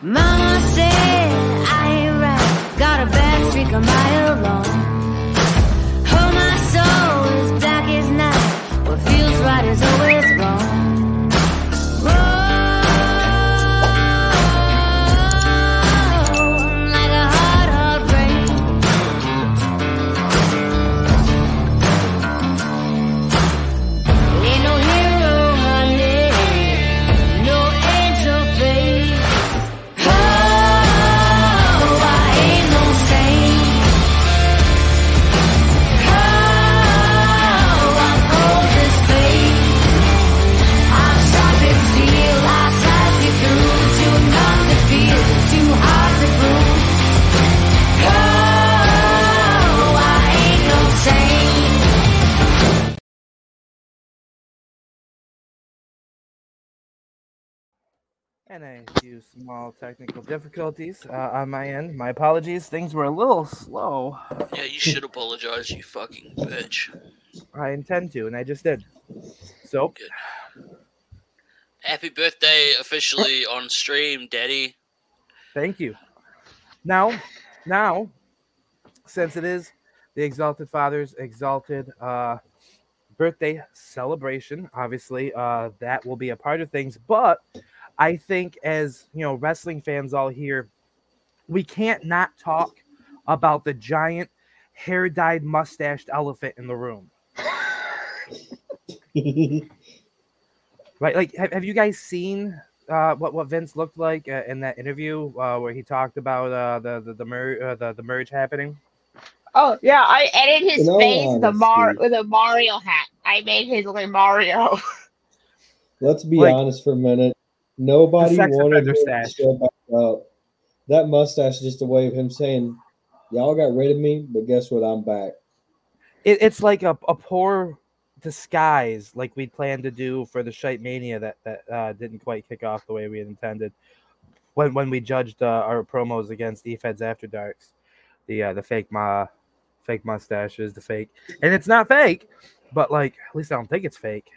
Mama said I ain't right. Got a bad streak a mile long. And a few small technical difficulties uh, on my end. My apologies. Things were a little slow. Yeah, you should apologize, you fucking bitch. I intend to, and I just did. So, Good. Happy birthday officially on stream, Daddy. thank you. Now, now, since it is the Exalted Father's exalted uh, birthday celebration, obviously uh, that will be a part of things. But I think, as you know, wrestling fans all here, we can't not talk about the giant hair dyed mustached elephant in the room. Right? Like, have, have you guys seen uh, what what Vince looked like uh, in that interview uh, where he talked about uh, the the the, mer- uh, the the merge happening? Oh yeah, I edited his In face with a Mar with a Mario hat. I made his look like Mario. Let's be Like- honest for a minute. Nobody wanted to show back up. That mustache is just a way of him saying, "Y'all got rid of me, but guess what? I'm back." It, it's like a, a poor disguise, like we planned to do for the Shite Mania that that uh, didn't quite kick off the way we had intended. When when we judged uh, our promos against E-Feds After Darks, the uh, the fake ma fake mustaches, the fake, and it's not fake, but like at least I don't think it's fake.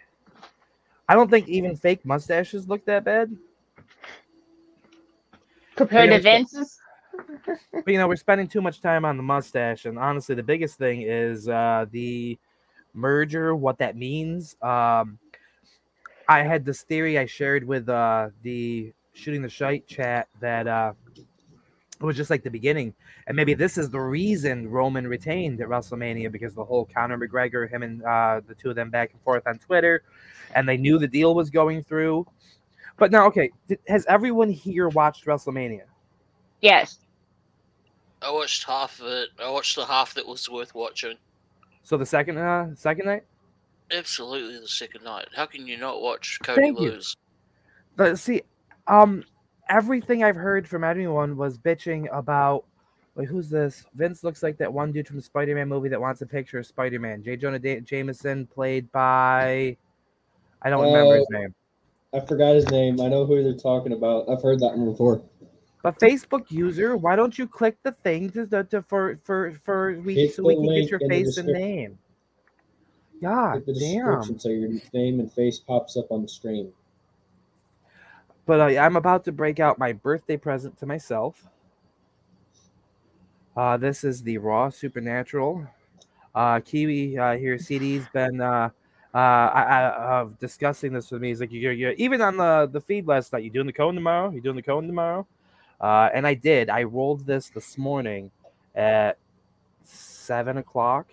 I don't think even fake mustaches look that bad. Compared to Vince's. but you know we're spending too much time on the mustache and honestly the biggest thing is uh the merger what that means um i had this theory i shared with uh the shooting the shite chat that uh it was just like the beginning and maybe this is the reason roman retained at wrestlemania because the whole conor mcgregor him and uh the two of them back and forth on twitter and they knew the deal was going through but now okay did, has everyone here watched wrestlemania Yes. I watched half of it. I watched the half that was worth watching. So the second uh second night? Absolutely the second night. How can you not watch Cody Thank you. But see, um everything I've heard from everyone was bitching about like who's this? Vince looks like that one dude from the Spider-Man movie that wants a picture of Spider-Man. J. Jonah da- Jameson played by I don't remember his Uh, name. I forgot his name. I know who they're talking about. I've heard that one before. But Facebook user, why don't you click the thing to, to, to for for for we Hit so we can get your face and name? The damn. so your name and face pops up on the screen. But uh, I'm about to break out my birthday present to myself. Uh, this is the Raw Supernatural. Uh, Kiwi uh, here, CD's been uh, uh, I, I, uh, discussing this with me. He's like, you're, you're even on the, the feed last night. You doing the cone tomorrow? You doing the cone tomorrow? Uh, and I did. I rolled this this morning at seven o'clock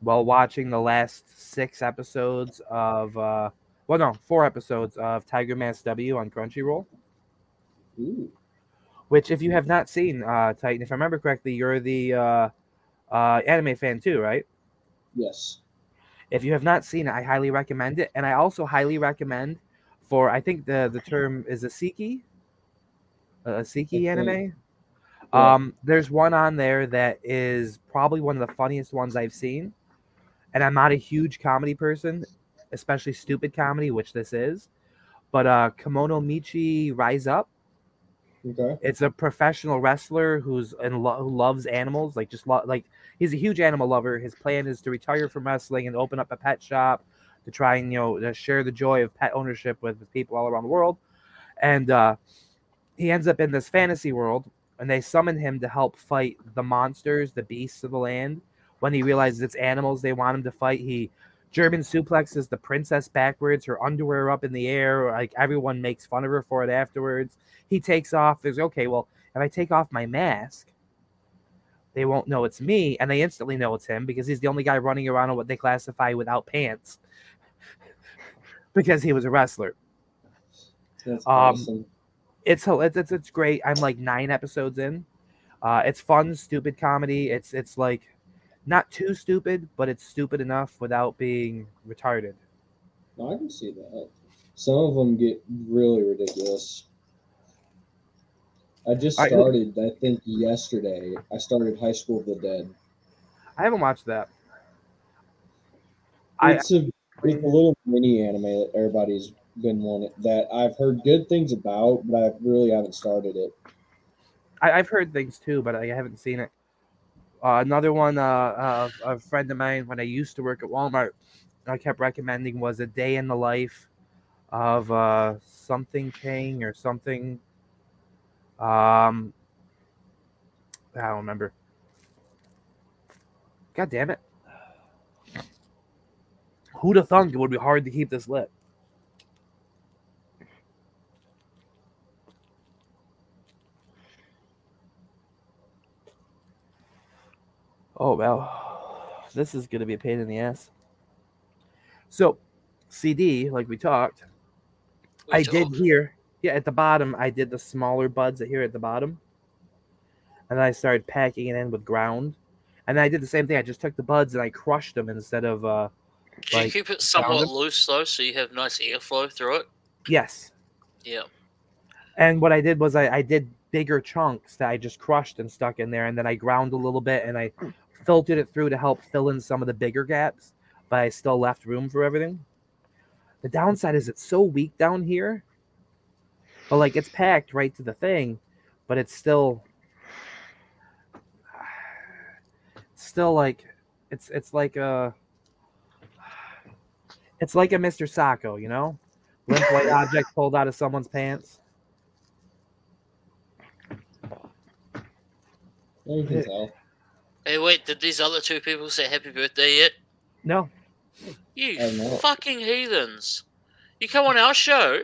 while watching the last six episodes of uh, well, no, four episodes of Tiger Mask W on Crunchyroll. Ooh. Which, if you have not seen, uh, Titan, if I remember correctly, you're the uh, uh, anime fan too, right? Yes. If you have not seen it, I highly recommend it, and I also highly recommend for I think the the term is isekai, a Siki anime. Um, there's one on there that is probably one of the funniest ones I've seen, and I'm not a huge comedy person, especially stupid comedy, which this is. But uh, Kemono Michi Rise Up. Okay. It's a professional wrestler who's in lo- who loves animals, like just lo- like he's a huge animal lover. His plan is to retire from wrestling and open up a pet shop to try and you know to share the joy of pet ownership with people all around the world. And uh, he ends up in this fantasy world, and they summon him to help fight the monsters, the beasts of the land. When he realizes it's animals they want him to fight, he German suplexes the princess backwards, her underwear up in the air. Like everyone makes fun of her for it afterwards. He takes off. There's okay, well, if I take off my mask, they won't know it's me, and they instantly know it's him because he's the only guy running around on what they classify without pants because he was a wrestler. That's Um, awesome. It's it's it's, great. I'm like nine episodes in. Uh, it's fun, stupid comedy. It's it's like not too stupid, but it's stupid enough without being retarded. No, I can see that. Some of them get really ridiculous. I just started, I think, yesterday. I started High School of the Dead. I haven't watched that. It's a it's a little mini anime that everybody's been wanting that I've heard good things about, but I really haven't started it. I, I've heard things too, but I haven't seen it. Uh, another one, uh, a friend of mine when I used to work at Walmart, I kept recommending was a day in the life of uh, something King or something. Um, I don't remember. God damn it! Who'd have thunk it would be hard to keep this lit? Oh well, this is gonna be a pain in the ass. So, CD, like we talked, We I did here. Yeah, at the bottom, I did the smaller buds here at the bottom, and then I started packing it in with ground, and then I did the same thing. I just took the buds and I crushed them instead of uh, Do you keep it somewhat loose though, so you have nice airflow through it? yes. Yeah. And what I did was I, I did bigger chunks that I just crushed and stuck in there, and then I ground a little bit and I filtered it through to help fill in some of the bigger gaps, but I still left room for everything. The downside is it's so weak down here, but like it's packed right to the thing, but it's still still like it's it's like a it's like a Mr. Sacco, you know? Limp white object pulled out of someone's pants. You can tell. Hey, wait, did these other two people say happy birthday yet? No, You fucking heathens. You come on our show,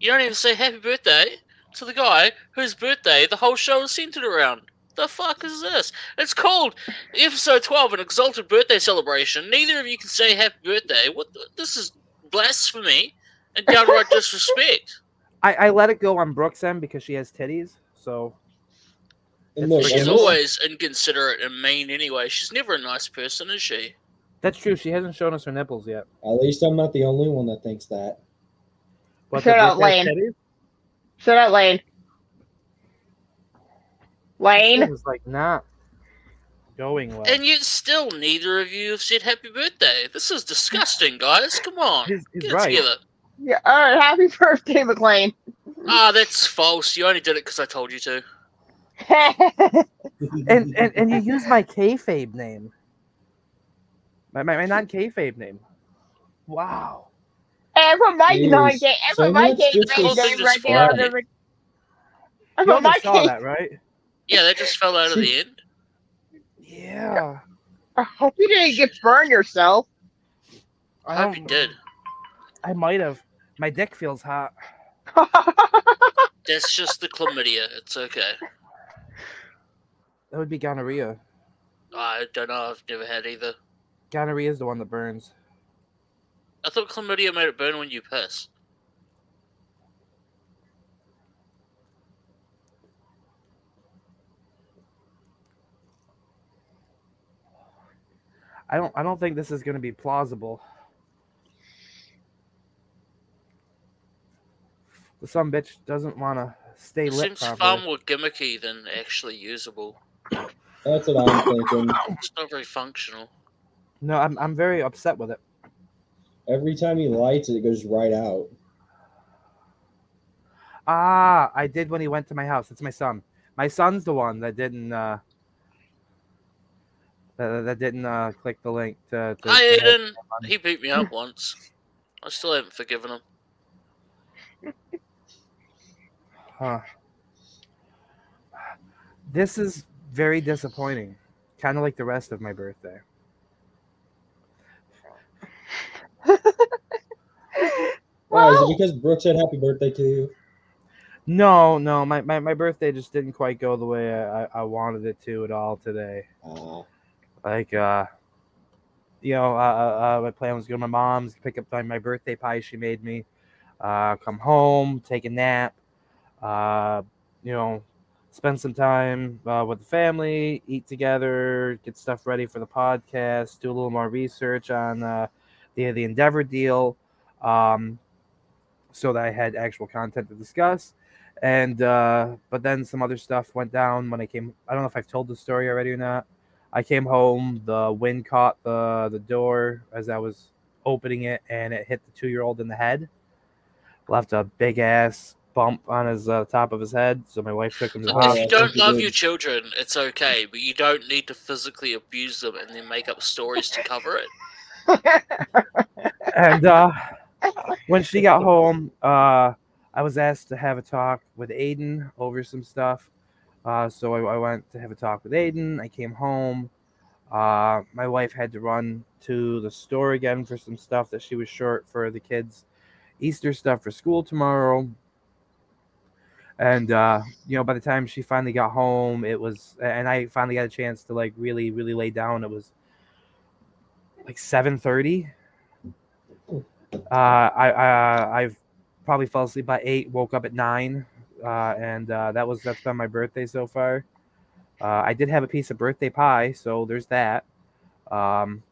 you don't even say happy birthday to the guy whose birthday the whole show is centered around. The fuck is this? It's called episode 12, an exalted birthday celebration. Neither of you can say happy birthday. What? The, this is blasphemy and downright disrespect. I, I let it go on Brooks end because she has titties. So And look, She's unless- always inconsiderate and mean anyway. She's never a nice person, is she? that's true. She hasn't shown us her nipples yet. at least I'm not the only one that thinks that. But Shut the up, Lane. titties? Shut up, Lane. Lane. This is like not going well. And yet, still, neither of you have said happy birthday. This is disgusting, guys. Come on. He's, he's Get it right. together. Yeah, all right, happy birthday, McLean. Ah, that's false. You only did it because I told you to. And, and and you use my kayfabe name. My my, my non kayfabe name. Wow. and put my Jeez. non game, and So my much game name right there on the. re- I You put my saw that, right? Yeah, that just fell out of the end. Yeah. I hope you didn't get burned yourself. I hope you did. I might have. My dick feels hot. That's just the chlamydia. It's okay. That would be gonorrhea. I don't know. I've never had either. Gonorrhea is the one that burns. I thought chlamydia made it burn when you piss. I don't. I don't think this is going to be plausible. The Some bitch doesn't want to stay It lit seems properly. far more gimmicky than actually usable. That's what I'm thinking. It's not very functional. No, I'm. I'm very upset with it. Every time he lights it, it goes right out. Ah, I did when he went to my house. It's my son. My son's the one that didn't. uh that, that didn't uh click the link to. to Hi, to help Aiden. He beat me up once. I still haven't forgiven him. Huh. This is very disappointing. Kind of like the rest of my birthday. Why is it because Brooke said happy birthday to you? No, no, my, my, my birthday just didn't quite go the way I, I wanted it to at all today. Uh, Like, uh, you know, uh, uh, uh, my plan was to go to my mom's, pick up my, my birthday pie she made me, uh, come home, take a nap, uh, you know, spend some time uh, with the family, eat together, get stuff ready for the podcast, do a little more research on uh, the the Endeavor deal, um, so that I had actual content to discuss. And uh, but then some other stuff went down when I came. I don't know if I've told the story already or not. I came home, the wind caught the the door as I was opening it, and it hit the two year old in the head. Left a big ass bump on his uh, top of his head. So my wife took him to the Look, Oh, if you don't love your children, it's okay, but you don't need to physically abuse them and then make up stories to cover it. and uh, when she got home, uh, I was asked to have a talk with Aiden over some stuff. Uh, so I, I went to have a talk with Aiden. I came home. Uh, my wife had to run to the store again for some stuff that she was short for the kids' Easter stuff for school tomorrow. And uh, you know, by the time she finally got home, it was, and I finally got a chance to like really, really lay down. It was like seven thirty. Uh, I uh, I've probably fell asleep by eight, woke up at nine, uh, and uh, that was that's been my birthday so far. Uh, I did have a piece of birthday pie, so there's that. Um,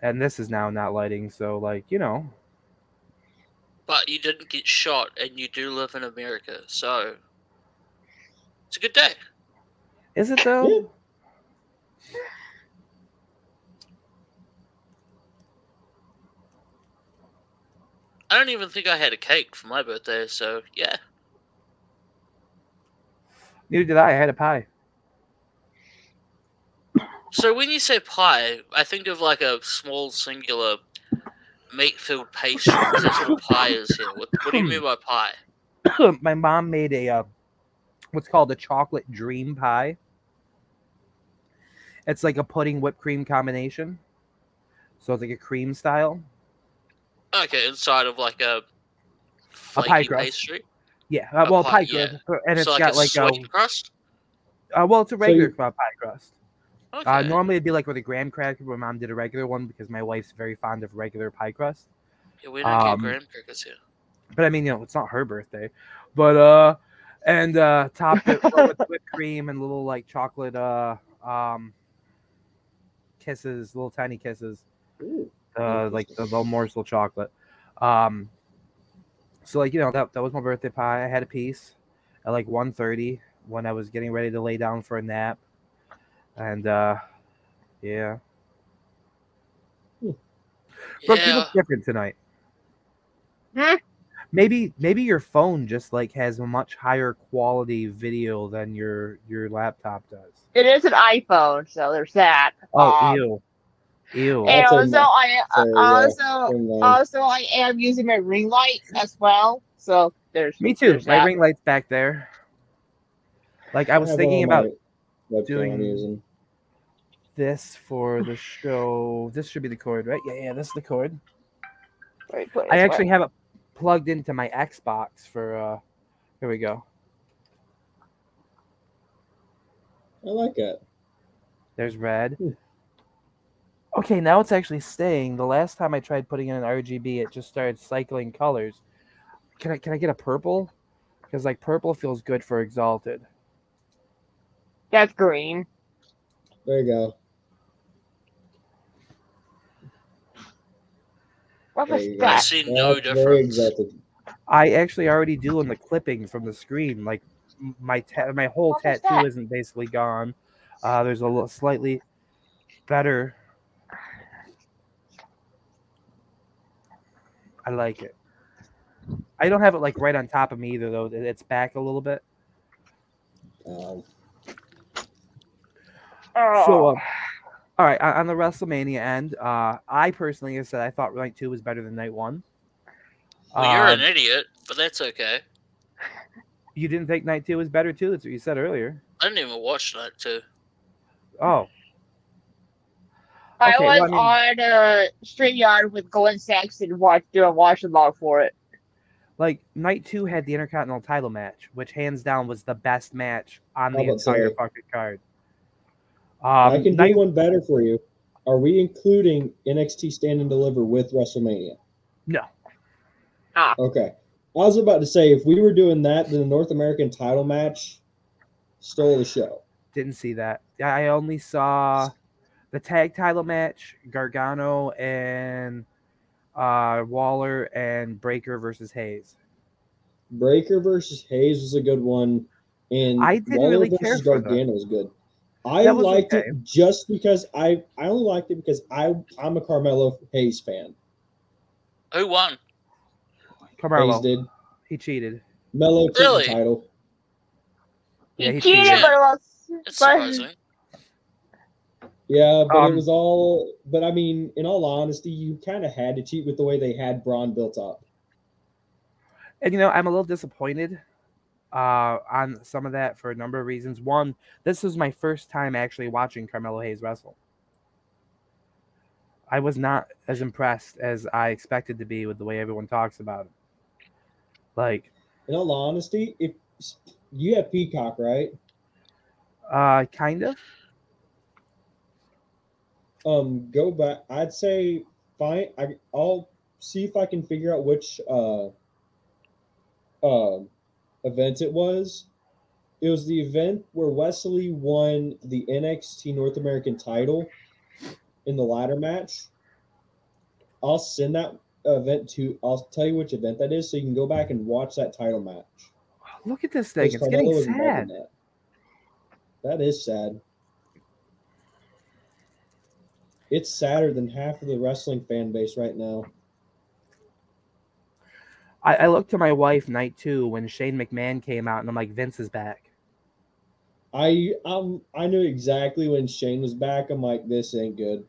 and this is now not lighting, so like you know, But you didn't get shot, and you do live in America, so it's a good day. is it though? yeah. I don't even think I had a cake for my birthday, so yeah. Neither did I. I had a pie. So when you say pie, I think of like a small singular meat-filled pastry. 'cause That's what pie is here. What, what do you mean by pie? my mom made a uh, what's called a chocolate dream pie. It's like a pudding whipped cream combination. So it's like a cream style. Okay, inside of like a A pie crust. pastry. Yeah, uh, A well, pie, pie, yeah. crust, and it's so like got a like a crust. uh, well, it's a So regular you- uh, pie crust. Okay. Uh, normally it'd be like with a graham cracker, but my mom did a regular one because my wife's very fond of regular pie crust. yeah, we don't um, get graham crackers here. But I mean, you know, it's not her birthday. But uh, and uh, topped it with whipped cream and little like chocolate uh um kisses, little tiny kisses. Ooh. uh, like the little morsel chocolate. Um, so like you know that that was my birthday pie. I had a piece at like 1.30 when I was getting ready to lay down for a nap, and uh, yeah, Brooke, you Yeah, look different tonight. Hmm? Maybe maybe your phone just like has a much higher quality video than your your laptop does. It is an iPhone, so there's that. Oh, Um, ew, ew. And That's also, ma- I uh, so, also Ring also I am using my ring light as well. So there's Me too. there's My that. ring light's back there. Like I was have thinking about doing- using. This for the show. This should be the cord, right? Yeah, yeah, this is the cord. Wait, put I actually way. have it plugged into my Xbox for uh here we go. I like it. There's red. Hmm. Okay, now it's actually staying. The last time I tried putting in an RGB, it just started cycling colors. Can I can I get a purple? Because like purple feels good for exalted. That's green. There you go. What was you go. I see no That's difference. I actually already do on the clipping from the screen. Like my ta- my whole What tattoo isn't basically gone. Uh, there's a little slightly better. I like it. I don't have it like right on top of me either though. It's back a little bit. Um, Oh. So, uh, all right, on on the WrestleMania end, uh, I personally said I thought night two was better than night one. Well, you're Um, an idiot, but that's okay. You didn't think night two was better too? That's what you said earlier. I didn't even watch night too. Oh, I Okay, well, was I on uh, StreamYard with Glenn Saxon watch doing watch along for it. like night two had the Intercontinental title match, which hands down was the best match on the entire fucking card. I Um, can night, do one better for you. Are we including NXT Stand and Deliver with WrestleMania? no, Okay. I was about to say if we were doing that, then the North American title match stole the show. didn't see that. I only saw the tag title match, Gargano and uh, Waller and Breakker versus Hayes. Breakker versus Hayes was a good one, and I didn't Waller really versus care for that. Gargano was good. I liked okay. it just because I I only liked it because I I'm a Carmelo Hayes fan. Who won? Carmelo, Hayes did. he cheated. Melo took Really? the title. Yeah, he he cheated, cheated. but it was. It's surprising. Yeah, but Um, it was all. But I mean, in all honesty, you kind of had to cheat with the way they had Bron built up. And you know, I'm a little disappointed uh, on some of that for a number of reasons. One, this was my first time actually watching Carmelo Hayes wrestle. I was not as impressed as I expected to be with the way everyone talks about him. Like, In all honesty, if you have Peacock, right? uh, kind of. Um, go back. I'd say fine. I, I'll see if I can figure out which uh, um event it was. It was the event where Wes Lee won the NXT North American title in the ladder match. I'll send that event to. I'll tell you which event that is, so you can go back and watch that title match. Look at this thing. It's Carmelo getting was involved in sad. That. that is sad. It's sadder than half of the wrestling fan base right now. I, I looked to my wife night two when Shane McMahon came out, and I'm like, Vince is back. I um I knew exactly when Shane was back. I'm like, this ain't good.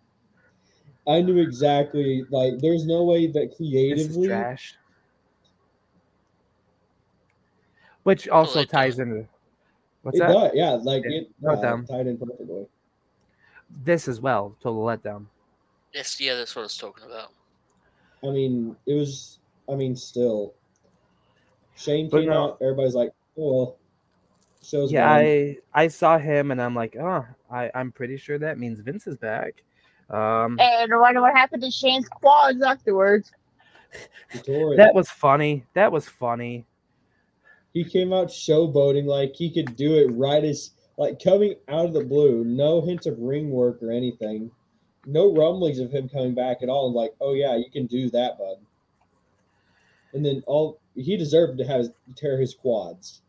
I knew exactly like there's no way that This is creatively trash. Which also it ties into what's it that? does, yeah, like Yeah, it no yeah, tied in perfectly. This as well, total letdown. Yes, yeah, that's what I was talking about. I mean, it was I mean still. Shane But came no- out, everybody's like, oh well, show's Yeah, done. I I saw him and I'm like, oh, I I'm pretty sure that means Vince is back. Um, And I wonder what happened to Shane's quads afterwards. He tore it. that was funny. That was funny. he came out showboating like he could do it right as like coming out of the blue, no hint of ring work or anything, no rumblings of him coming back at all. And like, oh yeah, you can do that, bud. And then all he deserved to have tear his quads.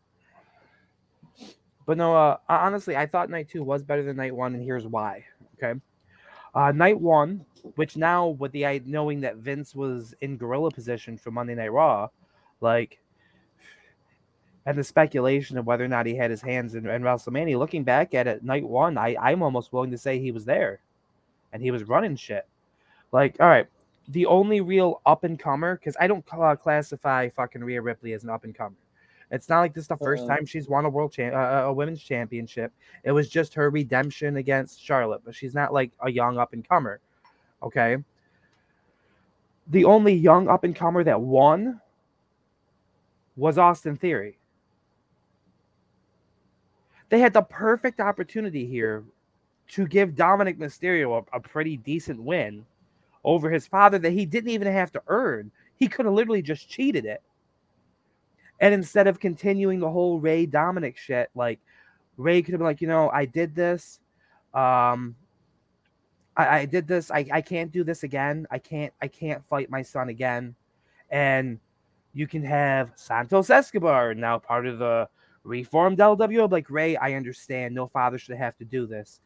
But no, uh, honestly, I thought night two was better than night one, and here's why. Okay, uh, night one, which now with the knowing that Vince was in gorilla position for Monday Night Raw, like, and the speculation of whether or not he had his hands in, in WrestleMania. Looking back at it, night one, I I'm almost willing to say he was there, and he was running shit. Like, all right, the only real up and comer, because I don't cla- classify fucking Rhea Ripley as an up and comer. It's not like this is the 1st Uh-uh. time she's won a world champ, uh, a women's championship. It was just her redemption against Charlotte, but she's not like a young up and comer. Okay. The only young up and comer that won was Austin Theory. They had the perfect opportunity here to give Dominik Mysterio a, a pretty decent win over his father that he didn't even have to earn. He could have literally just cheated it. And instead of continuing the whole Rey Dominik shit, like Rey could have been like, you know, I did this. Um I, I did this. I, I can't do this again. I can't I can't fight my son again. And you can have Santos Escobar now part of the reformed LWO. Like Rey, I understand. No father should have to do this.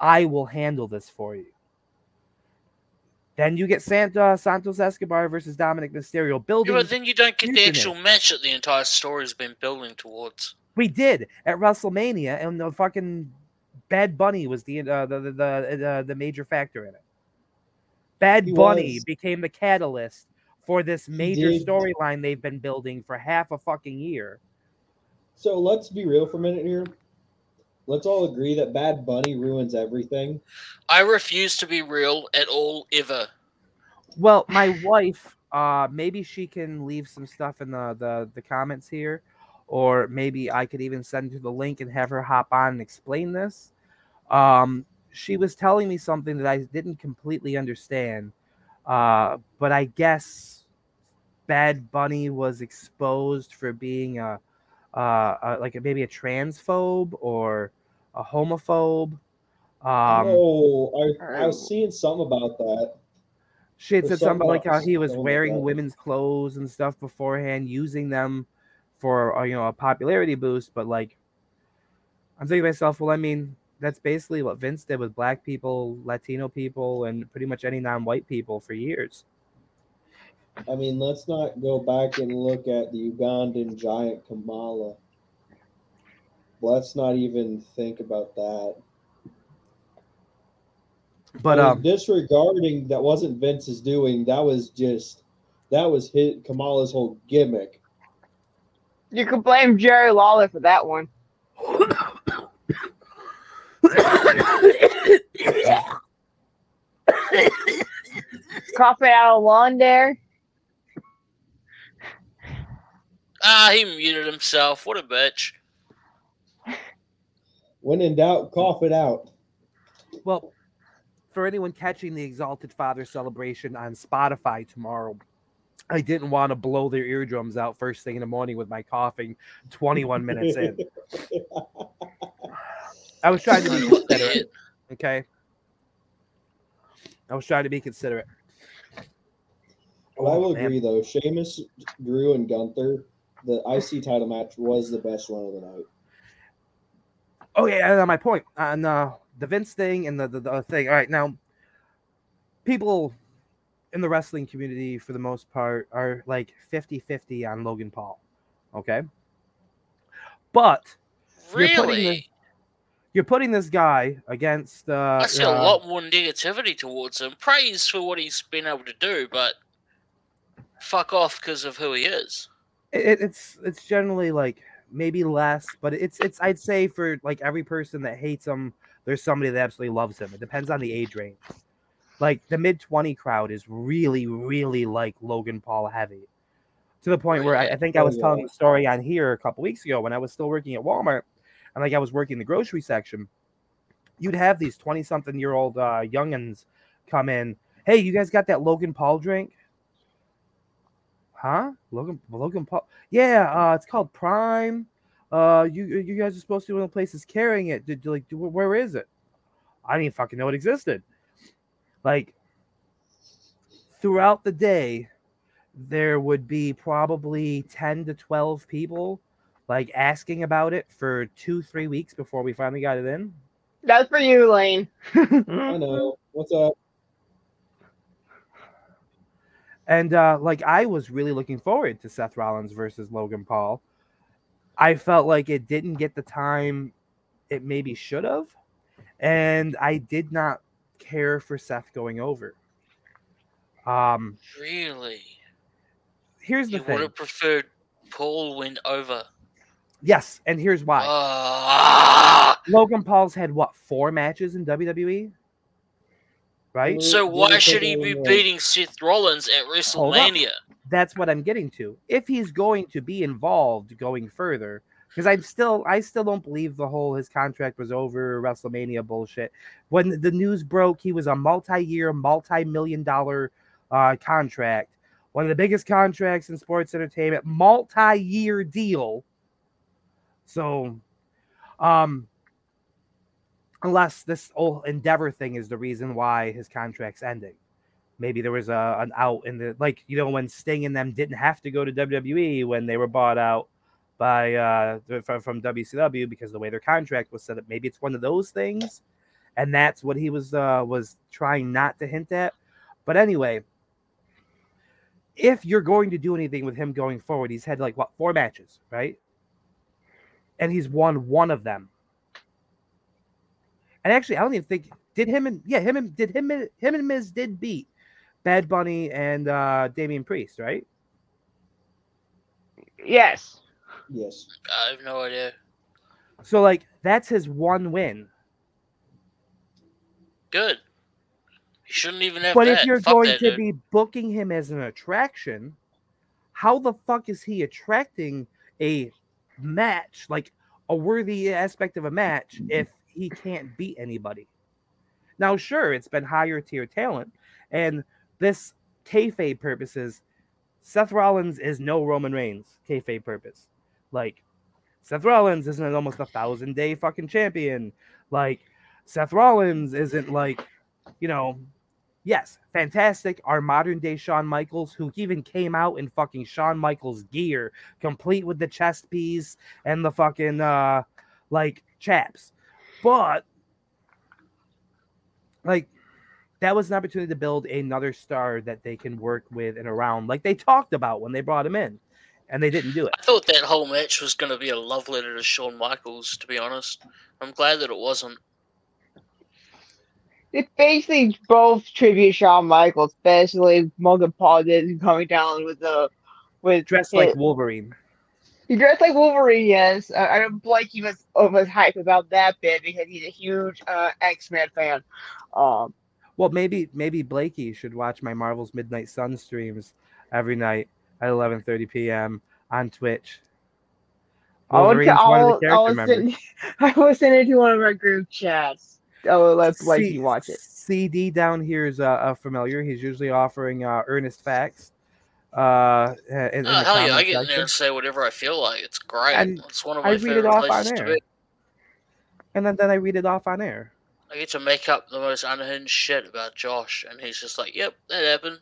I will handle this for you. Then you get Santa Santos Escobar versus Dominik Mysterio Yeah, building. but then you don't get the Infinite. actual match that the entire story has been building towards. We did at WrestleMania, and the fucking Bad Bunny was the uh, the, the the the the major factor in it. Bad He Bunny was. became the catalyst for this major storyline they've been building for half a fucking year. So let's be real for a minute here. Let's all agree that Bad Bunny ruins everything. I refuse to be real at all ever. Well, my wife, uh, maybe she can leave some stuff in the, the the comments here, or maybe I could even send her the link and have her hop on and explain this. Um, she was telling me something that I didn't completely understand, uh, but I guess Bad Bunny was exposed for being a, uh, a like a, maybe a transphobe or a homophobe. Um, oh, I, I was seeing something about that. She had said something something like how he was wearing that. women's clothes and stuff beforehand, using them for uh, you know a popularity boost. But like, I'm thinking to myself, well, I mean, that's basically what Vince did with black people, Latino people, and pretty much any non-white people for years. I mean, let's not go back and look at the Ugandan giant Kamala. Let's not even think about that. But um, disregarding that wasn't Vince's doing. That was just that was his Kamala's whole gimmick. You can blame Jerry Lawler for that one. Coughing out a lawn there. Ah, he muted himself. What a bitch. When in doubt, cough it out. well, for anyone catching the Exalted Father celebration on Spotify tomorrow, I didn't want to blow their eardrums out first thing in the morning with my coughing 21 minutes in. I was trying to be considerate. Okay. I was trying to be considerate. But I oh, will Oh, man. agree though. Sheamus, Drew, and Gunther, the IC title match was the best one of the night. Oh yeah, my point on uh, the Vince thing and the, the the thing. All right, now people in the wrestling community, for the most part, are like 50-50 on Logan Paul. Okay, but You're putting Really? you're putting this guy against. Uh, I see a uh, lot more negativity towards him. Praise for what he's been able to do, but fuck off because of who he is. it, it's it's generally like maybe less, but it's it's I'd say for like every person that hates him, there's somebody that absolutely loves him. It depends on the age range. Like the mid twenty crowd is really really like Logan Paul heavy, to the point where I, I think I Oh, was telling the story on here a couple weeks ago when I was still working at Walmart, and like I was working the grocery section. You'd have these twenty something year old uh, youngins come in. Hey, you guys got that Logan Paul drink? Huh? Logan Logan Paul? Yeah, uh, it's called Prime. Uh, you you guys are supposed to be one of the places carrying it. Did like do, where is it? I didn't fucking know it existed. Like throughout the day, there would be probably ten to twelve people like asking about it for two three weeks before we finally got it in. That's for you, Lane. I know. What's up? And uh, like I was really looking forward to Seth Rollins versus Logan Paul. I felt like it didn't get the time it maybe should have, and I did not care for Seth going over. Um, Really? here's the thing. You would have preferred Paul went over. Yes, and here's why. Ah! Logan Paul's had what four matches in WWE, right? So why should he be beating Seth Rollins at WrestleMania? that's what I'm getting to. If he's going to be involved going further, because I'm still, I still don't believe the whole his contract was over WrestleMania bullshit. When the news broke, he was a multi-year, multi-million dollar uh, contract, one of the biggest contracts in sports entertainment, multi-year deal. So, um, unless this whole Endeavor thing is the reason why his contract's ending maybe there was a an out in the like you know when Sting and them didn't have to go to WWE when they were bought out by uh from, from WCW because of the way their contract was set up. Maybe it's one of those things, and that's what he was uh was trying not to hint at. But anyway, if you're going to do anything with him going forward, he's had like what four matches, right? And he's won one of them. And actually, I don't even think did him and yeah him and did him and him and Miz did beat Bad Bunny and uh Damian Priest, right? yes. Yes. I have no idea. So like that's his one win. Good. He shouldn't even have But that. if you're Fuck going that to dude. be booking him as an attraction, how the fuck is he attracting a match, like a worthy aspect of a match, if he can't beat anybody? Now, sure, it's been higher tier talent, and this kayfabe purposes, Seth Rollins is no Roman Reigns kayfabe purpose. Like, Seth Rollins isn't almost a thousand day fucking champion. Like, Seth Rollins isn't like, you know, yes, fantastic. Our modern day Shawn Michaels, who even came out in fucking Shawn Michaels gear, complete with the chest piece and the fucking uh like chaps. But like that was an opportunity to build another star that they can work with and around, like they talked about when they brought him in, and they didn't do it. I thought that whole match was going to be a love letter to Shawn Michaels, to be honest. I'm glad that it wasn't. It basically both tribute Shawn Michaels, especially Logan Paul did coming down with the with Dressed like Wolverine. He dressed like Wolverine, yes. Uh, I don't Blake he was was hype about that bit because he's a huge uh, X Men fan. Um, Well, maybe maybe Blakey should watch my Marvel's Midnight Sun streams every night at 11:30 p.m. on Twitch. I Wolverine's one of I'll, the I'll send, I will send it to one of our group chats. I will let Blakey C- watch it. CD down here is uh, uh, familiar. He's usually offering uh, earnest facts. Uh, in, in Oh, the hell yeah, I get in there and say whatever I feel like. It's great. And it's one of I my read it favorite off places on to air. be. and then, then I read it off on air. I get to make up the most unhinged shit about Josh, and he's just like, "Yep, that happened."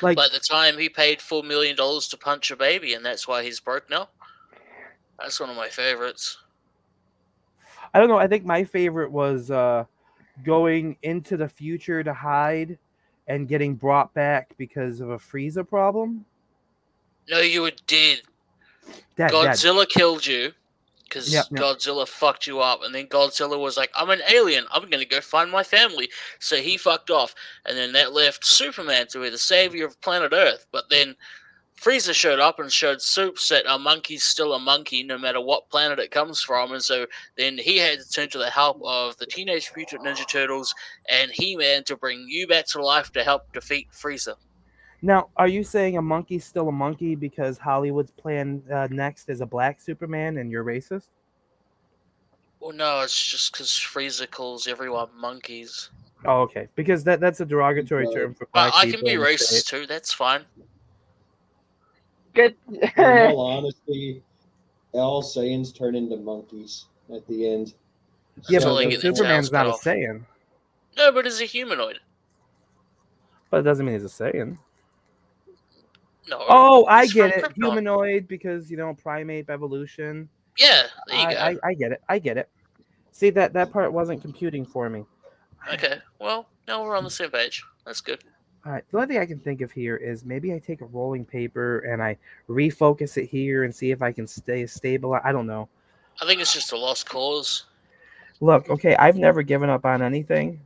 Like, Like the time he paid four million dollars to punch a baby, and that's why he's broke now. That's one of my favorites. I don't know. I think my favorite was uh, going into the future to hide and getting brought back because of a Frieza problem. No, you were dead. Godzilla killed you because Yep, yep. Godzilla fucked you up, and then Godzilla was like, "I'm an alien. I'm gonna go find my family." So he fucked off, and then that left Superman to be the savior of planet Earth. But then Frieza showed up and showed Supes that a monkey's still a monkey, no matter what planet it comes from, and so then he had to turn to the help of the Teenage Mutant Ninja Turtles and He-Man to bring you back to life to help defeat Frieza. Now, are you saying a monkey's still a monkey because Hollywood's plan uh, next is a black Superman and you're racist? Well, no, it's just because Frieza calls everyone monkeys. Oh, okay. Because that that's a derogatory term for Well, black I can be racist too. That's fine. Good. In all honesty, all Saiyans turn into monkeys at the end. Yeah, Until but they the Superman's not cut a off. Saiyan. No, but he's a humanoid. But it doesn't mean he's a Saiyan. No. Oh, I get it. Krypton. Humanoid because you know primate evolution. Yeah, there you I, go. I, I get it. I get it. See that that part wasn't computing for me. Okay, well, now we're on the same page. That's good. All right. The only thing I can think of here is maybe I take a rolling paper and I refocus it here and see if I can stay stable. I don't know. I think it's just a lost cause. Look, okay, I've never given up on anything.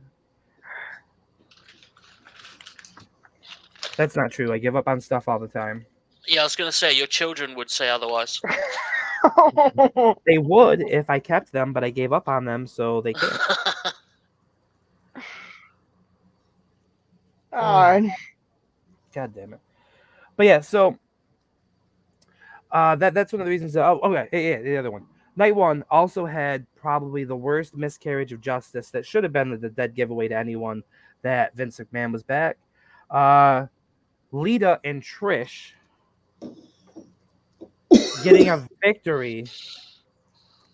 That's not true. I give up on stuff all the time. Yeah, I was gonna say your children would say otherwise. They would if I kept them, but I gave up on them, so they can't. God. God damn it. But yeah, so uh that that's one of the reasons that, oh okay, yeah, yeah, the other one. Night one also had probably the worst miscarriage of justice that should have been the, the dead giveaway to anyone that Vince McMahon was back. Uh Lita and Trish getting a victory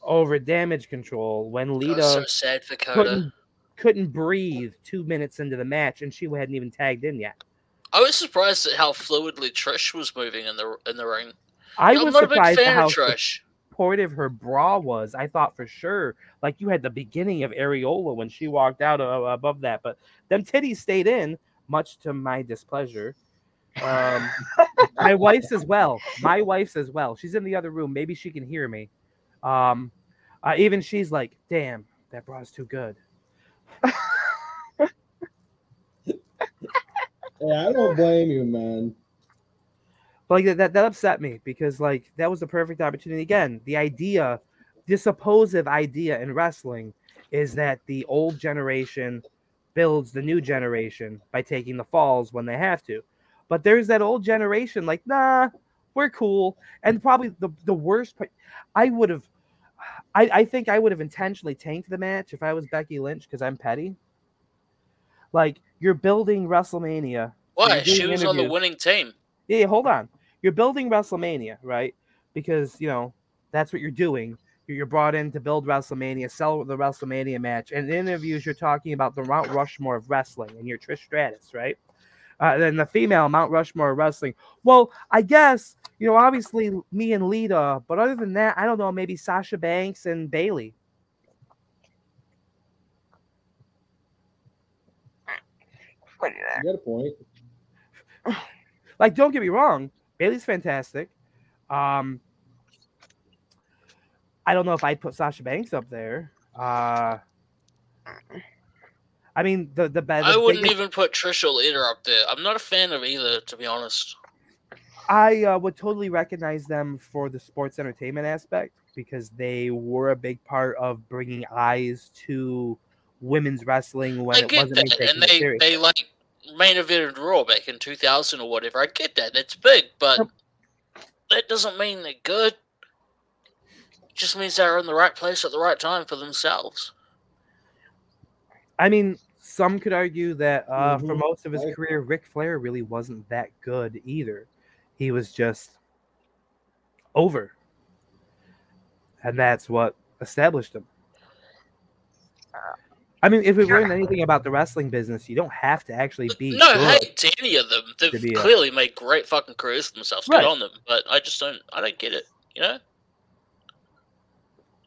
over damage control when I Lita was so sad for Coda. couldn't couldn't breathe two minutes into the match and she hadn't even tagged in yet. I was surprised at how fluidly Trish was moving in the in the ring. I was not a big surprised at fan how of Trish. supportive her bra was. I thought for sure, like you had the beginning of Areola when she walked out uh, above that, but them titties stayed in, much to my displeasure. Um, my wife's as well. My wife's as well. She's in the other room. Maybe she can hear me. Um, uh, even she's like, "Damn, that bra's too good." Yeah, I don't blame you, man. But like that, that upset me because like that was the perfect opportunity. Again, the idea, the supposed idea in wrestling is that the old generation builds the new generation by taking the falls when they have to. But there's that old generation like, nah, we're cool. And probably the, the worst part, I would have, I, I think I would have intentionally tanked the match if I was Becky Lynch because I'm petty. Like, you're building WrestleMania. you're She was on the winning team. Yeah, yeah, hold on. You're building WrestleMania, right? Because you know that's what you're doing. You're you're brought in to build WrestleMania, sell the WrestleMania match, and in interviews you're talking about the Mount Rushmore of wrestling, and you're Trish Stratus, right? Uh, then the female Mount Rushmore wrestling. Well, I guess you know, obviously me and Lita, but other than that, I don't know, maybe Sasha Banks and Bayley. Put it. You got a point. Like, don't get me wrong, Bayley's fantastic. Um, I don't know if I'd put Sasha Banks up there. Uh, I mean, the the, the I wouldn't biggest- even put Trish or Lita up there. I'm not a fan of either, to be honest. I uh, would totally recognize them for the sports entertainment aspect because they were a big part of bringing eyes to women's wrestling when I it wasn't that, and they serious. they like main evented Raw back in 2000 or whatever. I get that. That's big, but Yep. that doesn't mean they're good. It just means they're in the right place at the right time for themselves. I mean, some could argue that uh, for Mhm. most of his I- career, Ric Flair really wasn't that good either. He was just over. And that's what established him. I mean, if we learned anything about the wrestling business, you don't have to actually be no good. hate to any of them. They've to be a- clearly made great fucking careers for themselves. Right. Good on them. But I just don't. I don't get it. You know,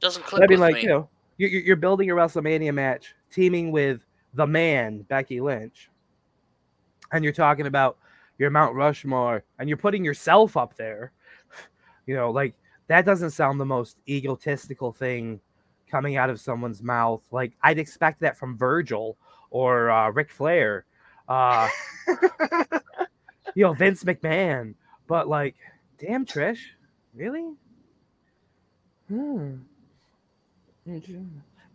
doesn't click I mean, with like me. you know, you're, you're you're building a WrestleMania match, teaming with the man Becky Lynch, and you're talking about your Mount Rushmore, and you're putting yourself up there. You know, like that doesn't sound the most egotistical thing coming out of someone's mouth. Like I'd expect that from Virgil or uh, Ric Flair, uh, you know, Vince McMahon. But like, damn, Trish, really? Hmm.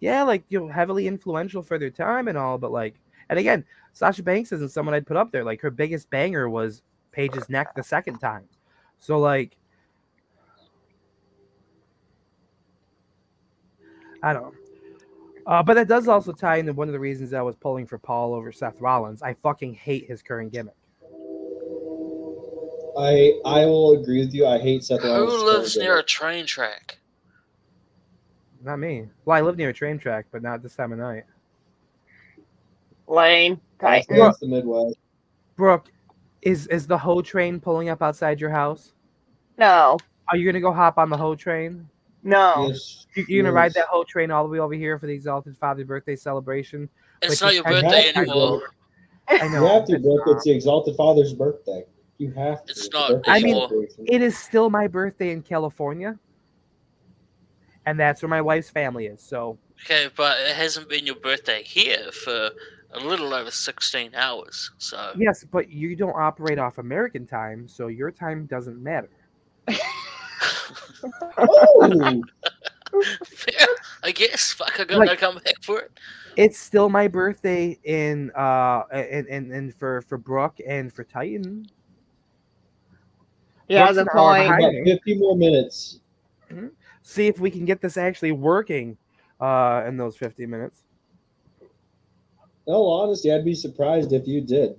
Okay. Yeah, like you know, heavily influential for their time and all, but like, and again, Sasha Banks isn't someone I'd put up there. Like her biggest banger was Paige's neck the second time. So like, I don't know. Uh, but that does also tie into one of the reasons I was pulling for Paul over Seth Rollins. I fucking hate his current gimmick. I I will agree with you. I hate Seth Rollins. Who lives near a train track? Not me. Well, I live near a train track, but not this time of night. Lane, Titan. That's the Midwest. Brooke, is is the Ho train pulling up outside your house? No, Are you gonna go hop on the Ho train? no. Yes, You, you're gonna ride that Ho train all the way over here for the Exalted Father birthday celebration? It's not your birthday to anymore. I know. You have to, Brooke. It's the Exalted Father's birthday. You have to. It's a not birthday I mean. It is still my birthday in California, and that's where my wife's family is. So Okay, but it hasn't been your birthday here for a little over 16 hours. So yes, but you don't operate off American time, so your time doesn't matter. oh, Fair, I guess. Fuck, I got Like- no comeback for it. It's still my birthday in uh and and, and for for Brooke and for Titan. Yeah, What's the an point. 50 more minutes. See if we can get this actually working uh in those 50 minutes. In all honesty, I'd be surprised if you did.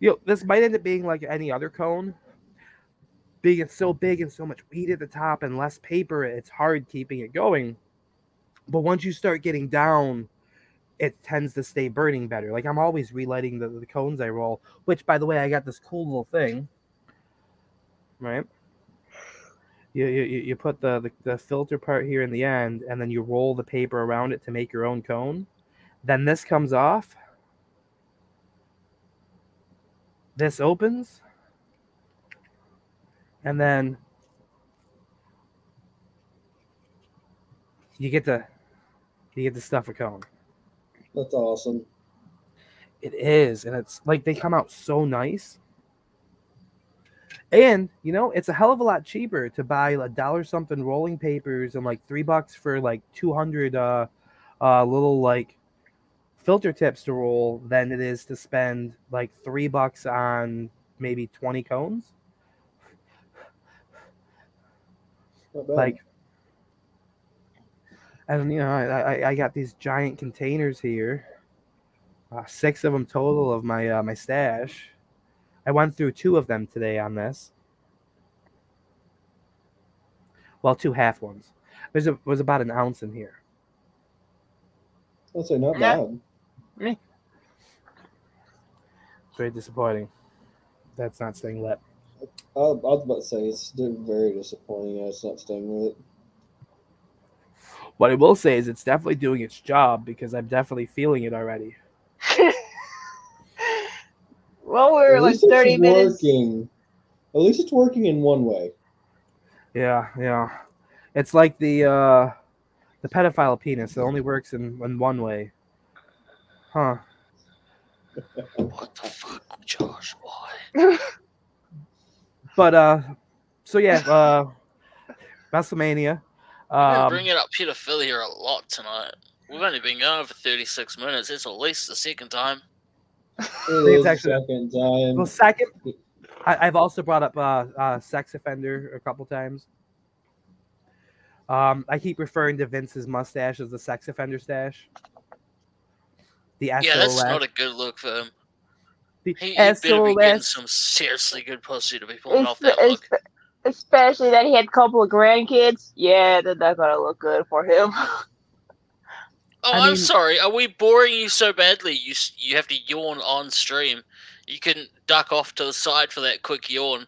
you know, this might end up being like any other cone. Being it's so big and so much weed at the top and less paper, it's hard keeping it going. But once you start getting down, it tends to stay burning better. Like I'm always relighting the, the cones I roll, which by the way, I got this cool little thing. Right? You, you, you put the, the, the filter part here in the end, and then you roll the paper around it to make your own cone. Then this comes off, this opens and then you get to you get to stuff a cone That's awesome. it is and it's like they come out so nice And you know, it's a hell of a lot cheaper to buy a dollar something rolling papers and like three bucks for like two hundred uh, uh, little like filter tips to roll than it is to spend like three bucks on maybe twenty cones. Like, and you know, I, I I got these giant containers here, uh, six of them total of my uh, my stash. I went through two of them today on this. Well, two half ones. There's a was about an ounce in here. I'll say not Yeah. bad. It's very disappointing. That's not staying lit. I, I was about to say it's very disappointing. Yeah, it's not staying with it. What I will say is it's definitely doing its job because I'm definitely feeling it already. well, we're At like least it's 30 minutes. working. At least it's working in one way. Yeah, yeah. It's like the uh the pedophile penis. It only works in, in one way. Huh. What the fuck, Josh? Why? But uh so yeah, uh WrestleMania. We've been Um, bringing up pedophilia a lot tonight. We've only been going for 36 minutes. It's at least the second time. It it's is the actually- second time. well second I, I've also brought up uh, uh sex offender a couple times. Um I keep referring to Vince's mustache as the sex offender stash. The Yeah, that's not a good look for him. the He, he better be getting some seriously good pussy to be pulling off that look. Especially that he had a couple of grandkids. Yeah, that's not gonna look good for him. Oh, I I'm sorry. Are we boring you so badly? You you have to yawn on stream. You can duck off to the side for that quick yawn.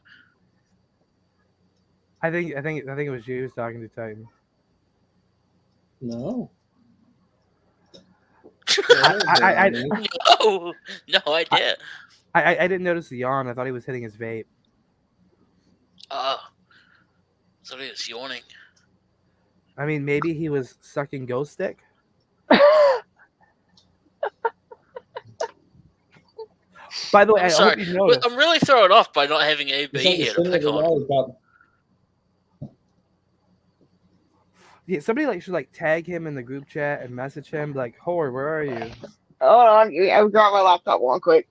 I think I think I think it was you who's talking to Titan. No. I- I- I- No, no idea. I, I I didn't notice the yawn. I thought he was hitting his vape. Oh, somebody is yawning. I mean, maybe he was sucking ghost stick. By the way, I'm I sorry, hope you I'm really thrown off by not having AB here to pick on. about Yeah, somebody like should like tag him in the group chat and message him like, "Howard, where are you?" Hold on, I'll grab my laptop one quick.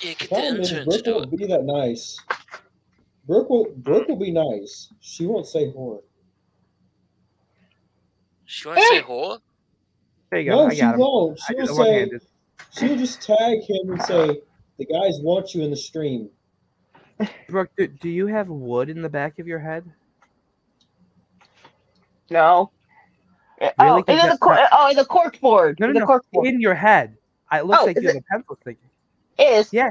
Yeah, get the problem is intern to Brooke do won't it. be that nice. Brooke will Brooke will be nice. She won't say whore. She won't say whore. There you go. No, I she got him. won't. I She did will it say one-handed. she'll just tag him and say the guys want you in the stream. Brooke, do, do you have wood in the back of your head? No. oh, Really? is 'Cause it the that- cor- that- oh, the cork board. No, no, the no. cork board. In your head. I, it looks Oh, like is you have a pencil stick. Is Yeah.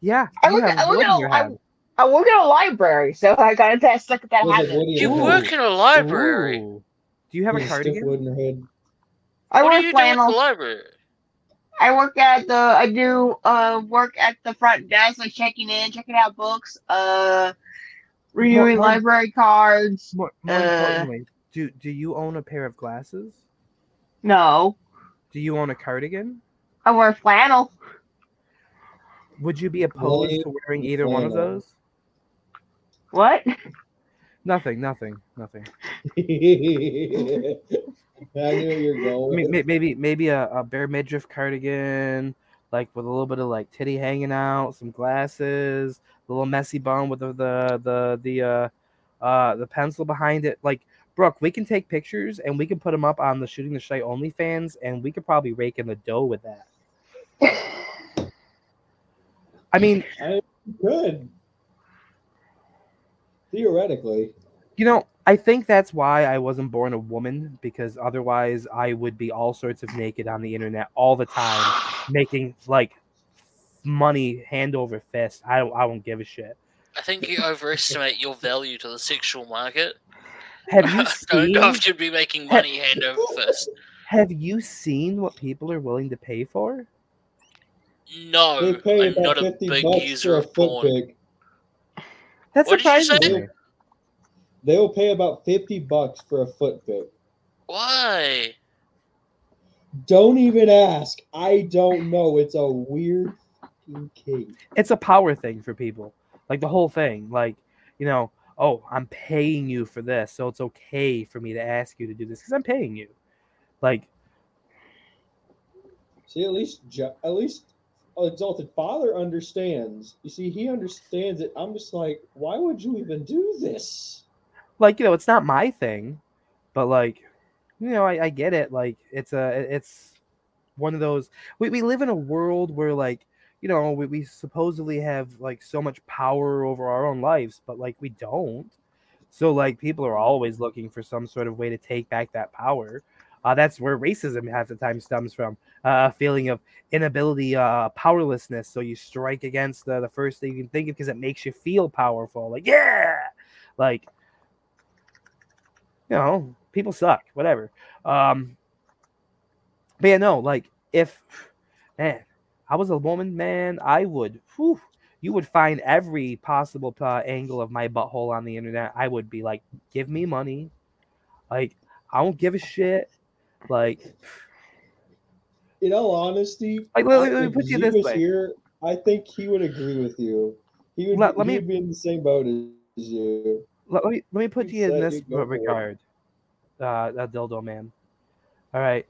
Yeah, I you work, have I, work wood in in a, your I, head. I work in a library, so I gotta test look at that Feels like happen. Woody You in her work in a library. Ooh. Do you have a Yeah, stiff cardigan? wood in her head. I what work are you at the flannel. library? I work at the I do uh work at the front desk, like checking in, checking out books, uh renewing more- library cards. More, more Uh, importantly, do do you own a pair of glasses? No. Do you own a cardigan? I wear flannel. Would you be opposed Blade to wearing either one of those? What? Nothing, nothing, nothing. I knew you're going. mean, may- maybe maybe a, a bare midriff cardigan, like with a little bit of like titty hanging out, some glasses, a little messy bun with the the the the uh, uh the pencil behind it. Like Brooke, we can take pictures and we can put them up on the Shooting the Shite OnlyFans, and we could probably rake in the dough with that. I mean, Good. Theoretically. you know, I think that's why I wasn't born a woman because otherwise I would be all sorts of naked on the internet all the time, making like money hand over fist. I don't, I don't give a shit. I think you overestimate your value to the sexual market. Have you don't know seen? if you'd be making money hand over fist. Have you seen what people are willing to pay for? No, They pay I'm about not a fifty big bucks user a of foot porn. pic. That's What did you surprising. say? They will pay about fifty bucks for a foot pic. Why? Don't even ask. I don't know. It's a weird fucking king. it's a power thing for people. Like the whole thing. Like, you know, oh, I'm paying you for this, so it's okay for me to ask you to do this because I'm paying you. Like, See, at least at least exalted father understands. You see, he understands it. I'm just like, why would you even do this? like you know, it's not my thing, but like, you know, I, I get it. Like, it's a, it's one of those. We we live in a world where like, you know, we, we supposedly have like so much power over our own lives, but like we don't. So like, people are always looking for some sort of way to take back that power. Uh, that's where racism half the time stems from uh, a feeling of inability, uh, powerlessness. So you strike against the, the first thing you can think of because it makes you feel powerful. Like, yeah, like, you know, people suck, whatever. Um, but yeah, no, like, if, man, I was a woman, man, I would, whew, you would find every possible uh, angle of my butthole on the internet. I would be like, give me money. Like, I don't give a shit. Like, In all honesty, Like, let- let me put you this way. here, I think he would agree with you. He would, Let- let he me- would be in the same boat as you. let, let me let me put You you in this you'd go for it. regard, uh, uh, dildo man. All right,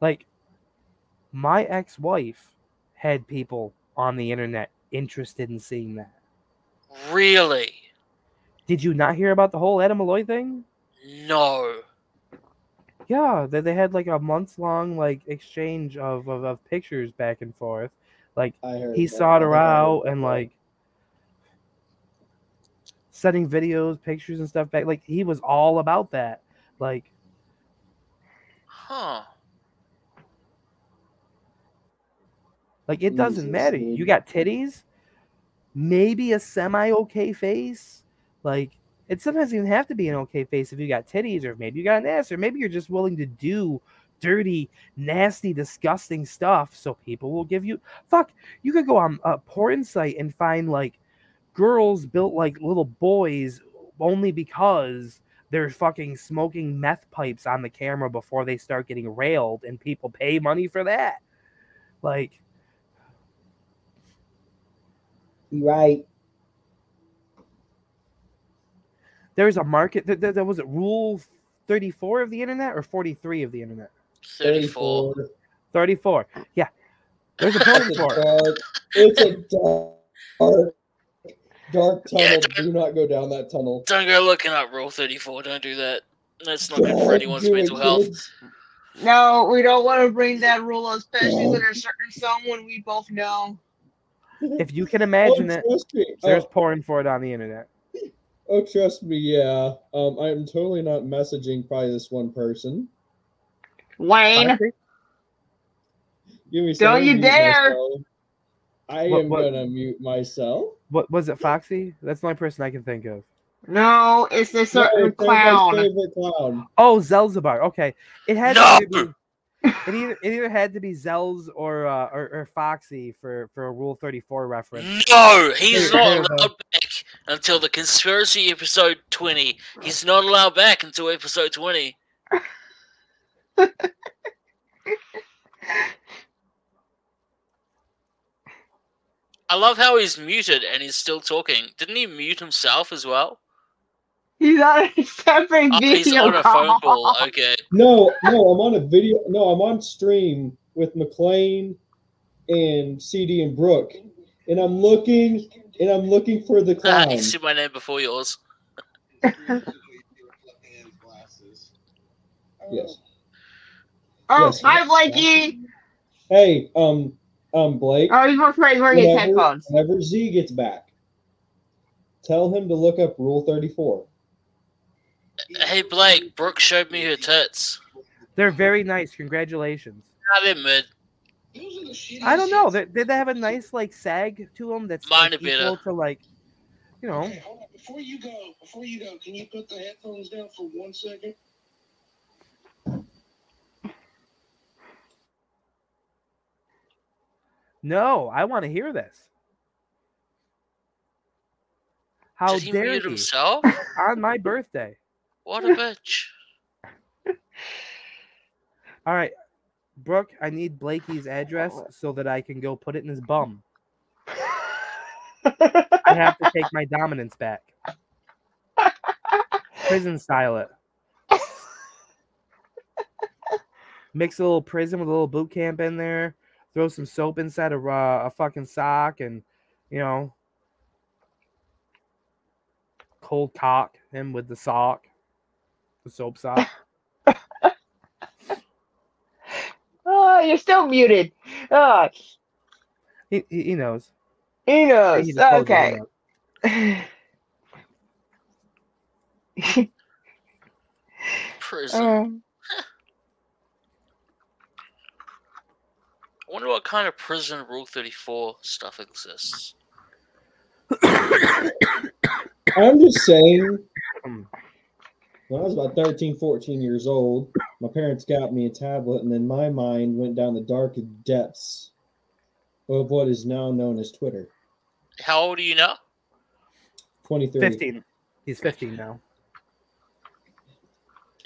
like my ex-wife had people on the internet interested in seeing that. Really? Did you not hear about the whole Adam Malloy thing? No. Yeah, they, they had like a month long like exchange of, of, of pictures back and forth. Like I heard he that. sought her I out that. and like sending videos, pictures and stuff back. Like he was all about that. Like Huh. Like it doesn't Jesus, matter. dude. You got titties, maybe a semi okay face. Like it sometimes even have to be an okay face if you got titties, or maybe you got an ass, or maybe you're just willing to do dirty, nasty, disgusting stuff so people will give you fuck. You could go on a porn site and find like girls built like little boys only because they're fucking smoking meth pipes on the camera before they start getting railed and people pay money for that. Like Right. There's a market that there, there was it rule 34 of the internet or 43 of the internet 34. 34 yeah there's a porn It's for a it. dark. It's a dark, dark tunnel. Yeah, Do not go down that tunnel. Don't go looking up Rule 34. Don't do that. That's not good for anyone's do mental health. kids. No, we don't want to bring that rule, especially when there's certain someone we both know. if you can imagine oh, it there's Oh, porn for it on the internet oh, trust me. Yeah. Um, I'm totally not messaging probably this one person. Wayne, Give me. a Don't you dare. myself. I What- am what- gonna mute myself. what was it foxy that's the only person i can think of no, it's a No, certain it's clown. favorite clown. oh zelzabar okay it had to No! either be, it either, it either had to be zelz or, uh, or or foxy for for a rule 34 reference No, he's not here, allowed back until the conspiracy episode 20. He's not allowed back until episode 20. I love how he's muted and he's still talking. Didn't he mute himself as well? He's on a separate Oh, video he's on a phone call. Okay. No, no, I'm on a video. No, I'm on stream with McLean and CD and Brooke, and I'm looking and I'm looking for the clown. you see my name before yours. Yes. Oh, Yes. hi, Blakey. Hey, um, um, Blake. Oh, he's afraid wearing his headphones. whenever Z gets back, tell him to look up Rule 34. Hey Blake, Brooke showed me her tits. they're very nice congratulations Ah, they're mid. I don't know they, did they have a nice like sag to them that's Mine like, are better. equal to like you know Okay, hold on. Before you go, before you go, can you put the headphones down for one second? no i want to hear this how Did he dare mute he himself? on my birthday What a bitch. All right, Brooke, I need Blakey's address so that I can go put it in his bum. I have to take my dominance back. Prison style it. Mix a little prison with a little boot camp in there. Throw some soap inside of uh, a fucking sock, and you know, cold cock him with the sock, the soap sock. Oh, you're still muted. Oh, He, he, he knows. he knows. He just Okay. Prison. Um, I wonder what kind of prison Rule 34 stuff exists. I'm just saying, Hmm. When I was about 13, 14 years old, my parents got me a tablet, and then my mind went down the dark depths of what is now known as Twitter. How old are you now? 2030. 15. He's 15 now.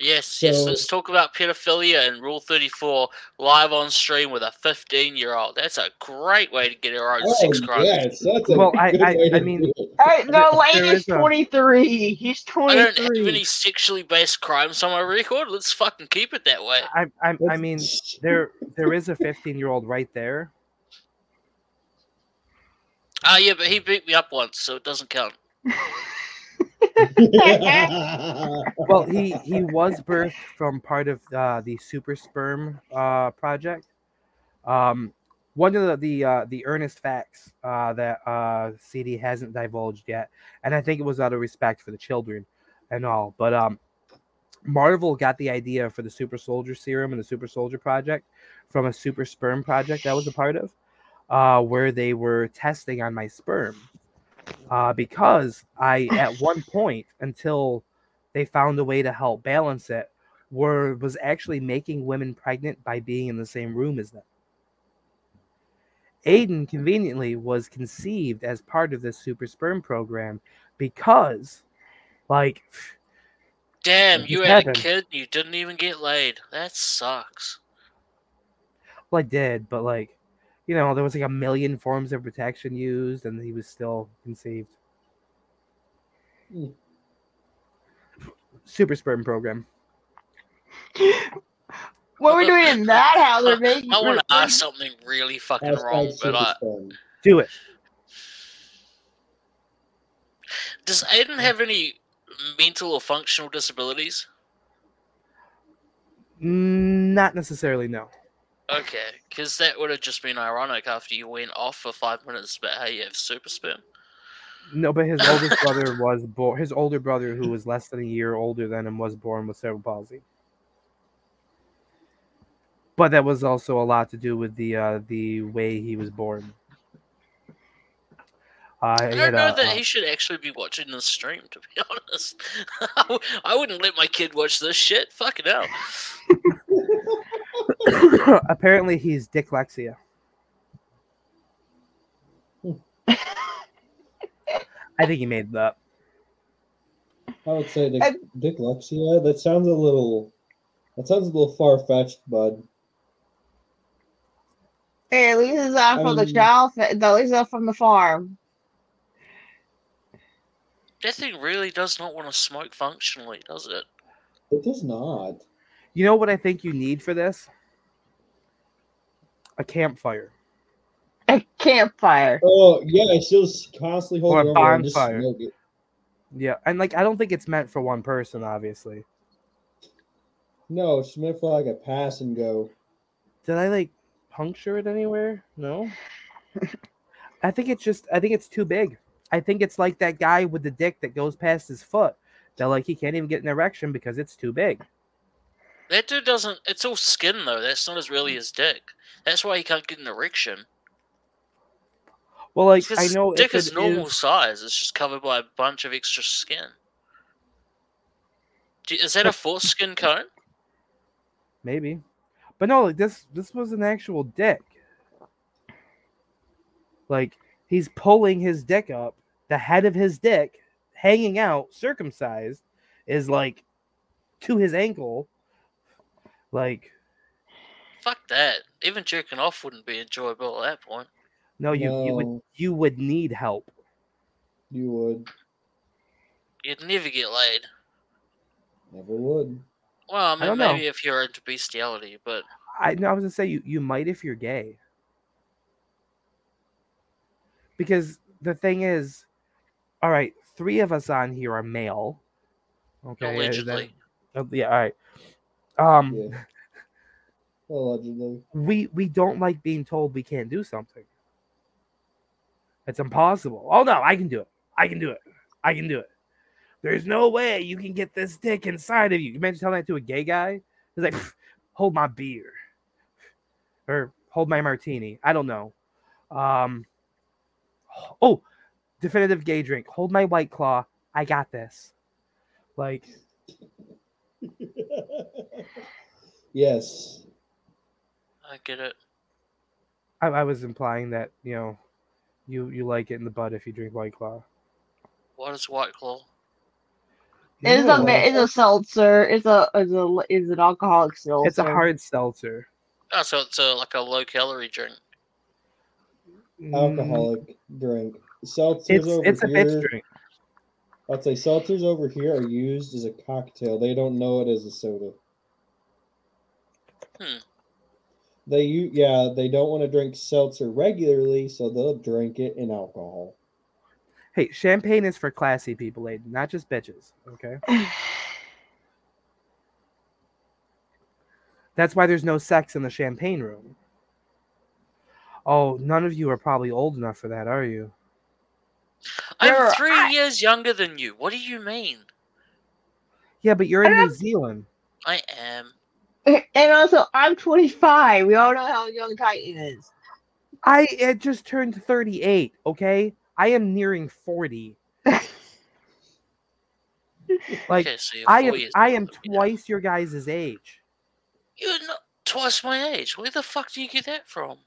Yes, yes. Let's talk about pedophilia and Rule 34 live on stream with a 15 year old. That's a great way to get our own Oh, sex crime. yes, that's a Well, I- good I- way I to mean- do. Hey, the lane there is is a- 23. He's I don't have any sexually based crimes on my record. Let's fucking keep it that way. I, I, I mean, there there is a 15 year old right there. Ah, yeah, but he beat me up once, so it doesn't count. Well, he he was birthed from part of uh, the super sperm uh, project. Um, one of the the, uh, the earnest facts uh, that uh, CD hasn't divulged yet, and I think it was out of respect for the children and all. But um, Marvel got the idea for the super soldier serum and the super soldier project from a super sperm project I was a part of, uh, where they were testing on my sperm. Uh, because I, at one point, until they found a way to help balance it, were was actually making women pregnant by being in the same room as them. Aiden conveniently was conceived as part of this super sperm program because, like, Damn, you had a kid you didn't even get laid. That sucks. well, I did, but like, you know, there was like a million forms of protection used, and he was still conceived. Hmm. Super sperm program. what we're doing in that house, we're. I want to ask something really fucking Hashtag wrong, but I. Do it. does Aiden have any mental or functional disabilities? Mm, Not necessarily, no. Okay, because that would have just been ironic after you went off for five minutes about how you have super sperm. No, but his oldest brother was born. His older brother, who was less than a year older than him, was born with cerebral palsy. But that was also a lot to do with the uh, the way he was born. Uh, I don't know a- that a- he should actually be watching this stream, to be honest. I w- I wouldn't let my kid watch this shit. Fucking hell. apparently he's dyslexia. I think he made that. I would say Dick, And- dyslexia. That sounds a little. That sounds a little far fetched, bud. Hey, at least it's not from the child. fa- At least it's from the farm. That thing really does not want to smoke functionally, does it? It does not. You know what I think you need for this? A campfire. A campfire. Oh yeah, she'll s- constantly hold Or a it and bonfire. Yeah, and like I don't think it's meant for one person, obviously. No, it's meant for like a pass and go. Did I like puncture it anywhere? No. I think it's just I think it's too big. I think it's like that guy with the dick that goes past his foot. That like he can't even get an erection because it's too big. That dude doesn't. It's all skin, though. That's not as really mm. his dick. That's why he can't get an erection. Well, like I know dick is normal is- size. It's just covered by a bunch of extra skin. Is that a foreskin cone? maybe, but no, like this this was an actual dick. Like he's pulling his dick up, the head of his dick hanging out, circumcised, is like to his ankle. Like Fuck that. Even jerking off wouldn't be enjoyable at that point. no, you you would you would need help. You would. You'd never get laid. Never would. Well, I mean, don't know. maybe if you're into bestiality, but I no, I was gonna say you you might if you're gay. Because the thing is, all right, three of us on here are male. Okay. allegedly. uh, yeah. All right. Um, Yeah. Allegedly. we we don't like being told we can't do something. It's impossible. Oh no, I can do it. I can do it. I can do it. There's no way you can get this dick inside of you. You imagine telling that to a gay guy? He's like, hold my beer. Or hold my martini. I don't know. Um oh, definitive gay drink. Hold my white claw. I got this. Like yes. I get it. I, I was implying that, you know, you you like it in the butt if you drink white claw. What is White Claw? You It's a it's a seltzer. It's a it's a it's an alcoholic seltzer. It's a hard seltzer. Oh, so it's a, like a low calorie drink. Mm, Alcoholic drink. Seltzers It's over it's a here. bitch drink. I'd say seltzers over here are used as a cocktail. They don't know it as a soda. Hmm. They u- yeah, they don't want to drink seltzer regularly, so they'll drink it in alcohol. Hey, champagne is for classy people, Aiden, not just bitches. Okay, that's why there's no sex in the champagne room. Oh, none of you are probably old enough for that, are you? I'm There- three I- years younger than you. What do you mean? Yeah, but you're in New Zealand. I am. and also, I'm 25. We all know how young Titan is. I had just turned 38. Okay, I am nearing 40. Like okay, so I four am, I am than me now. twice your guys' age. You're not twice my age. Where the fuck do you get that from?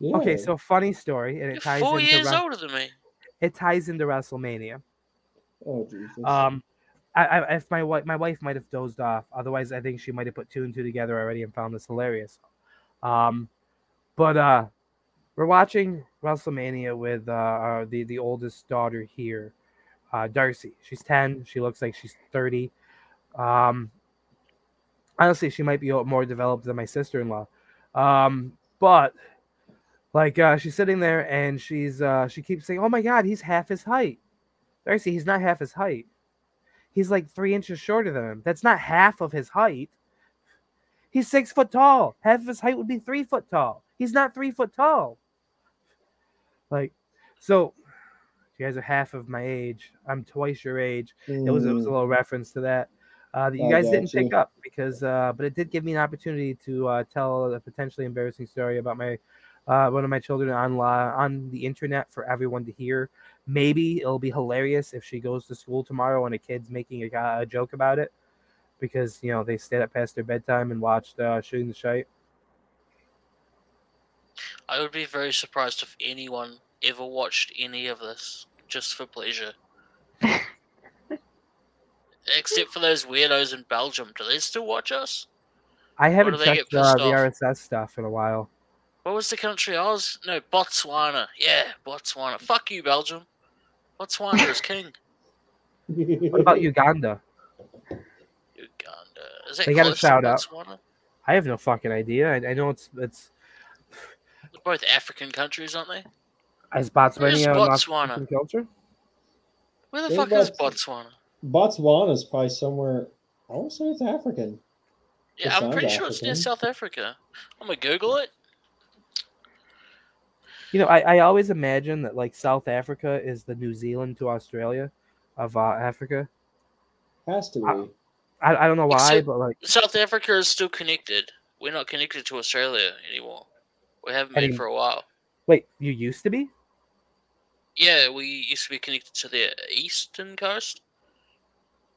Yeah. Okay, so funny story, and You're it ties four into years Wres- older than me. It ties into WrestleMania. oh Jesus. Um, I, I if my wife my wife might have dozed off. Otherwise, I think she might have put two and two together already and found this hilarious. Um, but uh, we're watching WrestleMania with uh, uh the the oldest daughter here, uh, Darcy. She's ten. She looks like she's thirty. Um, honestly, she might be more developed than my sister in law. Um, but like uh, she's sitting there and she's uh, she keeps saying, "Oh my God, he's half his height." Darcy, he's not half his height. He's like three inches shorter than him. That's not half of his height. He's six foot tall. Half of his height would be three foot tall. He's not three foot tall. Like, so you guys are half of my age. I'm twice your age. It was it was a Mm, little reference to that. Uh, that you I guys didn't pick up because, uh, but it did give me an opportunity to uh, tell a potentially embarrassing story about my uh, one of my children on li- on the internet for everyone to hear. Maybe it'll be hilarious if she goes to school tomorrow and a kid's making a, a joke about it because you know they stayed up past their bedtime and watched uh, shooting the shite. I would be very surprised if anyone ever watched any of this just for pleasure. Except for those weirdos in Belgium. Do they still watch us? I haven't do they get checked uh, the? RSS stuff in a while. What was the country I was? No, Botswana. Yeah, Botswana. Fuck you, Belgium. Botswana is king. What about Uganda? Uganda. Is that They got a close shout to out. Botswana? I have no fucking idea. I, I know it's it's They're both African countries, aren't they? as Where's Botswana an Botswana? African culture. Where the They're fuck is Botswana? Botswana? is probably somewhere. I want to say it's African. It Yeah, I'm sounds pretty sure it's near South Africa. I'm gonna Google it. You know, I, I always imagine that like South Africa is the New Zealand to Australia of uh, Africa. Has to be. Uh, I, I don't know why, Except- but like South Africa is still connected. We're not connected to Australia anymore. We haven't been Any- for a while. wait, you used to be? Yeah, we used to be connected to the eastern coast.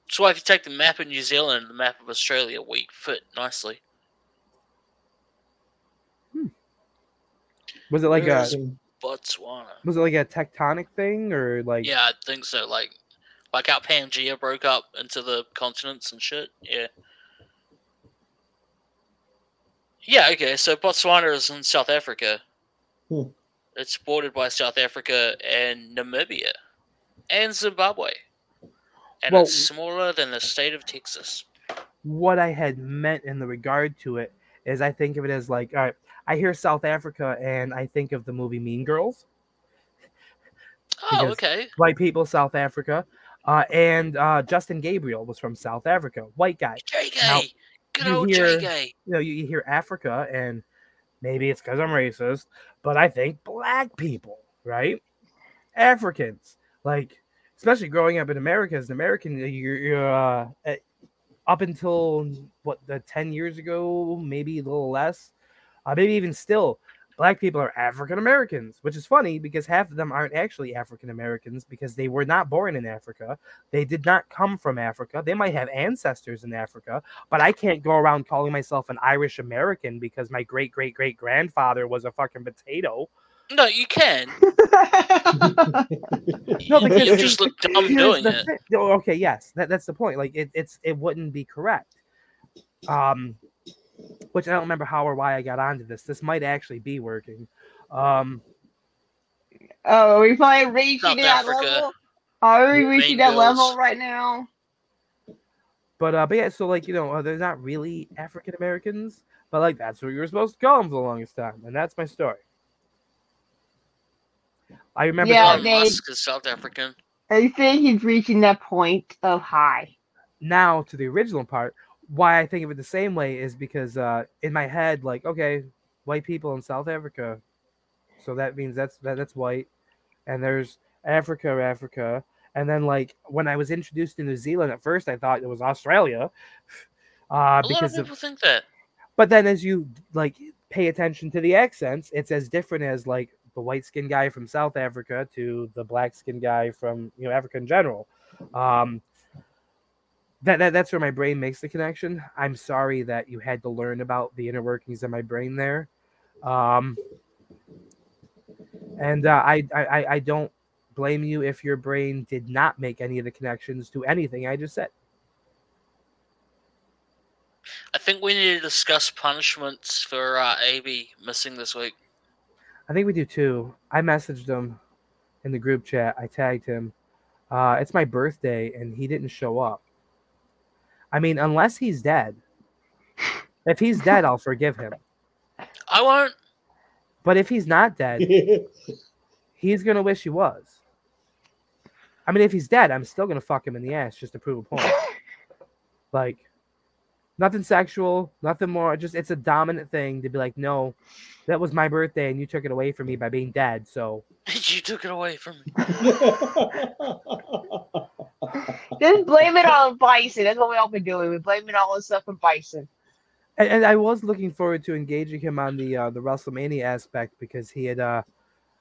So if you take the map of New Zealand and the map of Australia, we fit nicely. Was it like a Whereas- Interesting. Botswana. was it like a tectonic thing or like Yeah, I think so. Like, like how Pangea broke up into the continents and shit. Yeah. Yeah. Okay. So Botswana is in South Africa. Hmm. It's bordered by South Africa and Namibia, and Zimbabwe. And Well- it's smaller than the state of Texas. what I had meant in the regard to it is I think of it as like, all right, I hear South Africa and I think of the movie Mean Girls, Oh, okay. white people, South Africa. Uh, and uh, Justin Gabriel was from South Africa, white guy. Now, Good old hear-. You know, you, hear Africa, and maybe it's because I'm racist, but I think black people, right? Africans, like, especially growing up in America as an American, you're, you're uh, up until what the 10 years ago, maybe a little less, uh, maybe even still, black people are African Americans, which is funny because half of them aren't actually African Americans because they were not born in Africa. They did not come from Africa. They might have ancestors in Africa, but I can't go around calling myself an Irish American because my great great great grandfather was a fucking potato. No, you can. No, because you just look dumb doing it. thi- oh, okay, yes, that, that's the point. Like it, it's it wouldn't be correct. Um, which I don't remember how or why I got onto this. This might actually be working. Um, oh, are we finally reaching South that Africa. level? Are we Main reaching that level right now? but uh, but yeah, so like you know, uh, they're not really African Americans, but like that's where you were supposed to call them for the longest time, and that's my story. I remember. Yeah, that- Elon they- Musk is South African. I think he's reaching that point of high. now to the original part why i think of it the same way is because uh in my head like okay white people in south africa so that means that's that, that's white and there's africa africa and then like when i was introduced to new zealand at first i thought it was australia uh A lot of because people of, think that. but then as you like pay attention to the accents it's as different as like the white skinned guy from south africa to the black skinned guy from you know africa in general um that, that that's where my brain makes the connection i'm sorry that you had to learn about the inner workings of my brain there um and uh, I, I I- don't blame you if your brain did not make any of the connections to anything i just said I think we need to discuss punishments for uh, AB missing this week. I think we do too. I messaged him in the group chat. I tagged him. Uh, it's my birthday, and he didn't show up. I mean, unless he's dead. If he's dead, I'll forgive him. I won't. But if he's not dead, he's gonna wish he was. I mean, if he's dead, I'm still gonna fuck him in the ass just to prove a point. Like, nothing sexual, nothing more. Just it's a dominant thing to be like, no, that was my birthday, and you took it away from me by being dead. So you took it away from me. Just blame it on Bison. That's what we all been doing. We're blaming all this stuff on Bison. And, and I was looking forward to engaging him on the uh, the WrestleMania aspect because he had uh,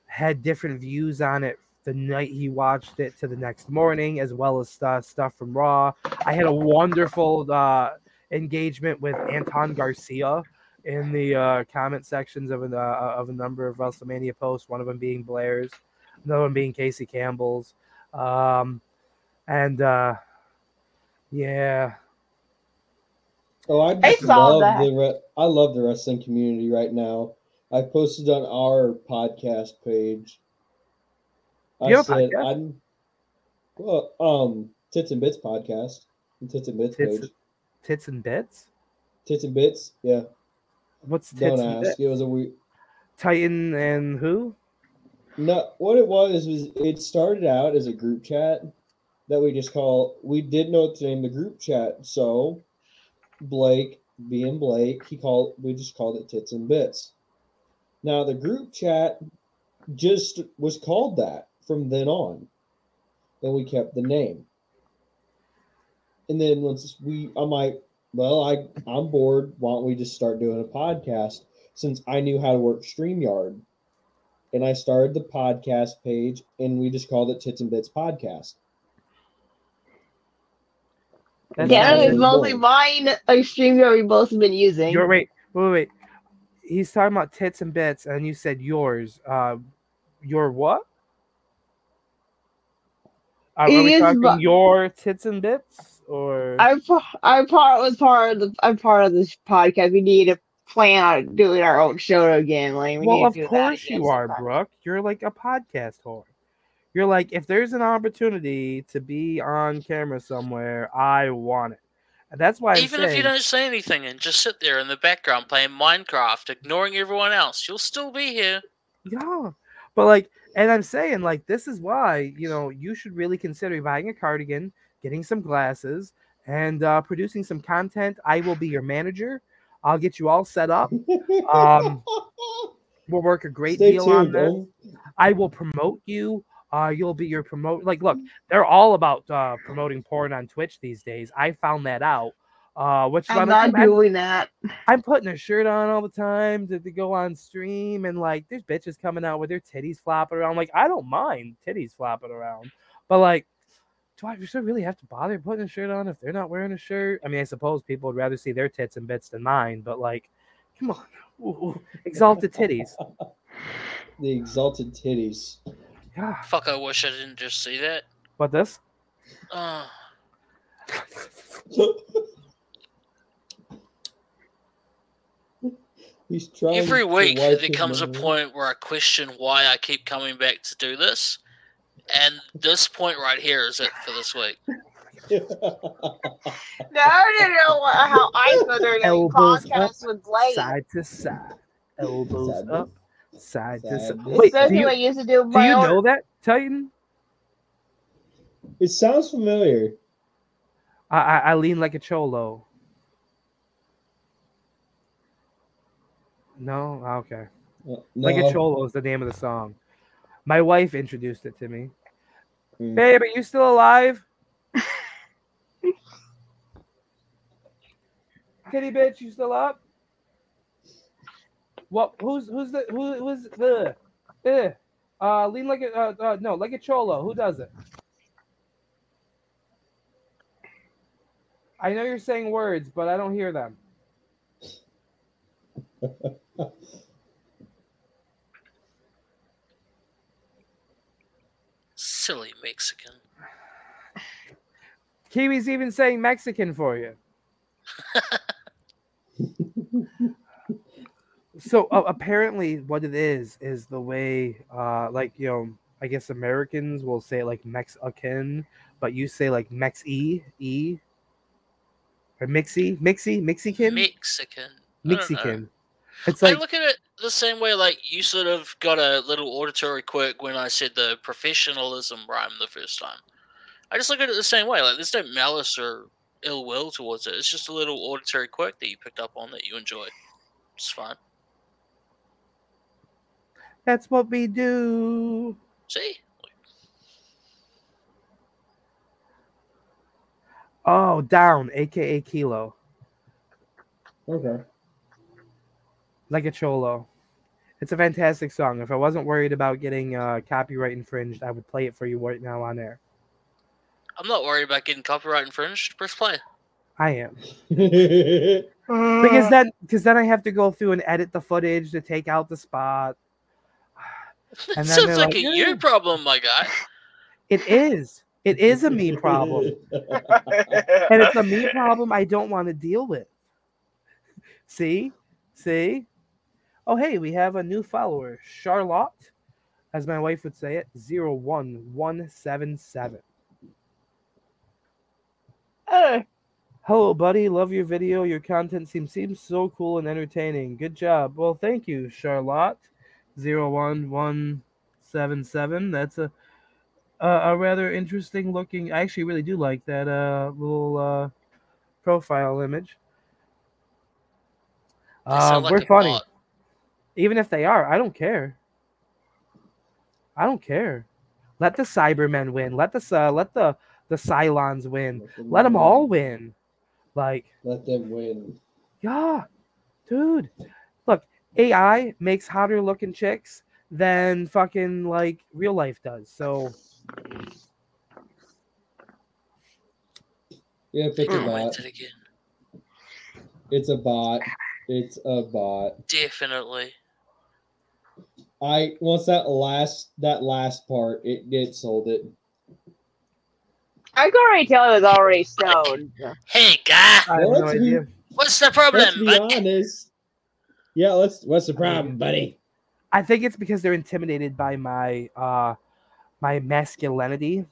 had different views on it the night he watched it to the next morning, as well as stuff stuff from Raw. I had a wonderful uh, engagement with Anton Garcia in the uh, comment sections of an, uh, of a number of WrestleMania posts. One of them being Blair's, another one being Casey Campbell's, um, and uh, yeah. Oh, I I just love that. the re- I love the wrestling community right now. I posted on our podcast page. I You have said podcast? I'm well, um, Tits and Bits podcast, the Tits and Bits Tits- page. Tits and bits. Tits and Bits, yeah. What's tits Don't and ask. bits? It was a weird. Titan and who? No, what it was was it started out as a group chat that we just call. We didn't know to name the group chat, so Blake, being Blake, he called. We just called it Tits and Bits. Now the group chat just was called that from then on, and we kept the name. And then once we, I'm like, well, I I'm bored. Why don't we just start doing a podcast? Since I knew how to work Streamyard and I started the podcast page, and we just called it Tits and Bits Podcast. That's Yeah, it's it was mostly mine. Stream that we both have been using. Wait, wait, wait. He's talking about tits and bits, and you said yours. Uh, your what? Uh, are we talking my- your tits and bits, or I I part was part of the I'm part of this podcast. We need to plan on doing our own show again. Like we well, need of to do that course you are. Brooke. You're like a podcast whore. You're like, if there's an opportunity to be on camera somewhere, I want it. And that's why I'm Even if you don't say anything and just sit there in the background playing Minecraft, ignoring everyone else, you'll still be here. Yeah. But like, and I'm saying like this is why, you know, you should really consider buying a cardigan, getting some glasses, and uh, producing some content. I will be your manager. I'll get you all set up. Um, We'll work a great Stay deal on this. Don't- I will promote you. Uh, you'll be your promote. Like, look, they're all about uh, promoting porn on Twitch these days. I found that out. Uh, which I'm I'm, not I'm, doing that. I'm putting a shirt on all the time to, to go on stream, and like, there's bitches coming out with their titties flopping around. Like, I don't mind titties flopping around, but like, do I should I really have to bother putting a shirt on if they're not wearing a shirt? I mean, I suppose people would rather see their tits and bits than mine, but like, come on, Ooh, ooh, exalted titties. the exalted titties. Yeah, Fuck, I wish I didn't just see that. what this? Uh. He's trying. every week wipe there his comes a point where I question why I keep coming back to do this. And this point right here is it for this week. No, I didn't know what- how I thought they were doing Elbows podcasts with Blade. Side to side, elbows Side to- up, side to side side. to Wait, do you, when I used to do do you own. know that Titan? it sounds familiar. I, I I lean like a cholo. No, okay. Uh, Like a cholo is the name of the song. My wife introduced it to me. Mm. Babe, are you still alive? Kitty bitch, you still up? What? Who's who's the who who's the? Uh, uh, lean like a uh, uh, no like a cholo. Who does it? I know you're saying words, but I don't hear them. Silly Mexican. Kiwi's even saying Mexican for you. so uh, apparently, what it is is the way, uh, like you know, I guess Americans will say like Mexican, but you say like Mex e e or mixy mixy Mexican Mexican. I. Mexican. It's I like look at it the same way, like you sort of got a little auditory quirk when I said the professionalism rhyme the first time. I just look at it the same way. Like there's no malice or ill will towards it. It's just a little auditory quirk that you picked up on that you enjoy It's fine. That's what we do. See? Oh, down, aka Kilo, Okay. like a cholo. It's a fantastic song. If I wasn't worried about getting uh, copyright infringed, I would play it for you right now on air. I'm not worried about getting copyright infringed. Press play. I am because then because then I have to go through and edit the footage to take out the spot. And then Sounds like, like, a "Yeah." you problem, my guy. It is. It is a me problem, and it's a me problem I don't want to deal with. See, see. Oh hey, we have a new follower, Charlotte, as my wife would say it, zero one one seven seven. Uh, Hello, buddy. Love your video. Your content seems seems so cool and entertaining. Good job. Well, thank you, Charlotte. Zero one one seven seven. That's a a, a rather interesting looking. I actually really do like that uh little uh profile image. Uh, like we're funny. bot. Even if they are, I don't care. I don't care. Let the Cybermen win. Let the uh, let the the Cylons win. Let them all win. Like Let them win. yeah, dude. Look, AI makes hotter looking chicks than fucking like real life does. So Yeah, it's a bot. Implemented again. It's a bot. It's a bot. Definitely. I once that last that last part, it it sold it. I could already tell it was already stoned. Hey, guy. I have Well, no let's idea. What's the Let's problem, be honest. Yeah, let's. What's the problem, buddy? I think it's because they're intimidated by my uh my masculinity.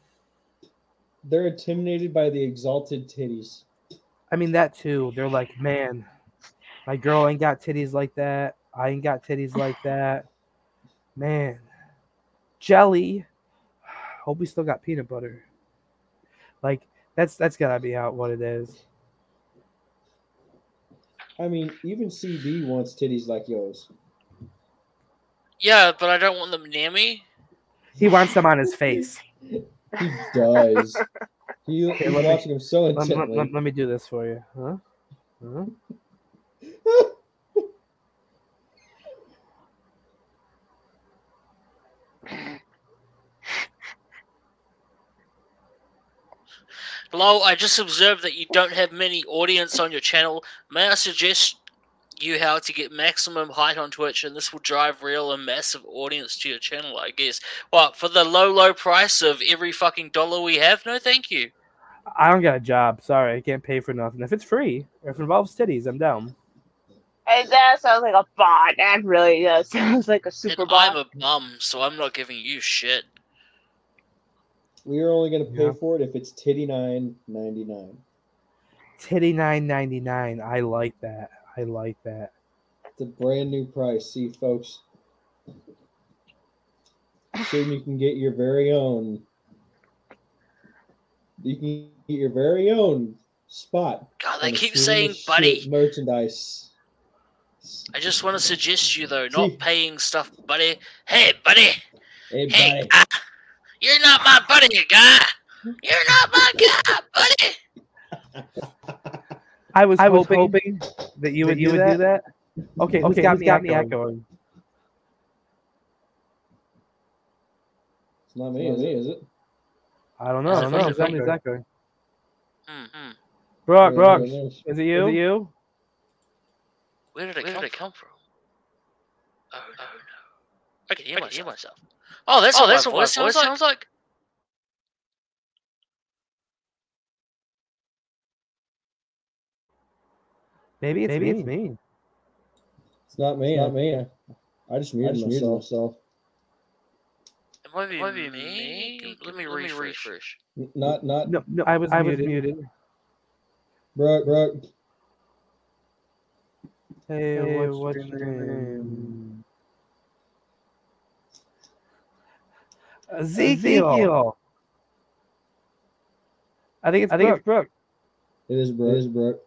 They're intimidated by the exalted titties. I mean that too. They're like, man, my girl ain't got titties like that. I ain't got titties like that. Man, jelly. Hope we still got peanut butter. Like that's that's gotta be out what it is. I mean, even CB wants titties like yours. Yeah, but I don't want them near me. He wants them on his face. He does. he, he's let me- watching him so Let, let- intently. let- let me do this for you. Huh? Huh? Hello, I just observed that you don't have many audience on your channel. May I suggest you how to get maximum height on Twitch, and this will drive real and massive audience to your channel, I guess. What, for the low, low price of every fucking dollar we have? No, thank you. I don't got a job. Sorry, I can't pay for nothing. If it's free, or if it involves titties, I'm down. And that sounds like a bot. That really does. Sounds like a super and bot. I'm a bum, so I'm not giving you shit. We are only going to pay Yeah. for it if it's titty nine ninety nine. Titty nine ninety nine. I like that. I like that. It's a brand new price. See, folks. Soon you can get your very own. You can get your very own spot. God, they keep saying buddy. merchandise. I just want to suggest you, though, not See. paying stuff, buddy. Hey, buddy. Hey, Hey, buddy. ah, you're not my buddy, you guy. You're not my guy, buddy. I was I was hoping, that you would, you do, would that. do that. Okay, who's Okay, got who's me got me echoing? It's not me, is it? Is it? I don't know. I don't know. me? Who's got me Is echoing? Mm-hmm. Brooke, Yeah, Brooke, it is. is it you? Is it you? Where did it, come, come from? Oh, no, no. I can hear, myself. hear myself. Oh, that's Oh, what that's my what my voice sounds voice like. like. Maybe it's Maybe me. it's me. It's not me. It's Not me. I just muted, just muted myself. It might be, Might be me. me. Let me Let me refresh. N- Not, not. No, no, I was I was muted. muted. Brooke, Brooke. Hey, Hey, what's, what's your your name? Ezekiel. Ezekiel. I think it's I think Brooke. it's Brooke. It is Brooke. It is Brooke.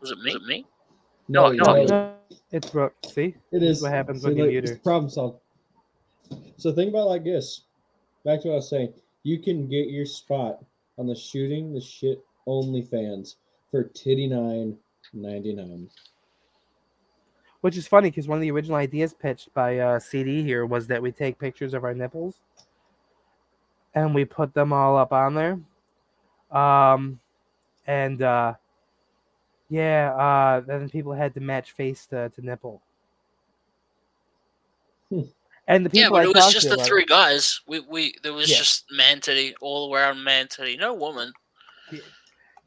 Was it me? Was it me? No, No, no, No, it's Brooke. See? It is what happens See, when you look, mute it's her. Problem solved. So think about it like this. Back to what I was saying. You can get your spot on the shooting the shit OnlyFans for titty nine ninety nine. Which is funny because one of the original ideas pitched by uh, CD here was that we take pictures of our nipples and we put them all up on there. Um, and uh, yeah, uh, then people had to match face to, to nipple. Hmm. And the people Yeah, people but I it was just the like- three guys. We we there was Yeah. just man titty all around man titty. No woman.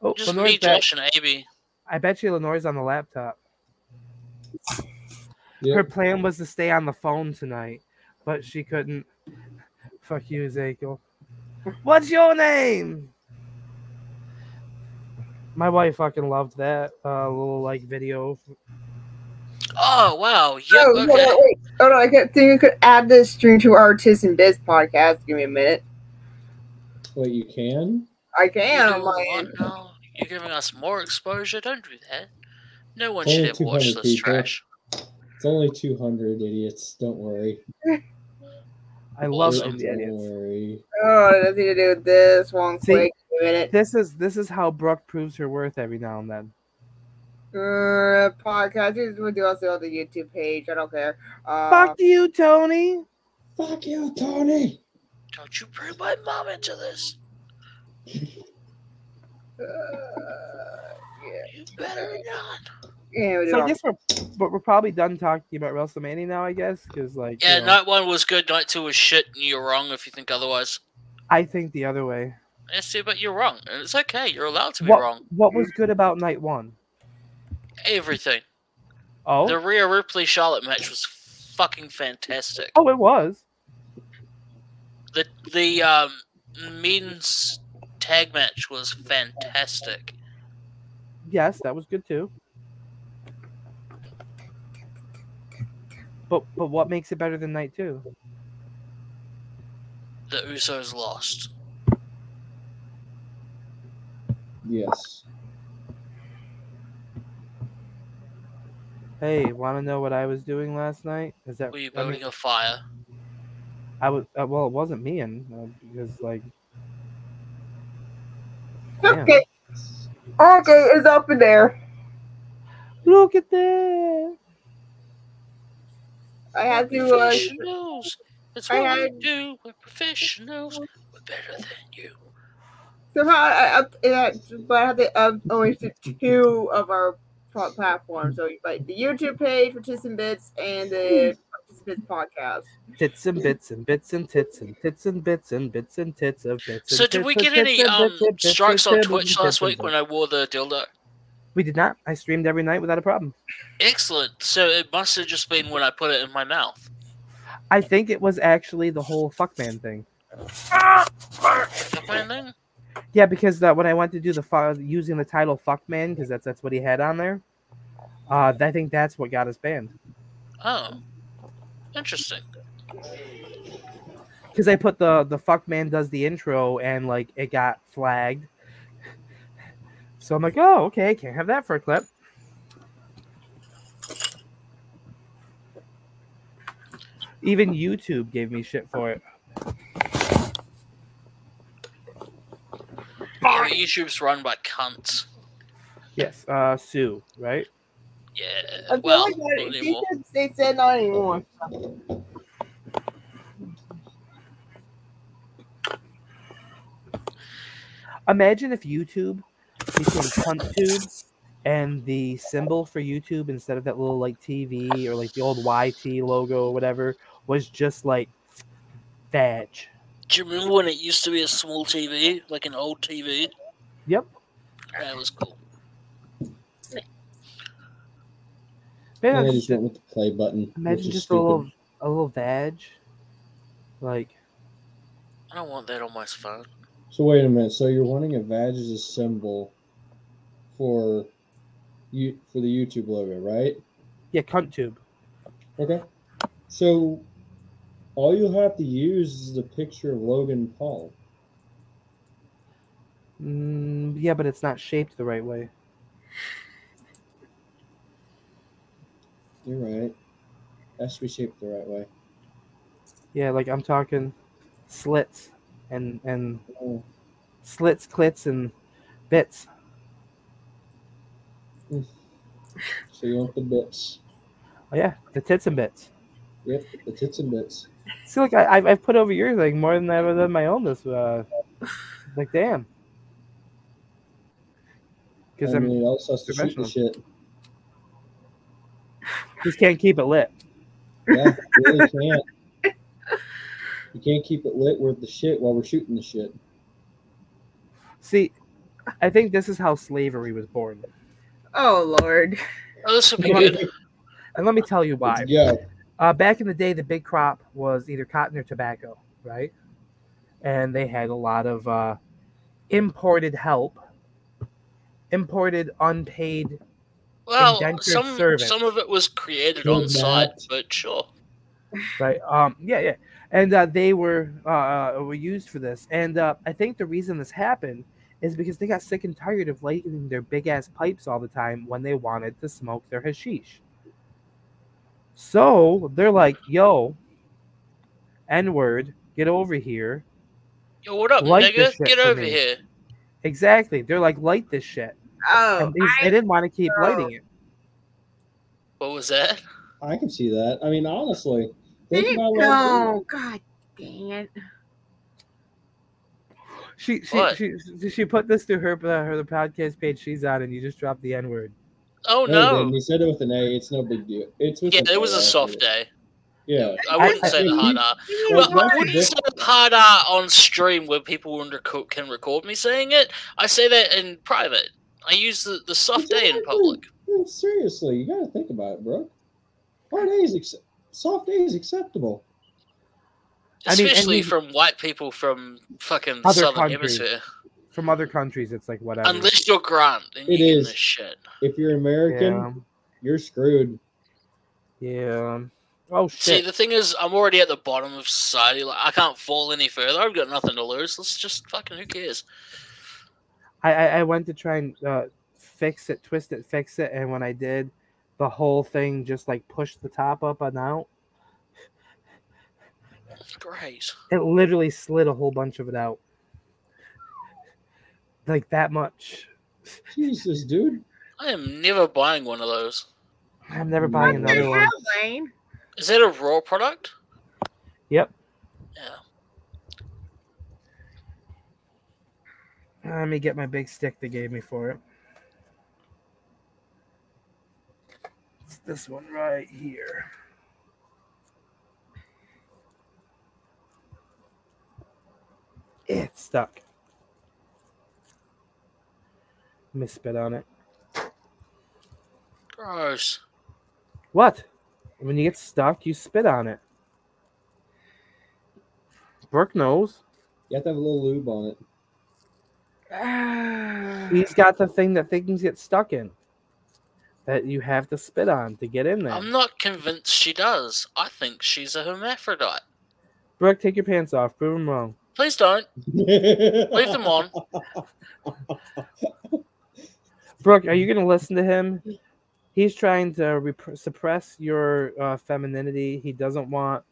Oh, Just Lenore's me, back. Josh, and Abby. I bet you Lenore's on the laptop. Yep. Her plan was to stay on the phone tonight, but she couldn't. Fuck you, Ezekiel. What's your name? My wife fucking loved that uh, little like video. Oh wow. Yep. Oh, hold okay. on, wait. Hold on, I could think I could add this stream to our Tis and Biz podcast. Give me a minute. Wait, you can? I You can do on my what end. now? You're giving us more exposure. Don't do that. No one should ever watch 200 this people. trash. It's only two hundred idiots. Don't worry. I love Awesome. those Don't idiots. worry. Oh, nothing to do with this. One See? quick minute. This is this is how Brooke proves her worth every now and then. Uh, podcast. This is what do also on the YouTube page. I don't care. Uh, Fuck you, Tony. Fuck you, Tony. Don't you bring my mom into this. uh, yeah. You better not. Yeah, So I guess we're but we're probably done talking about WrestleMania now. I guess because like you Yeah, know, night one was good. Night two was shit, and you're wrong if you think otherwise. I think the other way. Yeah, see, but you're wrong, and it's okay. You're allowed to be What wrong. what was good about night one? Everything. Oh, The Rhea Ripley Charlotte match was fucking fantastic. oh, it was. The the um, men's tag match was fantastic. Yes, that was good too. But but what makes it better than night two? The Usos lost. Yes. Hey, want to know what I was doing last night? Is that Were you I mean, building a fire? I was uh, well, it wasn't me, and uh, because like, Okay. Okay, it's up in there. look at that. I had to. Uh, Professionals. That's I what we do. We're professionals. We're better than you. somehow I up that, but I had to up only to two of our platforms. So like the YouTube page for Tits and Bits and the Tits and Bits podcast. Tits and bits and bits and tits and tits and bits and bits and tits of bits. So and did tits we get any um bits and bits strikes on Twitch last week when I wore the dildo? We did not. I streamed every night without a problem. Excellent. So it must have just been when I put it in my mouth. I think it was actually the whole fuckman thing. Fuckman thing? Yeah, because uh, when I went to do the fu- using the title "fuckman" because that's that's what he had on there. Uh, I think that's what got us banned. Oh. Interesting. Because I put the the fuckman does the intro and like it got flagged. So I'm like, oh, okay, can't have that for a clip. Even YouTube gave me shit for it. Yeah, YouTube's run by cunts. Yes, uh, Sue, right? Yeah. Well, like they, said, they said not anymore. Imagine if YouTube became CuntTube and the symbol for YouTube instead of that little like TV or like the old YT logo or whatever was just like vag. Do you remember when it used to be a small TV, like an old TV? Yep. That was cool. Maybe And I just went with the play button. imagine is just a little a little vag. Like I don't want that on my phone. So wait a minute. So you're wanting a badge as a symbol for you for the YouTube logo, right? yeah, CuntTube. Okay. So all you'll have to use is the picture of Logan Paul. Mm, yeah, but it's not shaped the right way. You're right. Has to be shaped the right way. Yeah, like I'm talking slits and and Oh, slits, clits, and bits. So you want the bits? Oh yeah, the tits and bits. Yep, the tits and bits. See, like I, I've, I've put over your thing more than I've done my own. This, uh, like, damn. Because I I'm mean, it also has to shoot the shit. just can't keep it lit. Yeah, really can't. You can't keep it lit with the shit while we're shooting the shit. See, I think this is how slavery was born, Oh Lord. Oh, this would be Let's good. and let me tell you why. Let's. Uh, back in the day, the big crop was either cotton or tobacco, right? And they had a lot of uh, imported help, imported unpaid. Well, indentured some servant. some of it was created Good on site, but sure. right? Um, yeah, yeah, and uh, they were uh, were used for this, and uh, I think the reason this happened is because they got sick and tired of lighting their big ass pipes all the time when they wanted to smoke their hashish. So they're like, "Yo, N word, get over here." Yo, what up, Light this nigga? Get over here. Exactly. They're like, "Light this shit," Oh, and they, they didn't want to keep know. lighting it. What was that? I can see that. I mean, honestly, I think didn't about. God dang it. She she, What? she she put this to her uh, her the podcast page she's on, and you just dropped the N word. Oh No, no. Dan, he said it with an A. It's no big deal. It's with Yeah, it was a soft day. Yeah. I wouldn't I- say the I- hard R. Well, I wouldn't say the hard R on stream where people under- can record me saying it. I say that in private. I use the, the soft day in public. Dude, seriously, you gotta think about it, bro. Hard A is acce- soft A is acceptable. I mean, Especially from white people from fucking the southern countries. hemisphere. From other countries, it's like whatever. Unless you're Grant and It you get is. this shit. If you're American, you're screwed. Yeah. yeah. Oh See, the thing is, I'm already at the bottom of society. Like, I can't fall any further. I've got nothing to lose. Let's just fucking who cares? I, I I went to try and uh, fix it, twist it, fix it, and when I did, the whole thing just like pushed the top up and out. Great. It literally slid a whole bunch of it out. Like that much. Jesus, dude. I am never buying one of those. I'm never buying What another one. Lane? Is that a raw product? Yep. Yeah. Let me get my big stick they gave me for it. It's this one right here. It's stuck. Let me spit on it. Gross. What? When you get stuck, you spit on it. Brooke knows. You have to have a little lube on it. He's got the thing that things get stuck in. That you have to spit on to get in there. I'm not convinced she does. I think she's a hermaphrodite. Brooke, take your pants off. Prove him wrong. Please don't. Leave them on. Brooke, are you going to listen to him? He's trying to rep- suppress your uh, femininity. He doesn't want.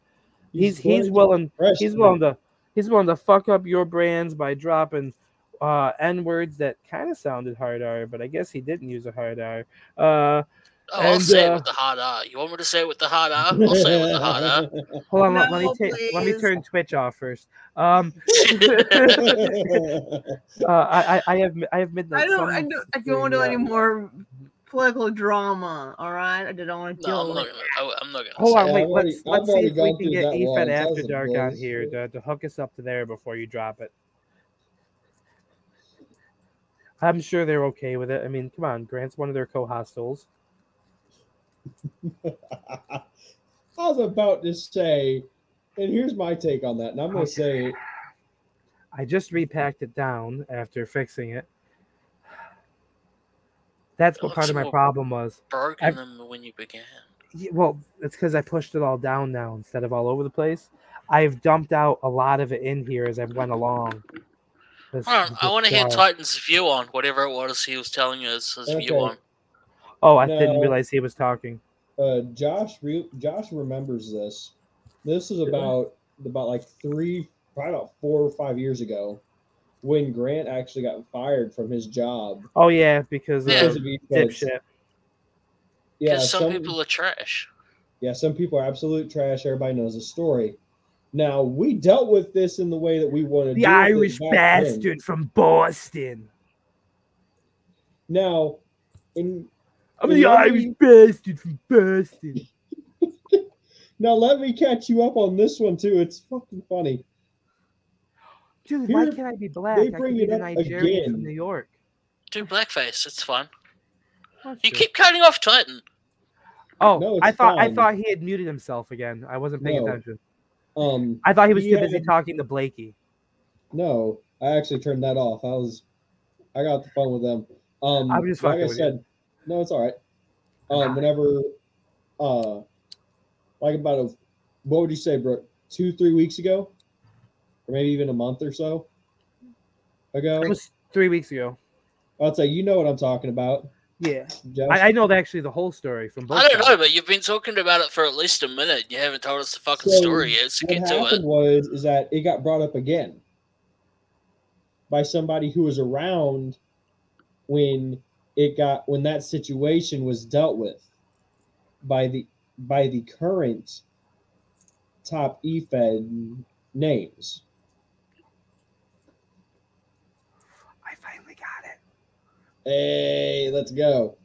He's he's going to willing. He's willing to. He's willing to fuck up your brands by dropping uh, n words that kind of sounded hard R, but I guess he didn't use a hard R. Uh, Oh, I'll And, say it uh, with the hard R. You want me to say it with the hard R? I'll say it with the hard R. hold on, let, let me ta- let me turn Twitch off first. Um, uh, I, I I have I have midnight. I don't. I don't. I don't want to do any uh, more political drama. All right. I don't want to No, I'm not gonna. I, I'm not gonna. Hold say on, wait. Already- let's I've let's see if we can get that EFED After was a Dark on buzz. here to, to hook us up to there before you drop it. I'm sure they're okay with it. I mean, come on, Grant's one of their co-hostels. I was about to say, and here's my take on that. And I'm going to say, I just repacked it down after fixing it. That's what oh, part of my problem was. Broken I've- them when you began. Yeah, Well, it's because I pushed it all down now instead of all over the place. I've dumped out a lot of it in here as I went along. This- Hold on, I want to hear. Uh, Titan's view on whatever it was he was telling you his, his view on. Oh, I didn't realize he was talking. uh, Josh, re- Josh remembers this. This is about about like three, probably about four or five years ago, when Grant actually got fired from his job. Oh yeah, because Yeah. because of of dipshit. Yeah, some, some people are trash. Yeah, some people are absolute trash. Everybody knows the story. Now we dealt with this in the way that we wanted. The to deal with it Irish back then. bastard from Boston. Now, in I'm And the Irish me- bastard from Boston. now let me catch you up on this one too. It's fucking funny. Dude, why can't I be black? they I could bring be it up Nigerian from. New York. Do blackface. It's fun. Oh, You shit. keep cutting off Titan. Oh, No, I it's thought I thought he had muted himself again. I wasn't paying No. attention. Um, I thought he was He too busy had- talking to Blakey. no, I actually turned that off. I was, I got the phone with them. Um, I'm just like I with you. Said, no, it's all right. Um, whenever, uh, like about a, what would you say, Brooke? Two, three weeks ago, or maybe even a month or so ago. It was three weeks ago. I'd say you know what I'm talking about. Yeah, I, I know actually the whole story from both. I don't know, but you've been talking about it for at least a minute. You haven't told us the fucking So, story yet, so what get to happened it. was is that it got brought up again by somebody who was around when it got when that situation was dealt with by the by the current top E EFED names. I finally got it. Hey, let's go.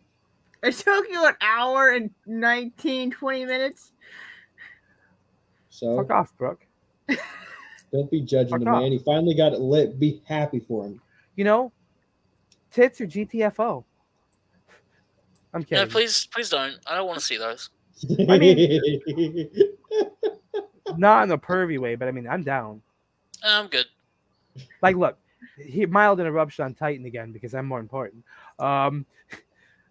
It took you an hour and 19, 20 minutes. So Fuck off, Brooke. don't be judging Fuck the off. man. He finally got it lit. Be happy for him. You know, tits or GTFO. I'm No, kidding. please, please don't. I don't want to see those. I not in a pervy way, but I mean, I'm down. I'm good. Like, look, he mild interruption on Titan again because I'm more important. Um,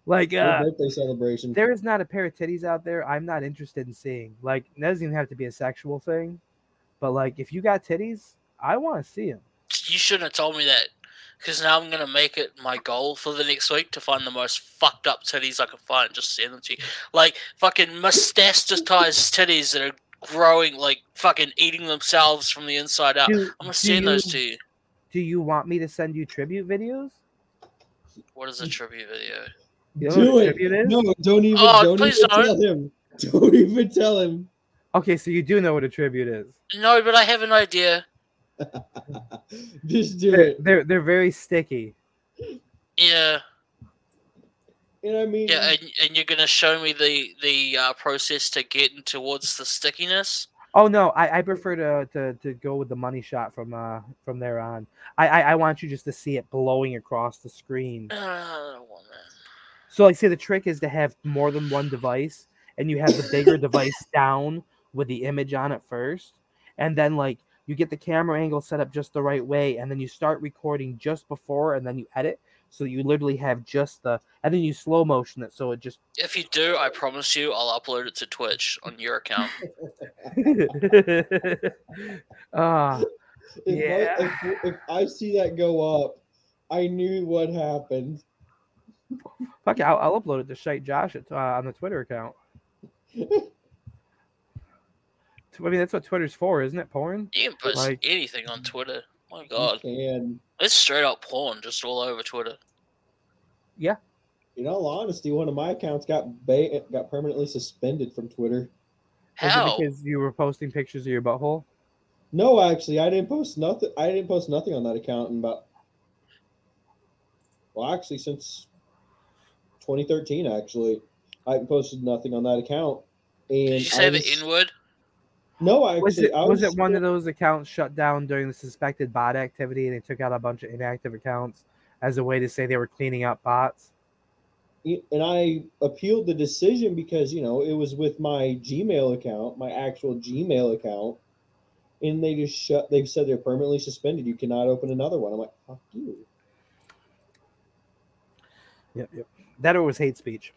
like, uh, birthday celebration. there is not a pair of titties out there I'm not interested in seeing. Like, it doesn't even have to be a sexual thing, but like, if you got titties, I want to see them. You shouldn't have told me that. Because now I'm gonna make it my goal for the next week to find the most fucked up titties I can find and just send them to you. Like fucking mustastized titties that are growing, like fucking eating themselves from the inside out. Do, I'm gonna do send those to you. Do you want me to send you tribute videos? What is a tribute video? You know do what it. Tribute is? No, don't even. Oh, don't please even don't. tell him. Don't even tell him. Okay, so you do know what a tribute is. No, but I have an idea. Just do They're, it. they're they're very sticky. Yeah, And I mean, yeah, and, and you're gonna show me the the uh, process to getting towards the stickiness. Oh no, I, I prefer to, to to go with the money shot from uh from there on. I, I I want you just to see it blowing across the screen. Uh, I don't want that. So like, say the trick is to have more than one device, and you have the bigger device down with the image on it first, and then like you get the camera angle set up just the right way, and then you start recording just before, and then you edit, so you literally have just the, and then you slow motion it, so it just. If you do, I promise you, I'll upload it to Twitch on your account. Ah, if, I, yeah. if, if I see that go up, I knew what happened. fuck it, I'll, I'll upload it to Shite Josh at, uh, on the Twitter account. I mean, that's what Twitter's for, isn't it? Porn. You can post Like- anything on Twitter. My God, it's straight up porn just all over Twitter. Yeah. In all honesty, one of my accounts got ba- got permanently suspended from Twitter. Is How? because you were posting pictures of your butthole? No, actually, I didn't post nothing. I didn't post nothing on that account in about. Well, actually, since 2013, actually, I posted nothing on that account. And Did you I say the was- N word? No, actually, Was it I was it one of those accounts shut down during the suspected bot activity and they took out a bunch of inactive accounts as a way to say they were cleaning up bots? and I appealed the decision because you know it was with my Gmail account, my actual Gmail account, and they just shut. They said they're permanently suspended. You cannot open another one. I'm like, fuck you. Yep, yep. That or was hate speech.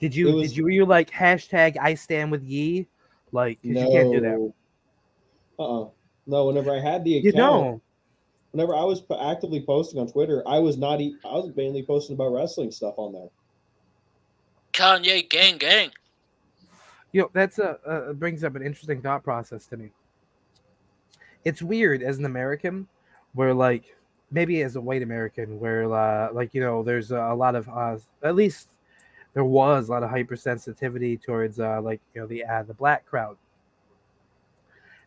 Did you was- did you were you like hashtag I stand with ye? Like 'cause you can't do that. Uh uh No, whenever I had the You account, know. whenever I was p- actively posting on Twitter, I was not. E- I was mainly posting about wrestling stuff on there. Kanye gang gang. You know, that's a uh, brings up an interesting thought process to me. It's weird as an American, where like maybe as a white American, where uh, like you know, there's a, a lot of uh, at least there was a lot of hypersensitivity towards uh, like you know the uh, the black crowd,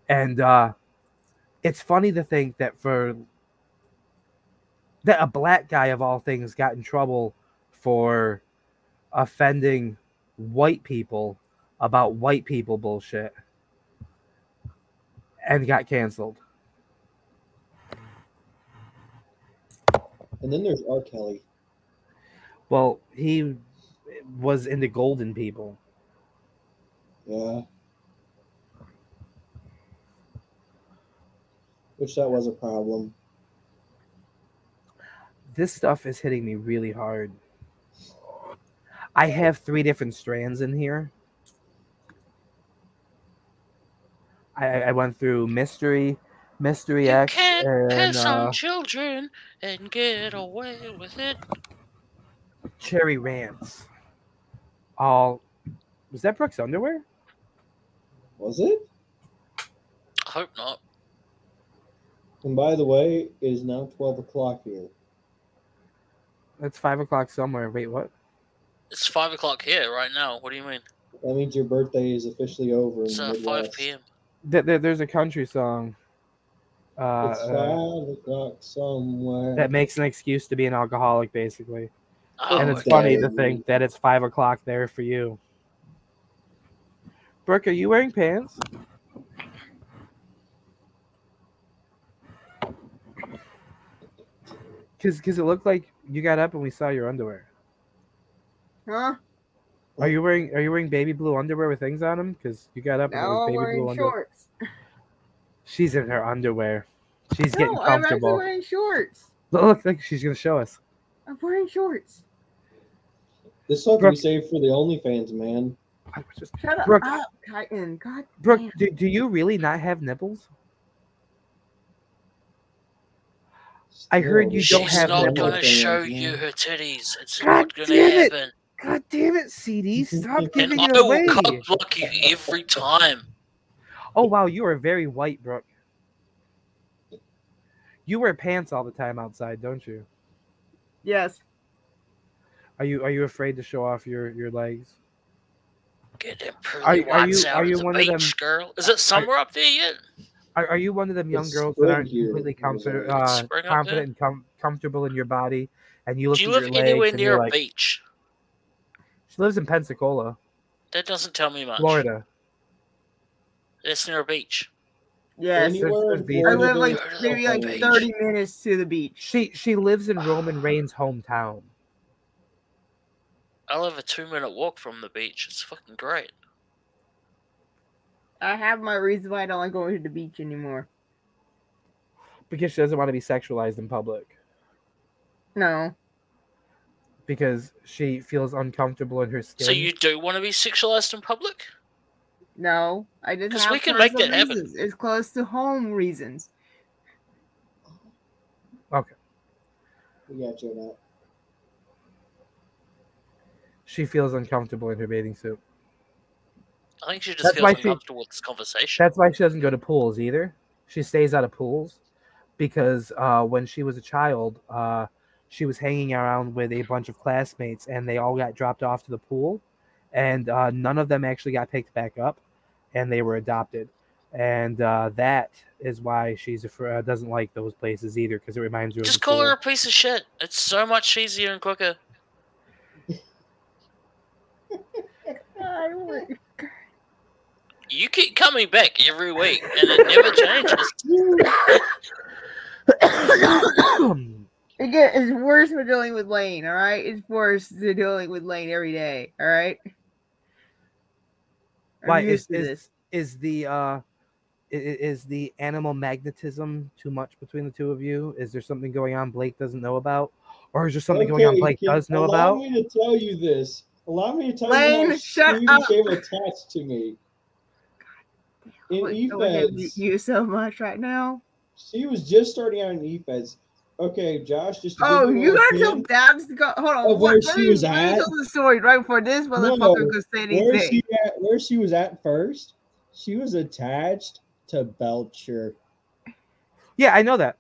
and uh, it's funny to think that for that a black guy of all things got in trouble for offending white people about white people bullshit and got canceled. And then there's R. Kelly. Well, he was into golden people. Yeah. Which that was a problem. This stuff is hitting me really hard. I have three different strands in here. I, I went through mystery, mystery You X, can't and piss uh, on children and get away with it. cherry rants. All was that Brooks underwear? Was it? I hope not. And by the way, it is now 12 o'clock here. That's five o'clock somewhere. Wait, what? It's five o'clock here right now. What do you mean? That means your birthday is officially over. It's uh, five p.m. There, there- there's a country song uh, It's uh, five o'clock somewhere. that makes an excuse to be an alcoholic, basically. Oh, and it's okay. funny to think that it's five o'clock there for you. Brooke, are you wearing pants? Because because it looked like you got up and we saw your underwear. Huh? Are you wearing Are you wearing baby blue underwear with things on them? Because you got up and it Now was I'm baby blue wearing underwear. shorts. She's in her underwear. She's getting No, I'm actually comfortable. wearing shorts. Look, look, look, she's gonna show us. I'm wearing shorts. This stuff Brooke- we saved for the OnlyFans, man. I was just- Shut up, Brooke- up, Titan. God Brooke, damn. do, do you really not have nipples? I heard you Still, don't have. She's have not gonna show man. you her titties. It's God not gonna damn it. happen. God damn it, CD! Stop And giving I it will away. cock block you every time. Oh wow, you are very white, Brooke. You wear pants all the time outside, don't you? Yes. Are you Are you afraid to show off your your legs? Get them Are- pretty are whites you- are you one of them- girl. Is it summer up there yet? Are, are you one of them young It's girls that aren't here. completely comfort, uh, confident and com- comfortable in your body, and you look Do you at live your legs anywhere and near you're a like, beach? she lives in Pensacola, That doesn't tell me much. Florida. It's near a beach. Yes. Anywhere There's- I live like maybe like 30 minutes to the beach. She she lives in Roman Reigns' hometown. I live a two minute walk from the beach. It's fucking great. I have my reason why I don't like going to the beach anymore. because she doesn't want to be sexualized in public No. because she feels uncomfortable in her skin. So you do want to be sexualized in public? No. I just 'Cause have we can make that happen. reasons. It's close to home reasons. We got you that. she feels uncomfortable in her bathing suit. I think she just That's feels why she- uncomfortable with this conversation. That's why she doesn't go to pools either. She stays out of pools because uh, when she was a child, uh, she was hanging around with a bunch of classmates, and they all got dropped off to the pool, and uh, none of them actually got picked back up, and they were adopted, and uh, that is why she's afraid, uh, doesn't like those places either because it reminds her of Just the call her a piece of shit. It's so much easier and quicker. I don't- You keep coming back every week, and it never changes. Again, it's worse for dealing with Lane, all right? It's worse than dealing with Lane every day, all right? I'm Why is, is this. is the uh i- i- is the animal magnetism too much between the two of you? Is there something going on Blake doesn't know about, or is there something going on Blake can- does know about? allow about? me to tell you this. Allow me to tell Lane, you how shut she up. became attached to me. In What- I EFEDS, you so much right now. she was just starting out in EFEDS. Okay, Josh, just to Oh, give you gotta tell hint, Dad's go. Hold on. Of what- where let she me- was let me at? tell the story right before this motherfucker No, could say anything. where she at, where she was at first. She was attached to Belcher. Yeah, I know that.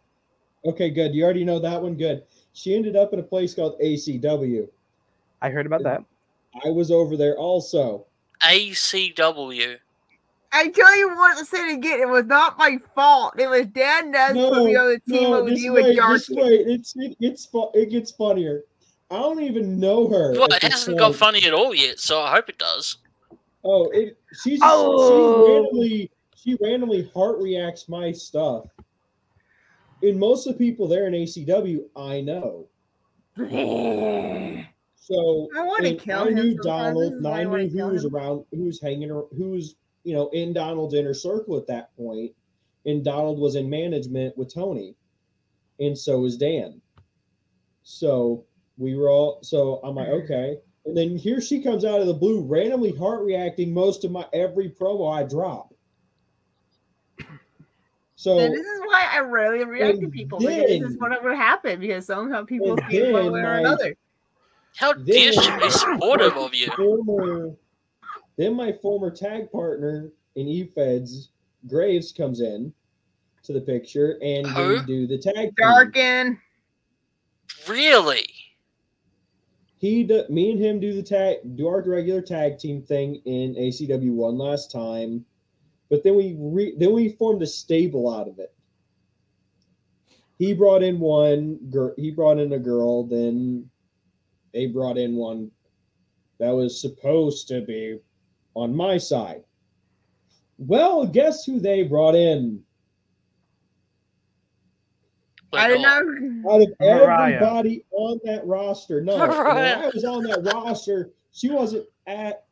Okay, good. You already know that one. Good. She ended up in a place called ACW. I heard about that. I was over there also. ACW. I tell you what to say it again. It was not my fault. It was Dan Ness put me on the team no, with just you wait, and just Yarkin. wait. It's it gets fu- it gets funnier. I don't even know her. Well, it hasn't got funny at all yet, so I hope it does. Oh, it, she's Oh. she randomly she randomly heart reacts my stuff. And most of the people there in ACW, I know. So I wanna and kill I him knew sometimes. Donald, This is I I knew who was around, who was hanging, ar- who was you know in Donald's inner circle at that point, and Donald was in management with Tony, and so was Dan. So we were all. So I'm like, mm-hmm. okay, and then here she comes out of the blue, randomly heart reacting most of my every promo I drop. So And this is why I rarely react to and people because this is then- what would happen because sometimes people and feel one way or another. How dare she be supportive of you? former, then my former tag partner in E-Feds, Graves, comes in to the picture, and Who? we do the tag. team. Darken. Really? He, do, me, and him do the tag, do our regular tag team thing in ACW one last time, but then we re, then we formed a stable out of it. He brought in one girl. He brought in a girl. Then they brought in one that was supposed to be on my side. Well, guess who they brought in? I don't know. Out of Mariah. everybody on that roster, no, when I was on that roster, she wasn't at.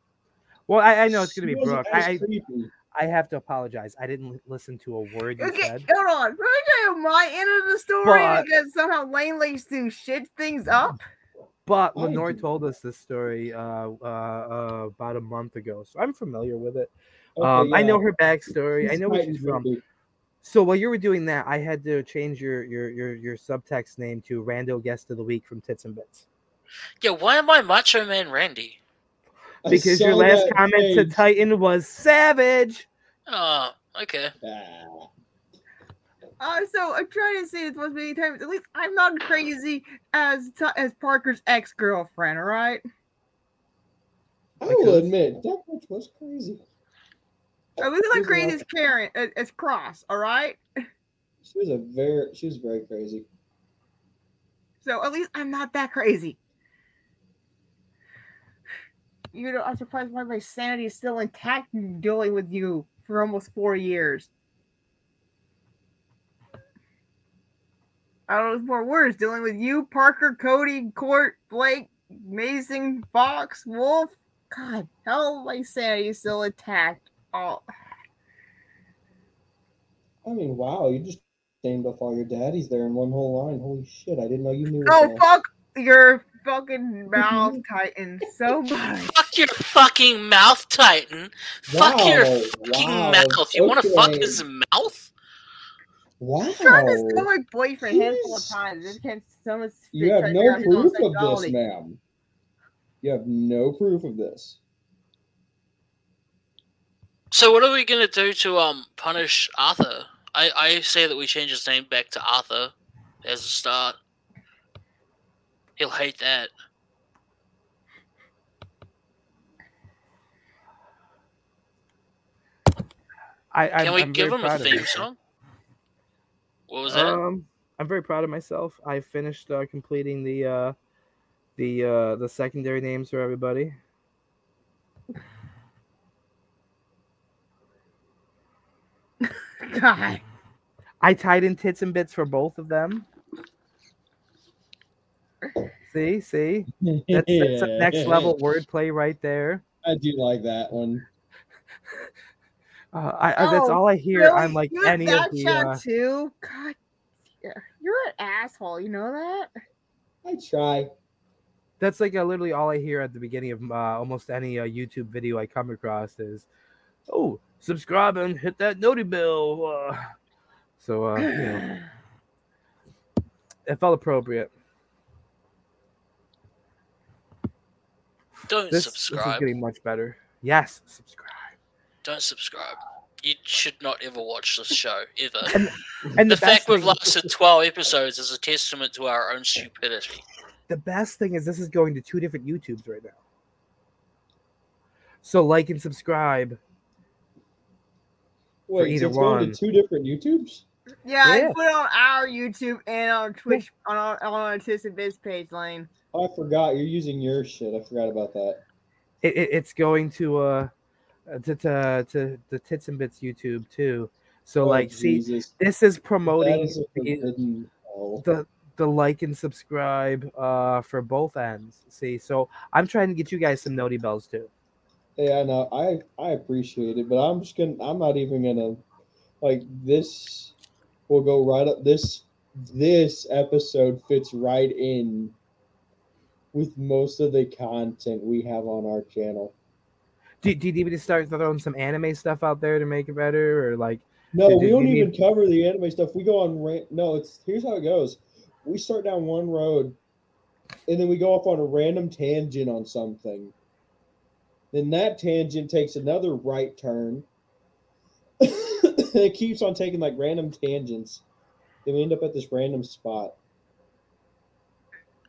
Well, I, I know it's gonna be wasn't Brooke. I, I creepy. I have to apologize. I didn't listen to a word you Okay, said. hold on. Let me tell you my end of the story But- because somehow Lane likes to shit things up. But I Lenore do. told us this story uh, uh, uh, about a month ago, so I'm familiar with it. Okay, um, I know her backstory. I know where she's from. creepy. So while you were doing that, I had to change your your your your subtext name to Rando Guest of the Week from Tits and Bits Yeah, why am I Macho Man Randy? Because your last comment to page. Titan. Titan was savage. Oh, okay. Ah. Uh, so I'm trying to say this once many times. At least I'm not crazy as as Parker's ex girlfriend. All right. I will admit that much was crazy. At least I'm She's a crazy lot- as Karen as, as Cross. All right. She was a very, she was very crazy. So at least I'm not that crazy. You know, I'm surprised why my sanity is still intact dealing with you for almost four years. I don't know more words dealing with you, Parker, Cody, Court, Blake, Mason, Fox, Wolf. God, hell, my sanity is still intact. Oh, I mean, wow, you just named off all your daddies there in one whole line. Holy shit, I didn't know you knew. oh that. fuck your fucking mouth, Titan, so much. Fuck your fucking mouth, Titan. Fuck your fucking wow, mouth. You want to fuck his mouth? Wow. tried to tell my boyfriend a handful of Jeez. times. Just can't someone You have no figure out his own proof of this, ma'am. You have no proof of this. So what are we gonna do to um punish Arthur? I I say that we change his name back to Arthur as a start. He'll hate that. I, I'm, Can we I'm give him a proud of theme song? What was that? Um, I'm very proud of myself. I finished uh, completing the uh, the uh, the secondary names for everybody. God. I tied in tits and bits for both of them. See, see, that's, that's a next level wordplay right there. I do like that one. Uh, I, I that's Oh, all I hear Really? on like You any of the. chat Uh, too? God, yeah. You're an asshole. You know that? I try. that's like uh, literally all I hear at the beginning of uh, almost any uh, YouTube video I come across is, "Oh, subscribe and hit that noti bell." Uh, so uh, you know, it felt appropriate. Don't This, this is getting much better. Yes, subscribe. Don't subscribe. You should not ever watch this show ever. And the the, fact we've thing, lasted twelve episodes is a testament to our own stupidity. the best thing is this is going to two different YouTubes right now. So like and subscribe. Wait, either so it's going one. to two different YouTubes? Yeah, I put on our YouTube and on Twitch on our on our Tits and Bits page lane. Oh, I forgot. You're using your shit. I forgot about that. It, it, it's going to uh to, to to the tits and bits YouTube too. So Oh, like, see, this is promoting is the, the the like and subscribe uh for both ends. See, so I'm trying to get you guys some noti bells too. Yeah, I know. I I appreciate it, but I'm just gonna. I'm not even gonna. Like this, will go right up. This this episode fits right in with most of the content we have on our channel. Do, do you need me to start throwing some anime stuff out there to make it better, or like? No, Did- we don't even need- cover the anime stuff. We go on rant. No, it's here's how it goes. We start down one road, and then we go off on a random tangent on something. Then that tangent takes another right turn. it keeps on taking like random tangents. Then we end up at this random spot.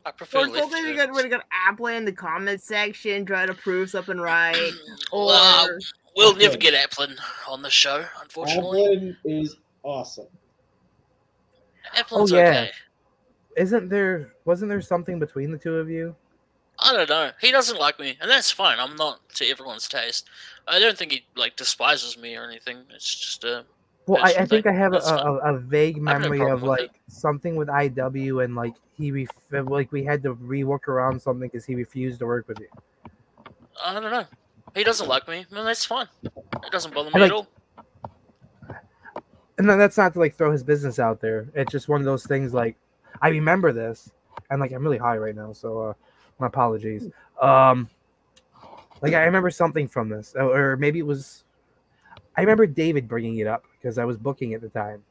I prefer Or left something you got turns. really got Applin in the comment section, try to prove something right. Or Well, we'll never get Applin on the show, unfortunately. Applin is awesome. Applin's Oh, yeah. okay. Isn't there? Wasn't there something between the two of you? I don't know. He doesn't like me, and that's fine. I'm not to everyone's taste. I don't think he like despises me or anything. It's just a Well, I, I think thing, I have a, a, a vague I no memory of like something with IW and like he ref- like we had to rework around something because he refused to work with you. I don't know. He doesn't like me. Well, that's fine. It doesn't bother me like- at all. and then that's not to like throw his business out there. It's just one of those things. Like I remember this, and like I'm really high right now, so uh, my apologies. Um, like I remember something from this, or maybe it was. I remember David bringing it up because I was booking at the time.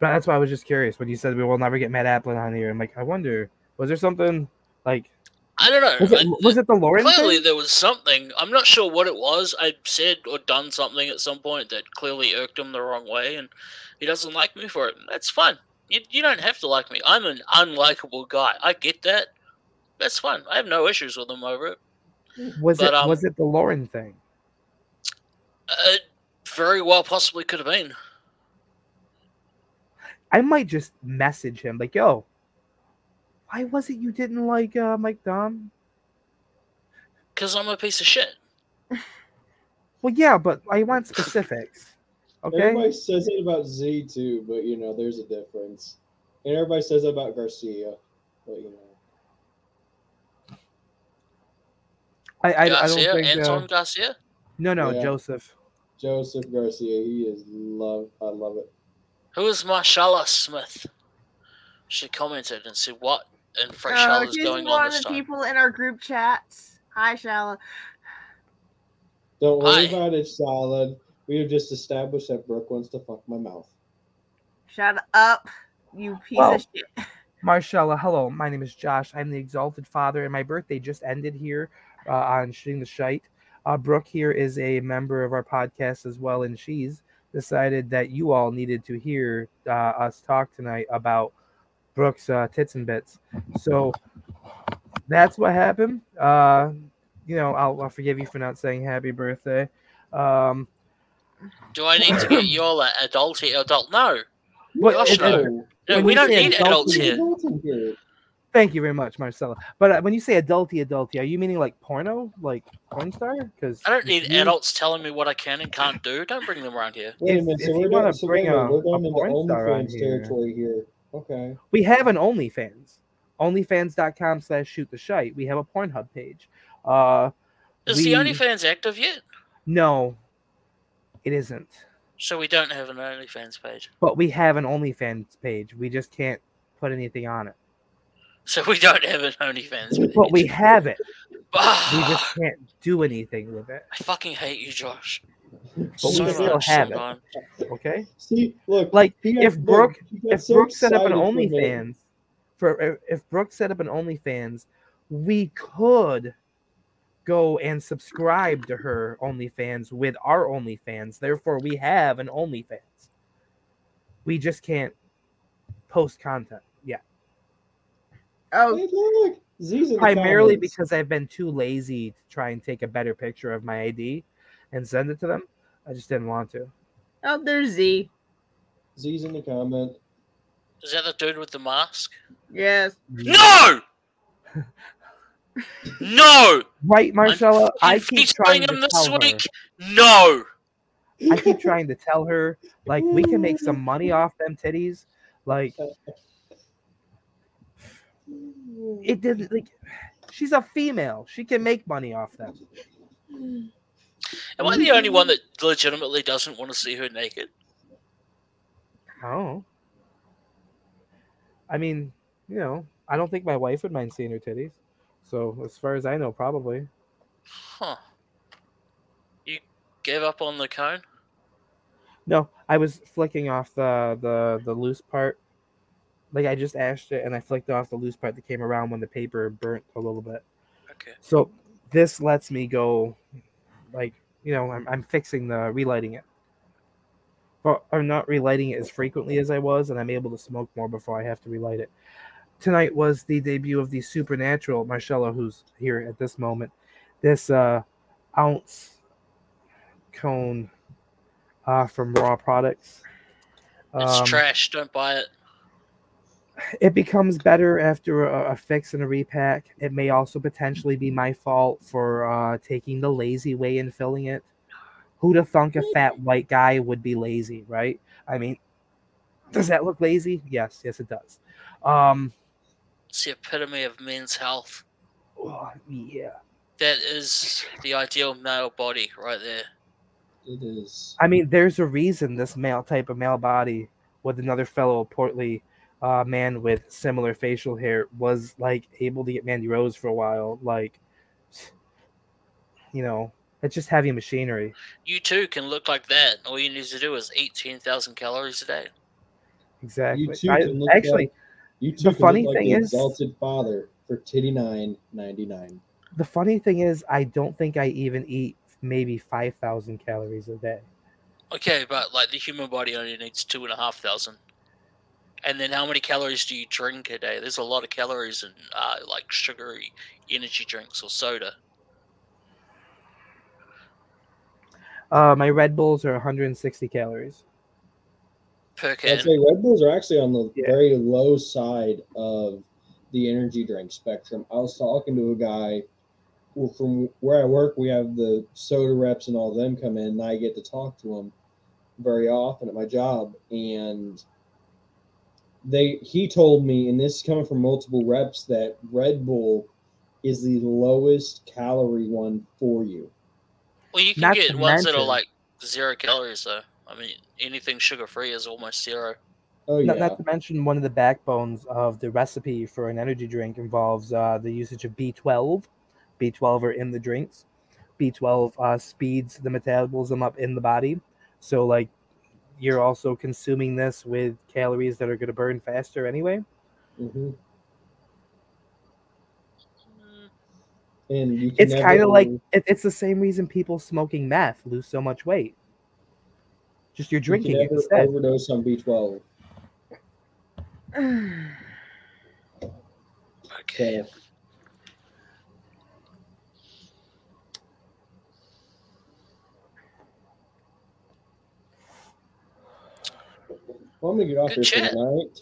But that's why I was just curious when you said we will never get Matt Applin on here. I'm like, I wonder, was there something like I don't know. was it, I- was it the Lauren? clearly, thing? there was something. I'm not sure what it was. I said or done something at some point that clearly irked him the wrong way, and he doesn't like me for it. That's fine. You, you don't have to like me. I'm an unlikable guy. I get that. That's fine. I have no issues with him over it. Was but, it um, was it the Lauren thing? Uh, very well possibly could have been. I might just message him like, "Yo, why was it you didn't like uh, Mike Dom?" Because I'm a piece of shit. Well, yeah, but I want specifics. Okay. Everybody says it about Z too, but you know, there's a difference. And everybody says it about Garcia, but you know. I, I, I Garcia, don't think. Anton Uh, Garcia. no, no, Yeah. Joseph. Joseph Garcia, he is love. I love it. Who is Marshala Smith? She commented and said, "What in Fresh Oh, Hell is she's going one of the people in our group chats. Hi, Shala. Don't worry Hi. about it, Solid. We have just established that Brooke wants to fuck my mouth. Shut up, you piece Well, of shit. Marcella, hello. My name is Josh. I'm the Exalted Father, and my birthday just ended here uh, on Shooting the Shite. Uh, Brooke here is a member of our podcast as well, and she's decided that you all needed to hear uh, us talk tonight about Brooke's uh, tits and bits. So that's what happened. Uh, you know, I'll, I'll forgive you for not saying happy birthday. Um, Do I need to get you all an adult here? Adult? No, but Gosh, no. no When we don't need adult, adults here. Adults in here. Thank you very much, Marcella. But uh, when you say adulty, adulty, are you meaning like porno, like porn star? Because I don't need adults telling me what I can and can't do. Don't bring them around here. Wait a minute. if So you we're wanna. So bring a a- we're going a into porn star on OnlyFans here. territory here. Okay. We have an OnlyFans. OnlyFans.com slash shoot the shite. We have a Pornhub page. Uh, Is the OnlyFans active yet? no, it isn't. So we don't have an OnlyFans page. But we have an OnlyFans page. We just can't put anything on it. So we don't have an OnlyFans page. But we have it. We Ah, just can't do anything with it. I fucking hate you, Josh. But so we still much have it. sometimes. Okay. See, look. Like if look, Brooke if so Brooke set up an excited for. OnlyFans, for if Brooke set up an OnlyFans, we could go and subscribe to her OnlyFans with our OnlyFans. Therefore, we have an OnlyFans. We just can't post content yet, Oh, Hey, look, Z's in the primarily comments. because I've been too lazy to try and take a better picture of my ID and send it to them. I just didn't want to. oh, there's Z. Z's in the comment. Is that the dude with the mask? Yes. No! no! Right, Marcella. I I'm keep featuring trying to him this tell her. week. No! I keep trying to tell her like we can make some money off them titties. Like it didn't like she's a female. She can make money off them. Am I the only one that legitimately doesn't want to see her naked? Oh. I mean, you know, I don't think my wife would mind seeing her titties. So as far as I know, probably. Huh. You gave up on the cone? No, I was flicking off the the the loose part. Like I just ashed it and I flicked off the loose part that came around when the paper burnt a little bit. Okay. So this lets me go, like you know, I'm, I'm fixing the relighting it. But I'm not relighting it as frequently as I was, and I'm able to smoke more before I have to relight it. Tonight was the debut of the Supernatural Marcella, who's here at this moment. This uh, ounce cone uh, from Raw Products. It's Um, trash. Don't buy it. It becomes better after a, a fix and a repack. It may also potentially be my fault for uh, taking the lazy way and filling it. Who'd have thunk a fat white guy would be lazy, right? I mean, does that look lazy? Yes, yes, it does. Um, It's the epitome of men's health. oh, yeah. That is the ideal male body right there. It is. I mean, there's a reason this male type of male body with another fellow portly uh, man with similar facial hair was like able to get Mandy Rose for a while. Like, you know, it's just heavy machinery. You too can look like that. All you need to do is eat 10,000 calories a day. Exactly. too I- can look actually, like- You two the can funny look like thing the is- exalted father for titty nine ninety nine. the funny thing is, I don't think I even eat maybe five thousand calories a day. Okay, but like the human body only needs two and a half thousand. And then how many calories do you drink a day? There's a lot of calories in uh, like sugary energy drinks or soda. Uh, my Red Bulls are 160 calories. per I'd can. say Red Bulls are actually on the Yeah. very low side of the energy drink spectrum. I was talking to a guy from where I work. We have the soda reps and all them come in, and I get to talk to them very often at my job. And they he told me, and this is coming from multiple reps, that Red Bull is the lowest calorie one for you. Well, you can Not get to ones that are like zero calories though. I mean, anything sugar free is almost zero. Oh yeah, Not, not to mention, one of the backbones of the recipe for an energy drink involves uh, the usage of B12. B12 are in the drinks. B12 uh, speeds the metabolism up in the body. So, like, you're also consuming this with calories that are going to burn faster anyway. hmm Mm, and you can It's kind of like it, it's the same reason people smoking meth lose so much weight. Just you're you can drinking it never instead. overdose on B12. Okay. Well, I'm gonna get off Good here for tonight.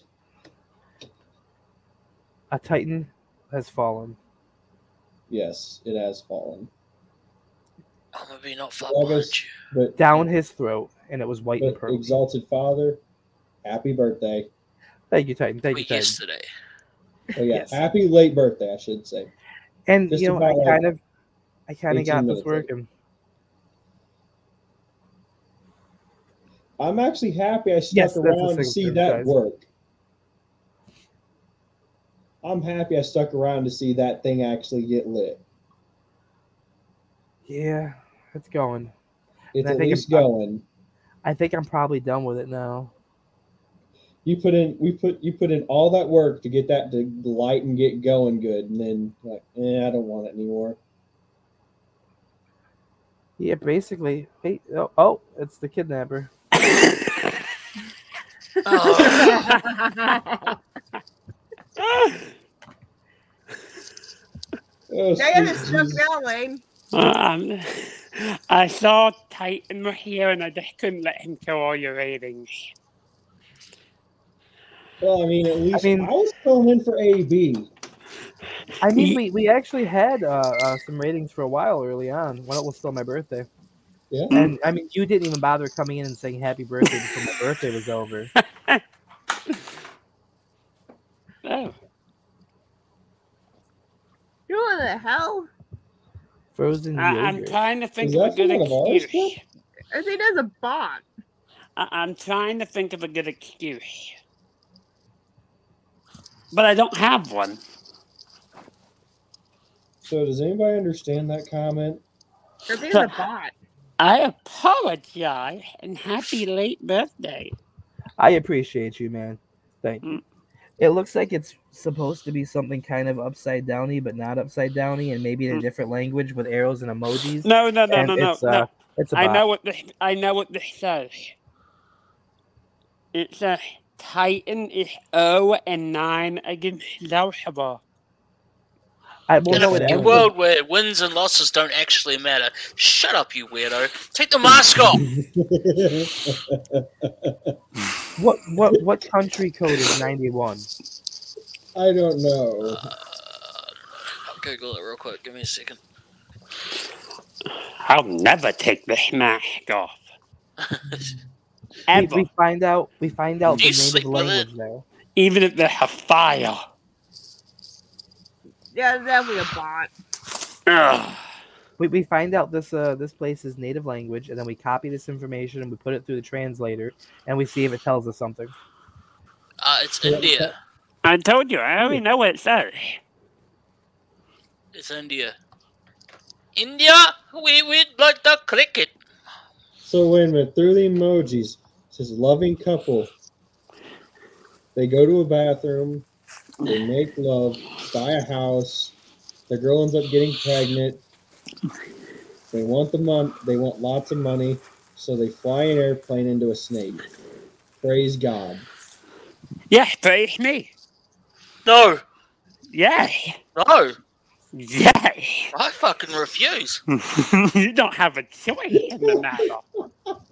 A titan has fallen. Yes, it has fallen, I'm gonna be not far Well, behind but Down his throat, and it was white and but purple. exalted Father, happy birthday! Thank you, Titan. Thank you, Wait, Titan. yesterday. Oh yeah, Yes. happy late birthday, I should say. And Just you know, I about, like, kind of, I kind of 18 got this minutes later. working. I'm actually happy I stuck Yes, around to see that work. I'm happy I stuck around to see that thing actually get lit. Yeah, it's going. It's at think least I'm- going. I think I'm probably done with it now. You put in we put you put in all that work to get that to light and get going good, and then like, eh, I don't want it anymore. Yeah, basically. Hey, oh, oh it's the kidnapper. Oh, Oh, Now you're sweet stuck now, Lane. Um, I saw Titan here and I just couldn't let him kill all your ratings. Well, I mean, at least I, mean- was filling in for AB. I mean, Ye- we, we actually had uh, uh, some ratings for a while early on when it was still my birthday. Yeah. And mm. I mean, you didn't even bother coming in and saying happy birthday before my birthday was over. Oh, You what the hell? Frozen I, I'm trying to think Is of a good one of ours, excuse. I think that's a bot. I, I'm trying to think of a good excuse. But I don't have one. So, does anybody understand that comment? I think it's a bot. I apologize and happy late birthday. I appreciate you, man. Thank you. Mm. It looks like it's supposed to be something kind of upside downy, but not upside downy, and maybe in a Mm. different language with arrows and emojis. No, no, no, and no, no, it's, uh. It's a I know what this. I know what this says. It's a Titan is 0 and 9 against Zelshaba. I, well, in no, a it fucking ended- world where wins and losses don't actually matter. Shut up, you weirdo. Take the mask off. What what what country code is ninety one? I don't know. Uh, I'll Google it real quick. Give me a second. I'll never take the mask off. We, Ever. we find out we find out Do the you sleep native with language now. Even if there's a fire. Yeah, it's definitely a bot. Ugh. we, we find out this uh this place's native language, and then we copy this information and we put it through the translator, and we see if it tells us something. Uh, it's Yeah, India. I told you, I already know what it says. It's India. India, we would like the cricket. So wait a minute. Through the emojis, it says loving couple. They go to a bathroom. They make love. Buy a house. The girl ends up getting pregnant. They want the mon- They want lots of money, so they fly an airplane into a snake. Praise God. Yeah, praise me. No, Yeah. no, Yeah. I fucking refuse. you don't have a choice in the matter.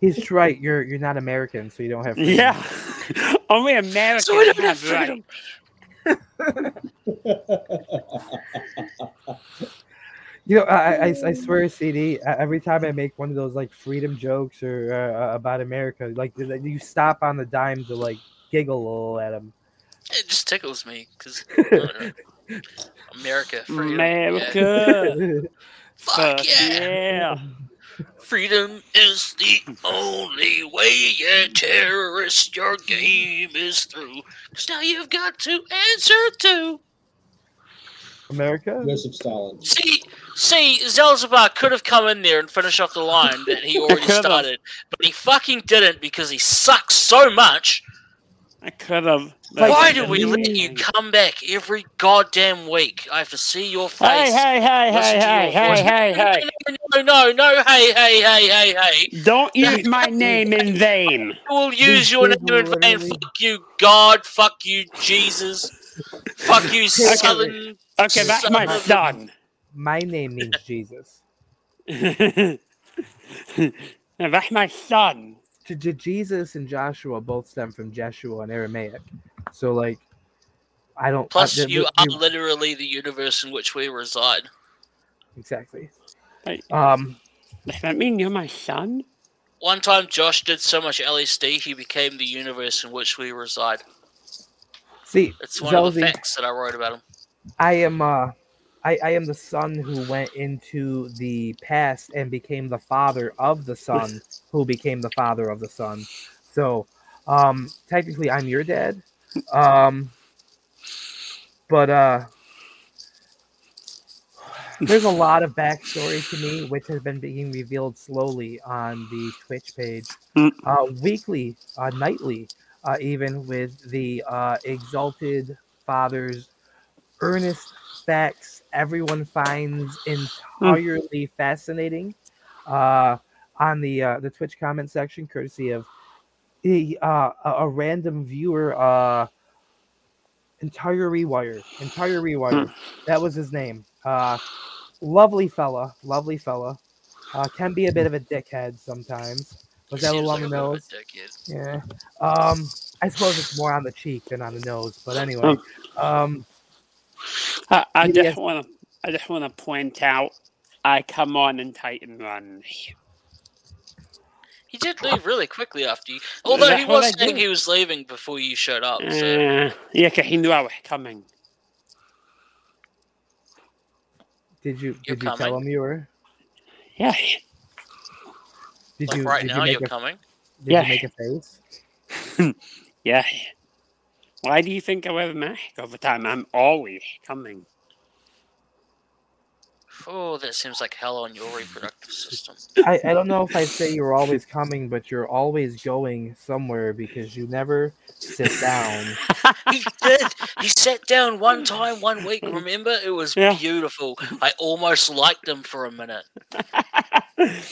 He's right. You're you're not American, so you don't have. freedom. Yeah. Only Americans So we don't have have right. You know, I, I, I swear, CD. uh, Every time I make one of those like freedom jokes or uh, about America, like you stop on the dime to like giggle a little at him. It just tickles me because America, freedom. Yeah. America. Fuck Fuck yeah. yeah. Freedom is the only way, yeah, terrorist, your game is through. Cause now you've got to answer to. America. Joseph Stalin. See, see, Zelzibah could have come in there and finished off the line that he already started, but he fucking didn't because he sucks so much. I could have. Like, Why do we let you come back every goddamn week? I have to see your face. Hey, hey, hey, hey, hey, hey, hey, hey. No, no, no, hey, hey, hey, hey, hey. Don't use my name in vain. I will use your name in vain. literally- Fuck you, God. Fuck you, Jesus. Fuck you, Southern. Okay, that's my son. My name means Jesus. that's my son. J- J- Jesus and Joshua both stem from Jeshua and Aramaic. So like, I don't. Plus, I- the- you the- are literally the universe in which we reside. exactly. Hey. Um. Does that mean you're my son? One time, Josh did so much LSD, he became the universe in which we reside. See, It's one of the facts that I wrote about him. I am. Uh, I, I am the son who went into the past and became the father of the son, who became the father of the son. So, um, technically, I'm your dad. Um, but uh, there's a lot of backstory to me, which has been being revealed slowly on the Twitch page, Mm. uh, weekly, uh, nightly, uh, even with the uh, exalted fathers, earnest facts everyone finds entirely fascinating. Uh, on the uh, the Twitch comment section, courtesy of a uh, a, a random viewer, uh, entire rewire, entire rewire. That was his name. Uh, lovely fella, lovely fella. Uh, can be a bit of a dickhead sometimes. Was that a Seems little on the a bit of a nose? Yeah. Um, I suppose it's more on the cheek than on the nose. But anyway, um, I, I Maybe just want to. I just want to point out. I come on and Titan run. He did leave really quickly after you. Although he was saying he was leaving before you showed up. So Uh, yeah, 'cause he knew I was coming. did you You're did you tell him you were? Yeah. Did like you right did now, you you're a, coming. did Yeah. you make a face? Yeah. Why do you think I wear a mask all the time? I'm always coming. Oh, that seems like hell on your reproductive system. I, I don't know if I'd say you're always coming, but you're always going somewhere because you never sit down. He did. He sat down one time, one week. Remember, it was Yeah. beautiful. I almost liked him for a minute.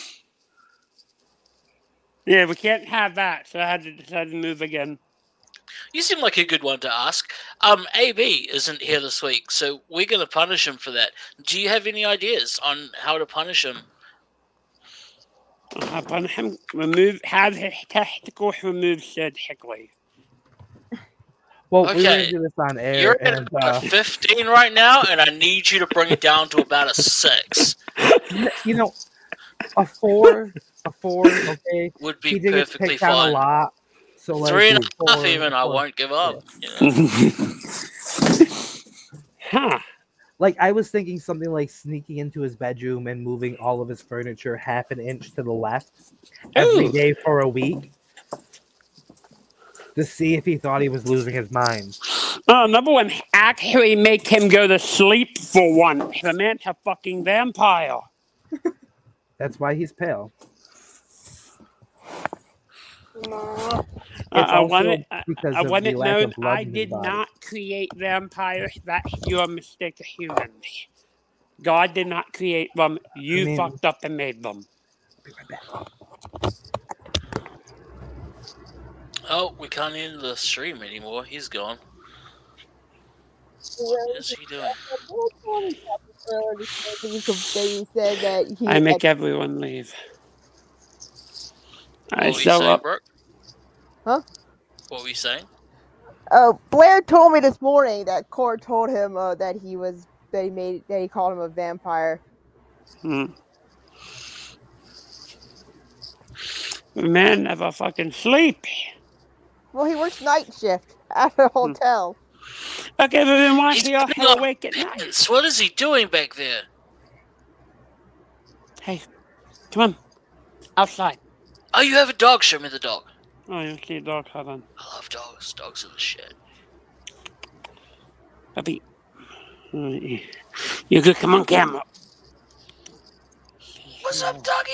yeah, we can't have that, so I had to decide to move again. You seem like a good one to ask. Um, AB isn't here this week, so we're gonna punish him for that. Do you have any ideas on how to punish him? Upon him, remove have his testicles removed Hickley. Well, we're Okay. gonna do this on air, You're at and about uh, a 15 right now, and I need you to bring it down to about a six. you know, a four, a four, okay. Would be did get perfectly picked on a fine. lot, so like Three and a half, four- even. I won't give up. You know? huh. Like I was thinking something like sneaking into his bedroom and moving all of his furniture half an inch to the left every Ooh. day for a week to see if he thought he was losing his mind. Oh, number one, actually make him go to sleep for once. The man's a fucking vampire. That's why he's pale. Uh, It's I also want it, because I of want the it known I did not create vampires. That's your mistake, human. God did not create them. You mean- fucked up and made them. Be right back. Oh, we can't end the stream anymore. He's gone. What is he doing? They said that he I make everyone leave. I What were show up. Brooke? Huh? What were you saying? Oh, Blair told me this morning that Court told him uh, that he was that he made that he called him a vampire. Hmm. The man never fucking sleep. Well, he works night shift at a hotel. Okay, but then why He's is he all picking up awake at night? What is he doing back there? Hey, come on. Outside. Oh, you have a dog. Show me the dog. Oh, you see a dog, hold. I love dogs. Dogs are the shit. Puppy. You good? Come on, camera. What's up, doggy?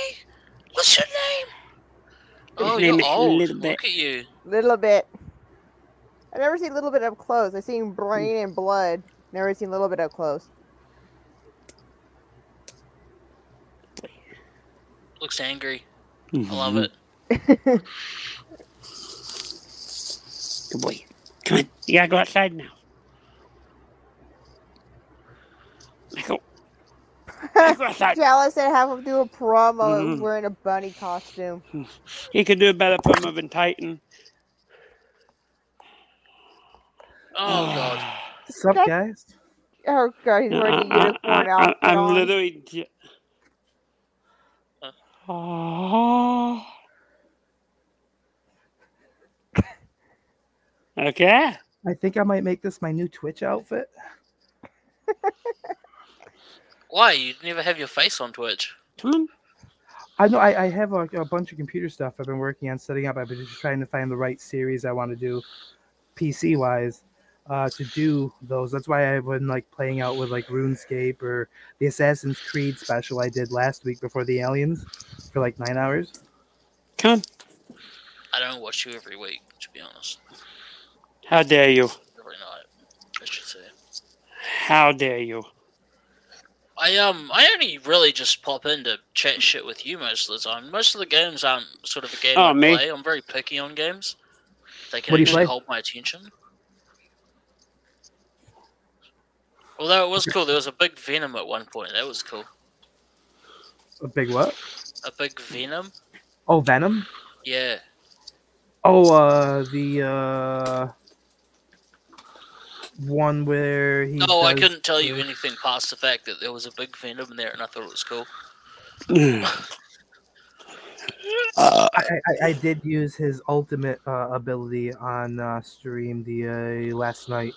What's your name? His Oh, name you're is old. Little Bit. Look at you. Little bit. I've never seen little bit up close. I've seen brain and blood. Never seen little bit up close. Looks angry. I Mm-hmm. love it. Good boy. Come on. You gotta go outside now. Michael. Go. Jealous and have him do a promo Mhm. wearing a bunny costume. He could do a better promo than Titan. Oh god. What's up, guys? Oh god, he's wearing a uh, uh, uh, I, unicorn outfit am on. literally. j- Huh? Oh. Okay. I think I might make this my new Twitch outfit. Why? You never have your face on Twitch. Come on. I know I, I have a, a bunch of computer stuff I've been working on setting up. I've been just trying to find the right series I want to do, PC wise, uh, to do those. That's why I've been like playing out with like RuneScape or the Assassin's Creed special I did last week before the aliens for like nine hours. Come on. I don't watch you every week, to be honest. How dare you? Every night, I should say. How dare you? I um I only really just pop in to chat shit with you most of the time. Most of the games aren't sort of a game Oh, I me? play. I'm very picky on games. They can What actually hold my attention. Although it was cool, there was a big Venom at one point. That was cool. A big what? A big Venom. Oh, Venom. Yeah. Oh, uh, the uh, one where he. No, I couldn't tell you anything past the fact that there was a big Venom there, and I thought it was cool. Uh, I, I, I did use his ultimate uh, ability on uh, stream the uh, last night.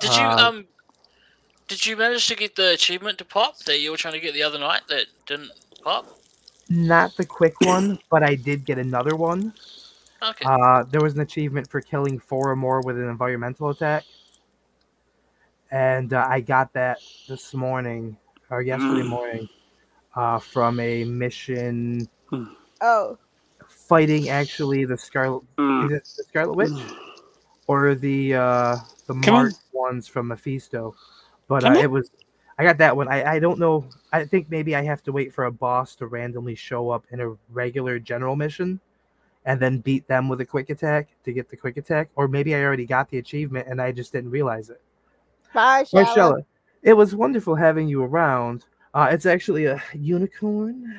Did you Uh, um? Did you manage to get the achievement to pop that you were trying to get the other night that didn't pop? Not the quick one, but I did get another one. Okay. Uh, there was an achievement for killing four or more with an environmental attack, and uh, I got that this morning or yesterday Mm. morning uh, from a mission Oh, fighting actually the Scarlet mm, is it the Scarlet Witch or the uh, the Come on. Mark ones from Mephisto, but Come uh, on. it was I got that one. I I don't know. I think maybe I have to wait for a boss to randomly show up in a regular general mission, and then beat them with a quick attack to get the quick attack, or maybe I already got the achievement and I just didn't realize it. Bye, Shala. Marcella, it was wonderful having you around. Uh, it's actually a unicorn.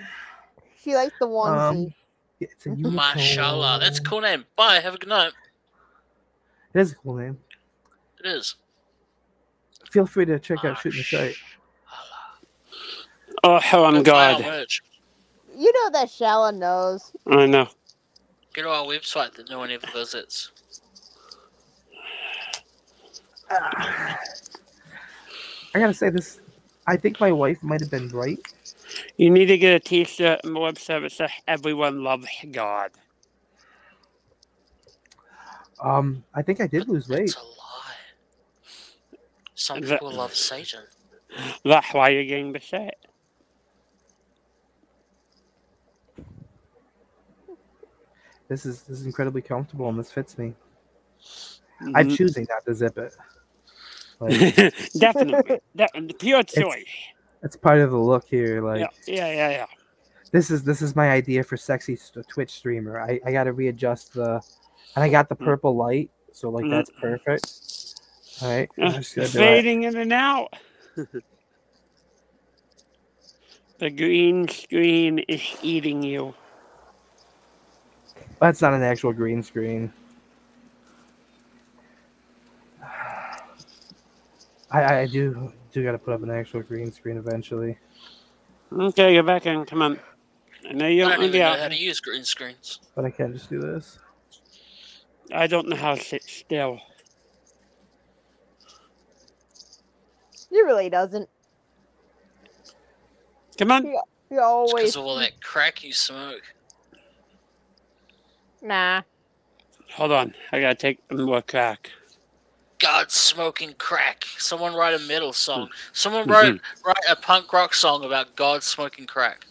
She likes the onesie. Um, It's a unicorn. Mashallah, that's a cool name. Bye. Have a good night. It is a cool name. It is. Feel free to check out Shooting the Shite. oh, hell, I'm Go God. You know that Shala knows. I know. Go to our website that no one ever visits. I gotta say this. I think my wife might have been right. You need to get a T-shirt and website that says "Everyone loves God." Um, I think I did lose weight. It's a lie. Some That- people love Satan. That's why you're getting the shirt. This is this is incredibly comfortable and this fits me. I'm Mhm. choosing not to zip it. Like, Definitely, that, pure choice. it's part of the look here. Like yeah, yeah, yeah, yeah. this is this is my idea for sexy Twitch streamer. I, I got to readjust the, and I got the Mm. purple light, so like Mm. that's perfect. All right, Uh, I'm just gonna do it. fading in and out. the green screen is eating you. That's not an actual green screen. I I do do got to put up an actual green screen eventually. Okay, get back in. Come on. I know you I don't don't want to even be know out. how to use green screens. But I can't just do this. I don't know how to sit still. He really doesn't. Come on. He It's always. because of all that crack you smoke. Nah. Hold on. I gotta take more crack. God smoking crack. Someone write a metal song. Hmm. Someone hmm. wrote write a punk rock song about God smoking crack.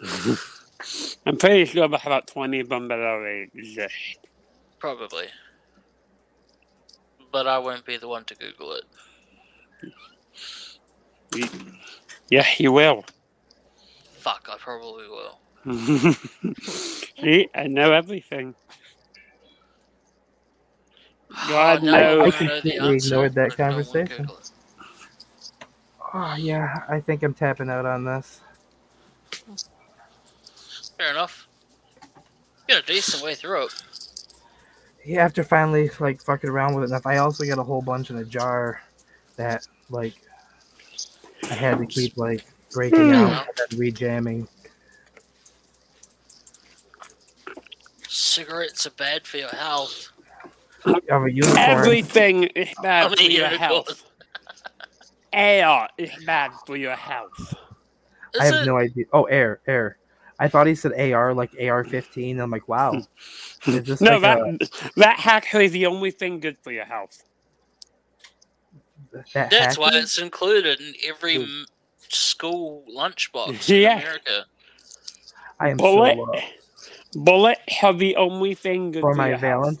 I'm pretty sure about 20 of them that already exist. Probably. But I won't be the one to Google it. Yeah, you will. Fuck, I probably will. See, I know everything. God Oh, now knows. I I completely ignored that but no conversation. Oh yeah, I think I'm tapping out on this. Fair enough. You got a decent way through it. Yeah, after finally like fucking around with it enough, I also got a whole bunch in a jar that like I had to keep like breaking Hmm. out and rejamming. Cigarettes are bad for your health. I'm a unicorn. Everything is bad I'm for your health. Air is bad for your health. Is I have it? no idea. Oh, air, air. I thought he said AR, like AR-15. I'm like, wow. Is this No, like that a, that actually is the only thing good for your health. that That's why it's included in every hmm. Ooh. school lunchbox Yeah. in America. I am Bullet, so bullet are the only thing good for for my your health.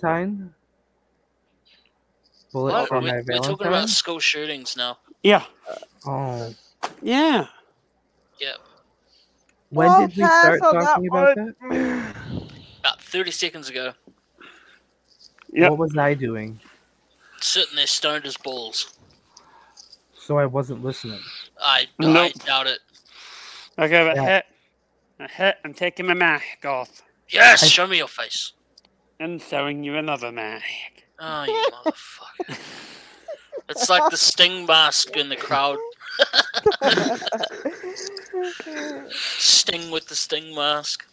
Valentine. Bullet What? for We're, my we're Valentine. talking about school shootings now. Yeah, uh, Oh, yeah. Yep. when Well, did we pass start on that talking about one. that? About 30 seconds ago. Yep. What was I doing? Sitting there stoned as balls. So I wasn't listening. I, I doubt it. Okay, a Yeah. hit. A hit. I'm taking my mask off Yes, I- show me your face. and showing you another mask. Oh, you motherfucker. It's like the sting mask in the crowd. Sting with the sting mask.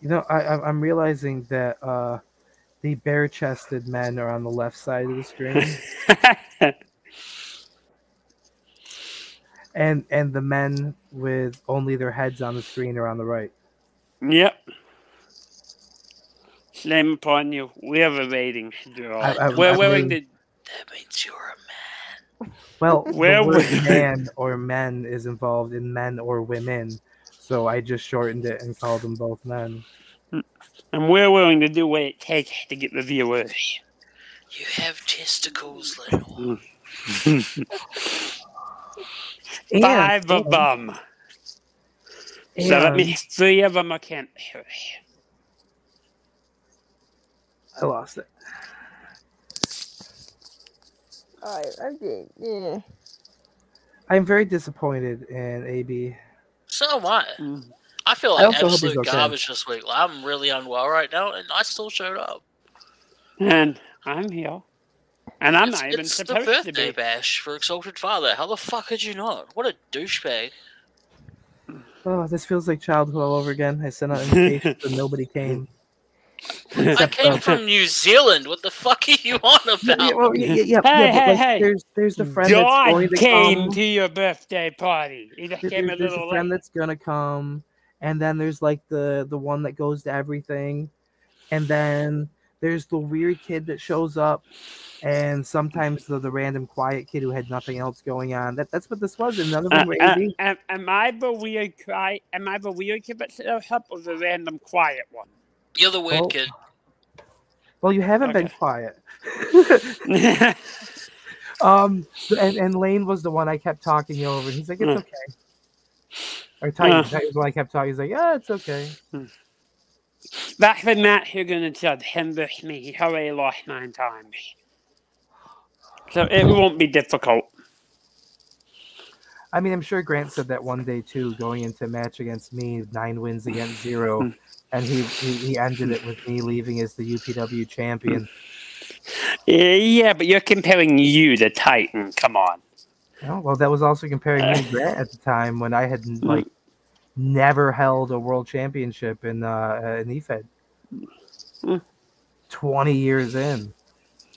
You know, I, I I'm realizing that uh, the bare-chested men are on the left side of the screen, and and the men with only their heads on the screen are on the right. Yep. Shame upon you. We have a rating draw. I- I- We're I willing mean- to. That means you're a man. Well, Where the word we- man or men is involved in men or women, so I just shortened it and called them both men. And we're willing to do what it takes to get the viewers. You have testicles, little. And- Five of and- them. So that means three of them are can't. I lost it. I, I did. Yeah. I'm very disappointed in AB. So am I. Mm. I feel I like also absolute okay. garbage this week. Like, I'm really unwell right now, and I still showed up. And I'm here. And I'm it's not even it's the supposed to birthday be. bash for Exalted Father. How the fuck could you not? What a douchebag. Oh, this feels like childhood all over again. I sent out invitations and nobody came. I came uh, from New Zealand. What the fuck are you on about? yeah, well, yeah, yeah, yeah, Hey, yeah, hey, like, hey. there's there's the friend that's going to came come. to your birthday party. He There- came a there's, there's little a friend late. that's gonna come, and then there's like the the one that goes to everything, and then there's the weird kid that shows up, and sometimes the, the random quiet kid who had nothing else going on. That that's what this was, and none of Uh, them were uh, am, am I the weird cry? Am I the weird kid that shows up, or the random quiet one? You're the weird Oh. kid. Well, you haven't been quiet. um, and and Lane was the one I kept talking over. and He's like, it's Uh. okay. Or Titan, Uh. Titan was the one I kept talking. He's like, yeah, it's okay. That's Matt Higgin said, him versus me. He already lost nine times. So it won't be difficult. I mean, I'm sure Grant said that one day too, going into a match against me, nine wins against zero, Hmm. and he, he he ended it with me leaving as the UPW champion. Uh, Yeah, but you're comparing you to Titan. Come on. Oh, well, that was also comparing me to Grant at the time when I had like never held a world championship in uh in EFED. Hmm. Twenty years in.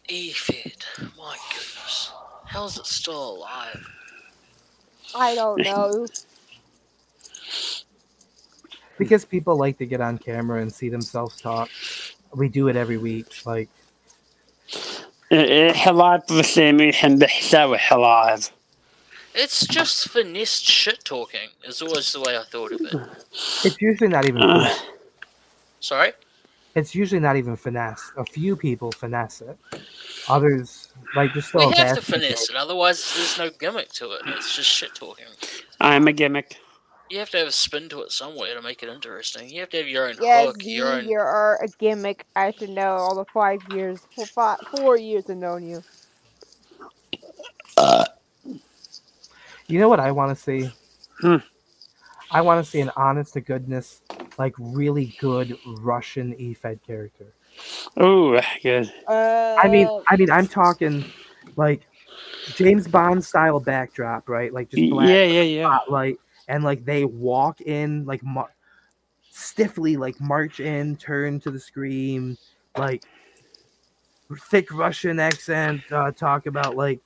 EFED. My goodness. How is it still alive? I don't know. because people like to get on camera and see themselves talk. We do it every week. Like It's alive for the same It's just finessed shit talking. Is always the way I thought of it. it's usually not even. Uh. Sorry. It's usually not even finesse. A few people finesse it. Others like just We have to bad finesse it, otherwise there's no gimmick to it. It's just shit talking. I'm a gimmick. You have to have a spin to it somewhere to make it interesting. You have to have your own Yes, hook, you, your own. you are a gimmick. I should know all the five years, for five, four years of knowing you. You know what I want to see? Hmm. I want to see an honest to goodness, like really good Russian EFED character. Oh, good. Uh, I mean, I mean, I'm talking like James Bond style backdrop, right? Like just black Yeah, yeah, yeah. spotlight, and like they walk in like mar- stiffly, like march in, turn to the screen, like thick Russian accent, uh, talk about like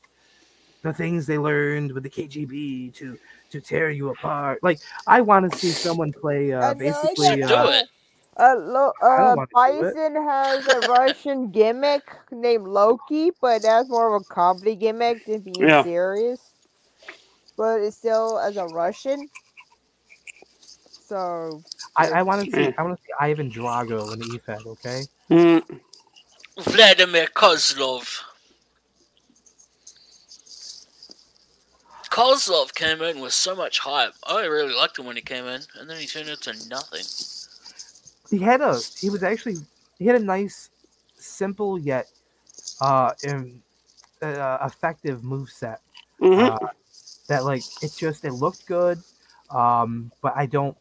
the things they learned with the KGB to to tear you apart. Like I want to see someone play I uh, know, basically. Do Uh, it. Uh, Lo- uh, wanna it. Bison has a Russian gimmick named Loki, but that's more of a comedy gimmick than being Yeah. serious. But it's still as a Russian. So I, I want to see. I want to see Ivan Drago in EFED. Okay. Mm, Vladimir Kozlov. Kozlov came in with so much hype. I really liked him when he came in, and then he turned into nothing. he had a he was actually he had a nice simple yet uh, in, uh effective move set mhm. uh, that like it just it looked good um but i don't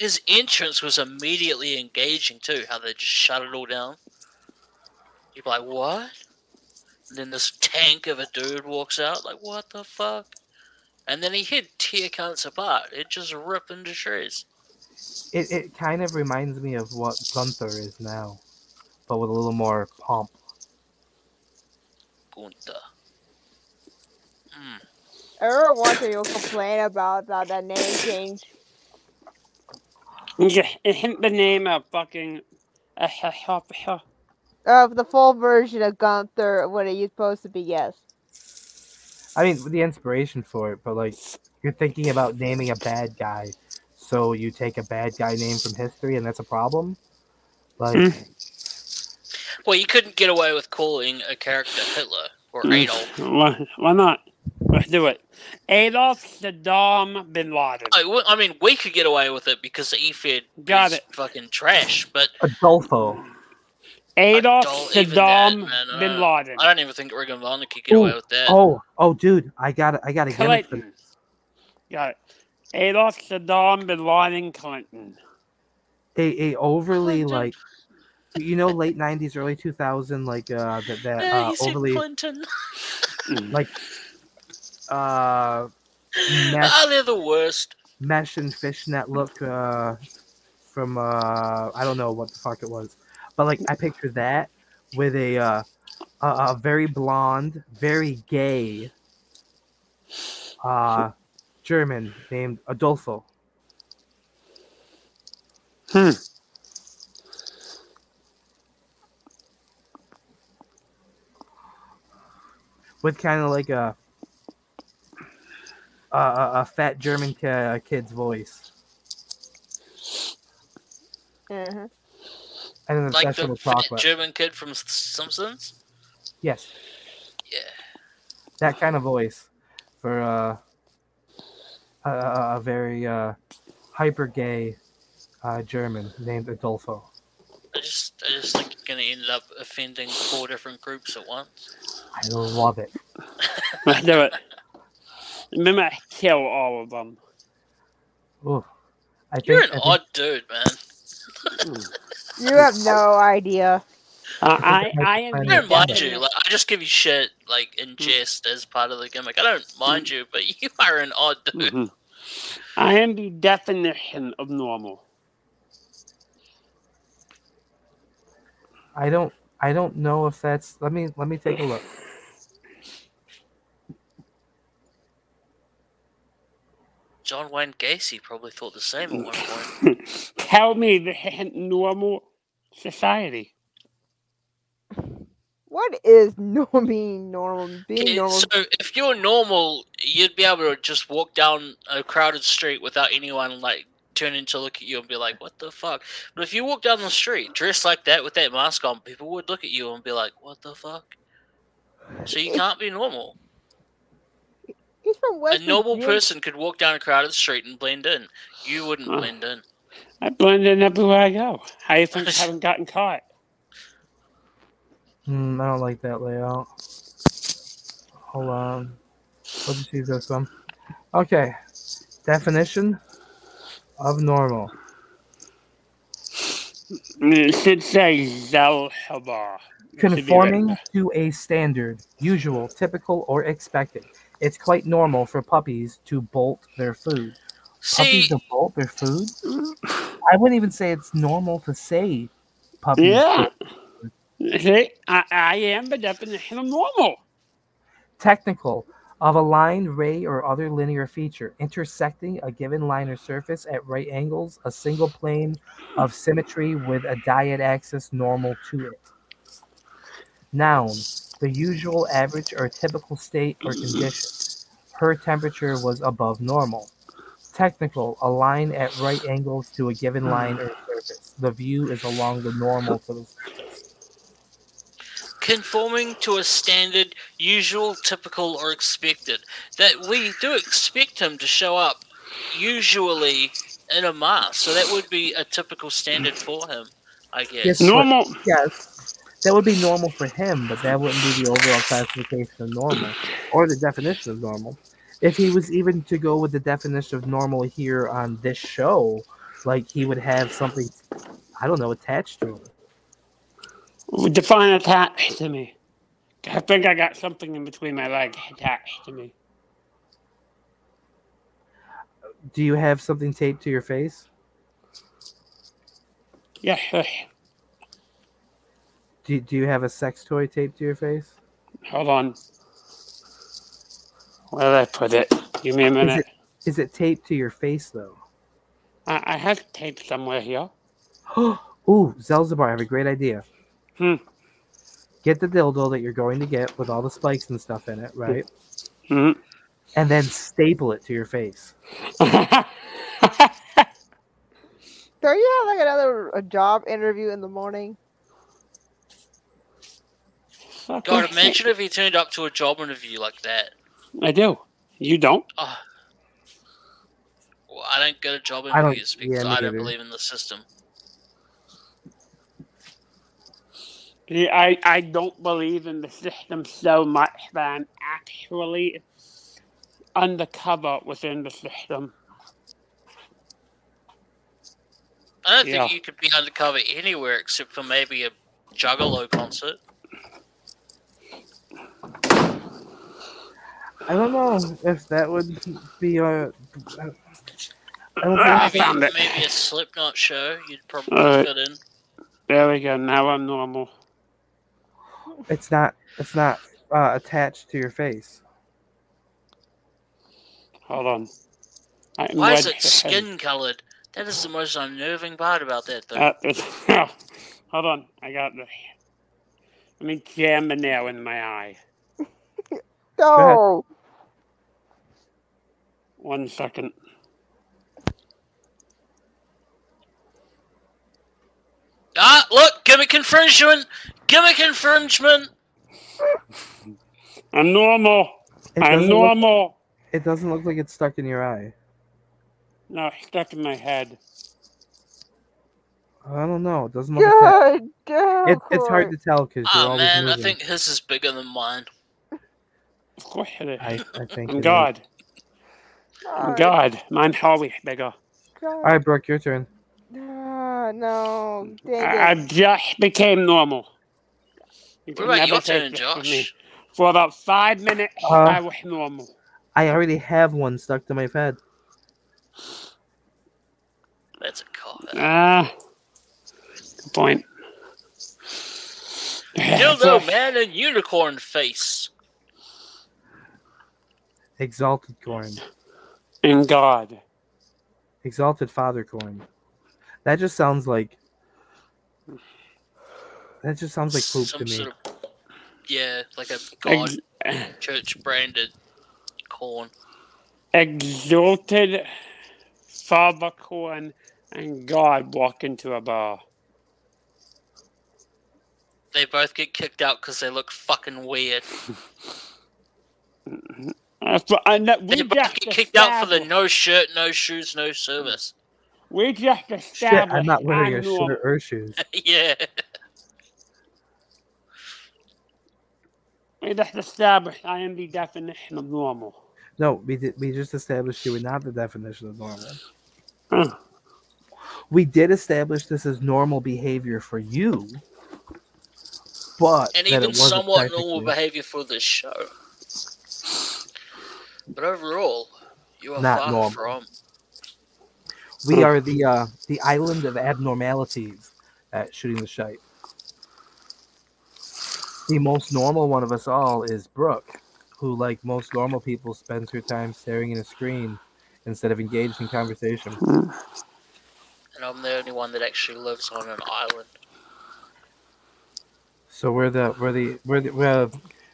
His entrance was immediately engaging too. How they just shut it all down. You're like, what? And then this tank of a dude walks out. Like, what the fuck? And then he hit tear cunts apart. It just ripped into shreds. it, it kind of reminds me of what gunther is now but with a little more pomp Gunther. Mm. every once you'll complain about that, that name change. Yeah, it hint the name of fucking. Uh, Of the full version of Gunther, what are you supposed to be? Yes. I mean the inspiration for it but like you're thinking about naming a bad guy so you take a bad guy name from history and that's a problem like Hmm. Well, you couldn't get away with calling a character Hitler or Mm. Adolf. Why, why not? Let's do it. Adolf Saddam Bin Laden. I, w- I mean, we could get away with it because the EFED Got is it. fucking trash, but adolfo Adolf don't that, Saddam Bin Laden. I don't even think Regan Varner could get away Ooh, with that. oh oh dude i got it. i got a gimmick for Clinton. Got it. Adolf Saddam Bin Laden Clinton. a, a overly Clinton. like you know late 90s early 2000 like uh that, that Yeah, uh, overly Clinton. like uh mesh, Ah, they're the worst. mesh and fishnet look uh from uh i don't know what the fuck it was but like I picture that with a uh, a, a very blonde, very gay uh, German named Adolfo. Hmm. with kind of like a a, a, a fat German ki- kid's voice. hmm And then Like that's the what we'll talk fat about. German kid from Simpsons. Yes, Yeah. that kind of voice for uh, a, a, a very uh, hyper gay uh, German named Adolfo. I just, I just think you're gonna end up offending four different groups at once. I love it. Let's do it. Remember, I kill all of them. Ooh. I think, You're I an think- odd dude, man. You have no idea. Uh, I, Like, I am. I I don't mind you. Like, I just give you shit, like in jest as part of the gimmick. I don't mind you, but you are an odd dude. Mhm. I am the definition of normal. I don't I don't know if that's let me let me take a look. John Wayne Gacy probably thought the same at one point. Tell me the normal society. What is no being normal? Being Okay, normal. so if you're normal, you'd be able to just walk down a crowded street without anyone like turning to look at you and be like, "What the fuck?" But if you walk down the street dressed like that with that mask on, people would look at you and be like, "What the fuck?" So you can't be normal. He's from West A normal Virginia. person could walk down a crowded street and blend in. You wouldn't blend in. I blend in everywhere I go. I think I haven't gotten caught. Hmm, I don't like that layout. Hold on. We'll just use this one. Okay. Definition of normal. It should say Zelhaba. Conforming to a standard, usual, typical, or expected. It's quite normal for puppies to bolt their food. See, Puppies bolt their food? Mm. I wouldn't even say it's normal to say puppies. Yeah. See, I, I am the definition of normal. Technical of a line, ray, or other linear feature intersecting a given line or surface at right angles, a single plane of symmetry with a dyad axis normal to it. Noun, the usual, average, or typical state or condition. Her temperature was above normal. Technical, a line at right angles to a given line or surface. The view is along the normal for the surface. conforming to a standard, usual, typical, or expected. That we do expect him to show up, usually in a mask. So that would be a typical standard for him, I guess. Yes. Normal. Yes, that would be normal for him, but that wouldn't be the overall classification of normal or the definition of normal. If he was even to go with the definition of normal here on this show, like he would have something, I don't know, attached to him. Define attached to me. I think I got something in between my legs attached to me. Do you have something taped to your face? Yeah, sure. Do, do you have a sex toy taped to your face? hold on. Where did I put it? Give me a minute. Is it taped to your face though? I, I have tape somewhere here. Ooh, Zelzabar, I have a great idea. Hmm. Get the dildo that you're going to get with all the spikes and stuff in it, right? Mhm. And then staple it to your face. Don't you have like another a job interview in the morning? God, imagine if he turned up to a job interview like that. I do. You don't? Oh. Well, I don't get a job I don't- because yeah, I don't neither. believe in the system. Yeah, I, I don't believe in the system so much that I'm actually undercover within the system. I don't Yeah. think you could be undercover anywhere except for maybe a Juggalo concert. I don't know if that would be a. I don't I think, found it. Maybe a Slipknot show you'd probably Alright. fit in. There we go. Now I'm normal. It's not. It's not uh, attached to your face. Hold on. I'm Why is red it for head. skin colored? That is the most unnerving part about that thing. Uh, it's- hold on. I got this. Let me jam a nail in my eye. No. One second. ah, look, gimmick infringement! Gimmick infringement! I'm normal. It I'm doesn't look- normal. It doesn't look like it's stuck in your eye. No, it's stuck in my head. I don't know. It doesn't look. Attached. Good. God. It, it's hard to tell because you're Ah, always man, I think his is bigger than mine. Of course it is. I, I think. It is. God. I'm God. God. Mine's always bigger. All right, Brooke, your turn. Ah, no. Dang I, I it. just became normal. You What can about never your take turn, this from me. Josh? For about five minutes, Uh, I was normal. I already have one stuck to my head. That's a cop. Ah, good point. Dildo man and unicorn face. Exalted corn. In God. Exalted father corn. That just sounds like. That just sounds like poop Some to me. sort of, yeah, like a god Ex- church branded corn. exalted Father Corn and God walk into a bar. They both get kicked out because they look fucking weird. That's what I know, we just get kicked out for the no shirt, no shoes, no service. We just established. Shit, I'm not wearing a I'm normal. shirt or shoes. yeah. We just established I am the definition of normal. No, we did. We just established you were not the definition of normal. Huh. We did establish this as normal behavior for you, but And even somewhat normal behavior for this show. But overall, you are Not normal. from. We are the uh, the island of abnormalities at shooting the shite. The most normal one of us all is Brooke, who, like most normal people, spends her time staring at a screen instead of engaged in conversation. And I'm the only one that actually lives on an island. So we're the we're the we're the we're,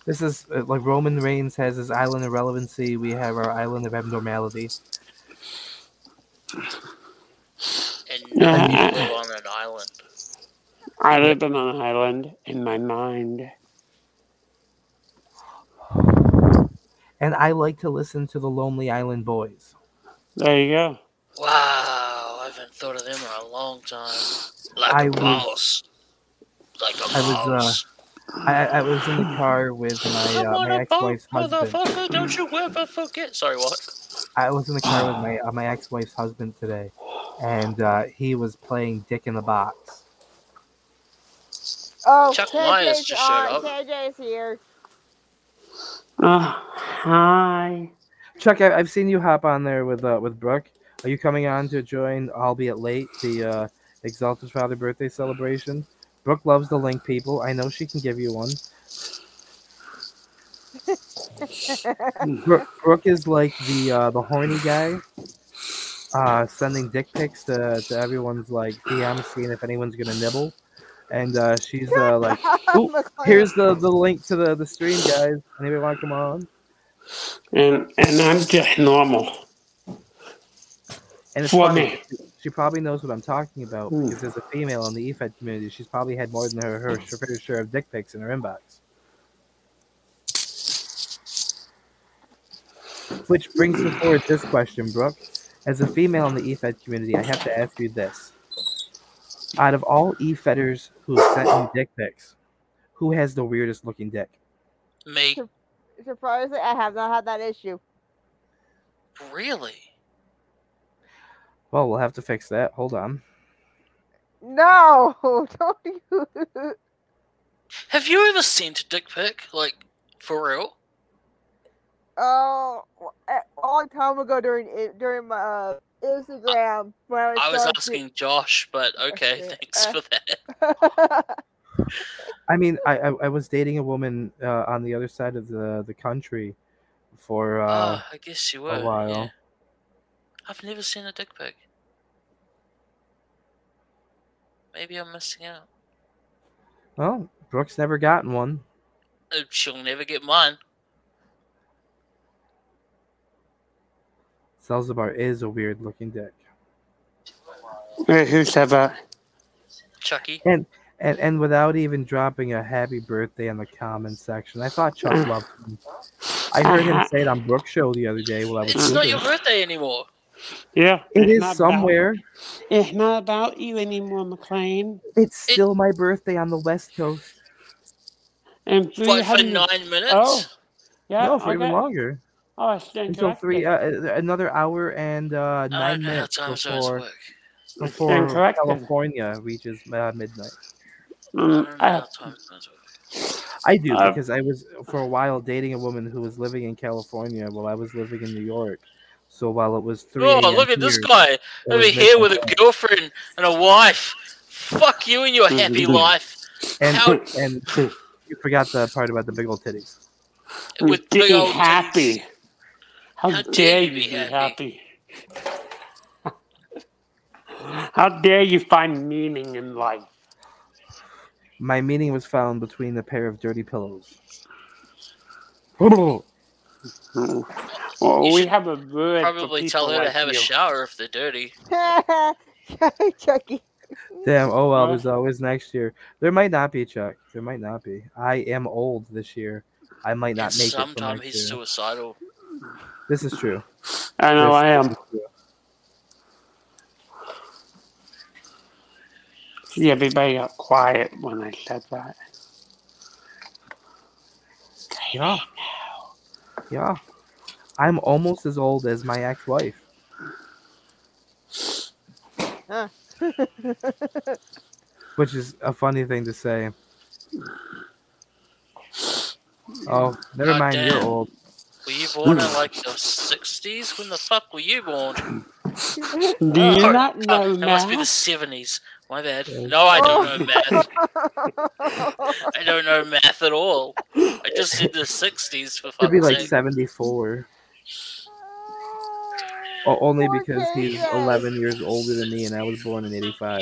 this is uh, like Roman Reigns has his island of relevancy. We have our island of abnormality. And none you live on an island. I live on an island in my mind. And I like to listen to the Lonely Island Boys. There you go. Wow, I haven't thought of them in a long time. Like I a was- boss. Like a I was, uh, boss. I, I was in the car with my, uh, my ex-wife's boat, husband. Don't you ever forget. Sorry, what? I was in the car with my uh, my ex-wife's husband today, and uh, he was playing Dick in the Box. Oh, Chuck Myers just showed on. up. KJ's here. Oh, hi. Chuck, I, I've seen you hop on there with uh, with Brooke. Are you coming on to join, albeit late, the uh, Exalted Father birthday celebration? Brooke loves to link people. I know she can give you one. Brooke, Brooke is like the uh, the horny guy, uh, sending dick pics to, to everyone's like DM, seeing if anyone's gonna nibble. And uh, she's uh, like, "Here's the, the link to the, the stream, guys. Anybody want to come on?" And and I'm just normal. And it's For funny, me. She probably knows what I'm talking about Hmm. because as a female in the EFED community, she's probably had more than her her fair share of dick pics in her inbox. Which brings me forward this question, Brooke. As a female in the EFED community, I have to ask you this: Out of all EFEDers who have sent you dick pics, who has the weirdest looking dick? Me. Surprisingly, I have not had that issue. Really? Well, we'll have to fix that. Hold on. No, don't you? Have you ever sent a dick pic? Like, for real? Oh, a long time ago during during my uh, Instagram. When I was, I was talking- asking Josh, but okay, Okay, thanks for that. I mean, I, I I was dating a woman uh, on the other side of the the country for uh, oh, I guess you were. a while. yeah. I've never seen a dick pic. Maybe I'm missing out. Well, Brooks never gotten one. Uh, She'll never get mine. Zelzabar is a weird looking dick. Wait, who said that? Chucky. And and and without even dropping a happy birthday in the comment section, I thought Chuck loved him. I heard him say it on Brooks' show the other day while I was It's not your birthday anymore. Yeah. It's somewhere. About, it's not about you anymore, McLean. It's still my birthday on the West Coast. And What, for nine minutes? Oh, yeah. no, for even longer. Oh, I stand Until three, uh, another hour and uh, I nine don't know how minutes before before. California reaches uh, midnight. I Mm, don't I- time. I do because I was for a while dating a woman who was living in California while I was living in New York. So while it was three, Oh, a.m. look at this guy over was here with a girlfriend and a wife. Fuck you and your happy life. and How- and you forgot the part about the big old titties. With big Getting old happy. titties. How, How dare you be happy? How dare you find meaning in life? My meaning was found between a pair of dirty pillows. Mm. Well, You we have a word for Probably tell people her to like have a shower if they're dirty. Chucky. Damn! Oh well, Huh? there's always next year. There might not be Chuck. There might not be. I am old this year. I might not And make it. for Sometimes he's year. suicidal. This is true. I know This I am. is true. See, everybody got quiet when I said that. Yeah. Yeah. I'm almost as old as my ex-wife. Ah. Which is a funny thing to say. Oh, never God mind. You're old. Were you born in like the 60s? When the fuck were you born? Do you Oh, not oh, know that must be the 70s. My bad. No, I don't know math. I don't know math at all. I just did the 60s for fun. Could be like sake. 74. O- only because he's Okay, 11 years older than me and I was born in 85.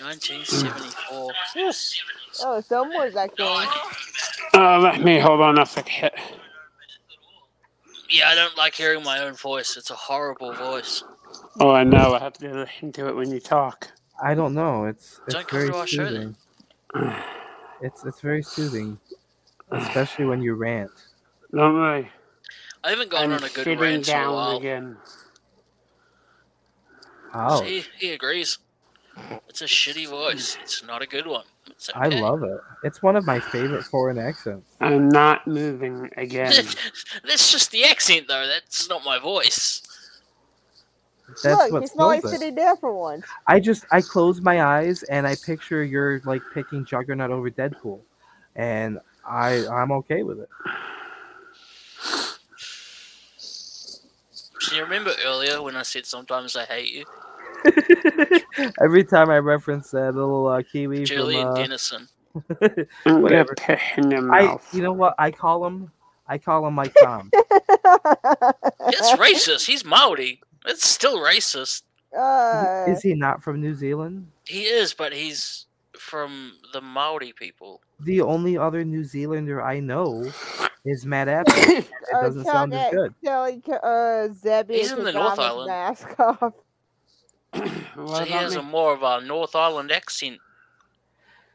1974. oh, someone's actually. Uh, let me hold on a second. Yeah, I don't like hearing my own voice. It's a horrible voice. Oh, I know. I have to listen to it when you talk. I don't know. It's it's Don't come very to our show then. soothing. It's it's very soothing, especially when you rant. Don't worry. I haven't gone I'm on a good sitting rant in a down while. again. How? See, he agrees. It's a shitty voice. It's not a good one. It's I okay. love it. It's one of my favorite foreign accents. I'm not moving again. That's just the accent, though. That's not my voice. That's Look, what he's finally sitting there for once. I just I close my eyes and I picture you're like picking Juggernaut over Deadpool, and I I'm okay with it. Do you remember earlier when I said sometimes I hate you? Every time I reference that little uh, Kiwi Julian from uh, Dennison. Whatever. in your I you know what I call him I call him Mike Tom. That's racist. He's Maori. That's still racist. uh, Is he not from New Zealand? He is, but he's from the Maori people. The only other New Zealander I know is Matt Apple. It uh, doesn't sound as good. Telling uh, Zebby He's in the North Island. Mask off. What so he has me? a more of a North Island accent.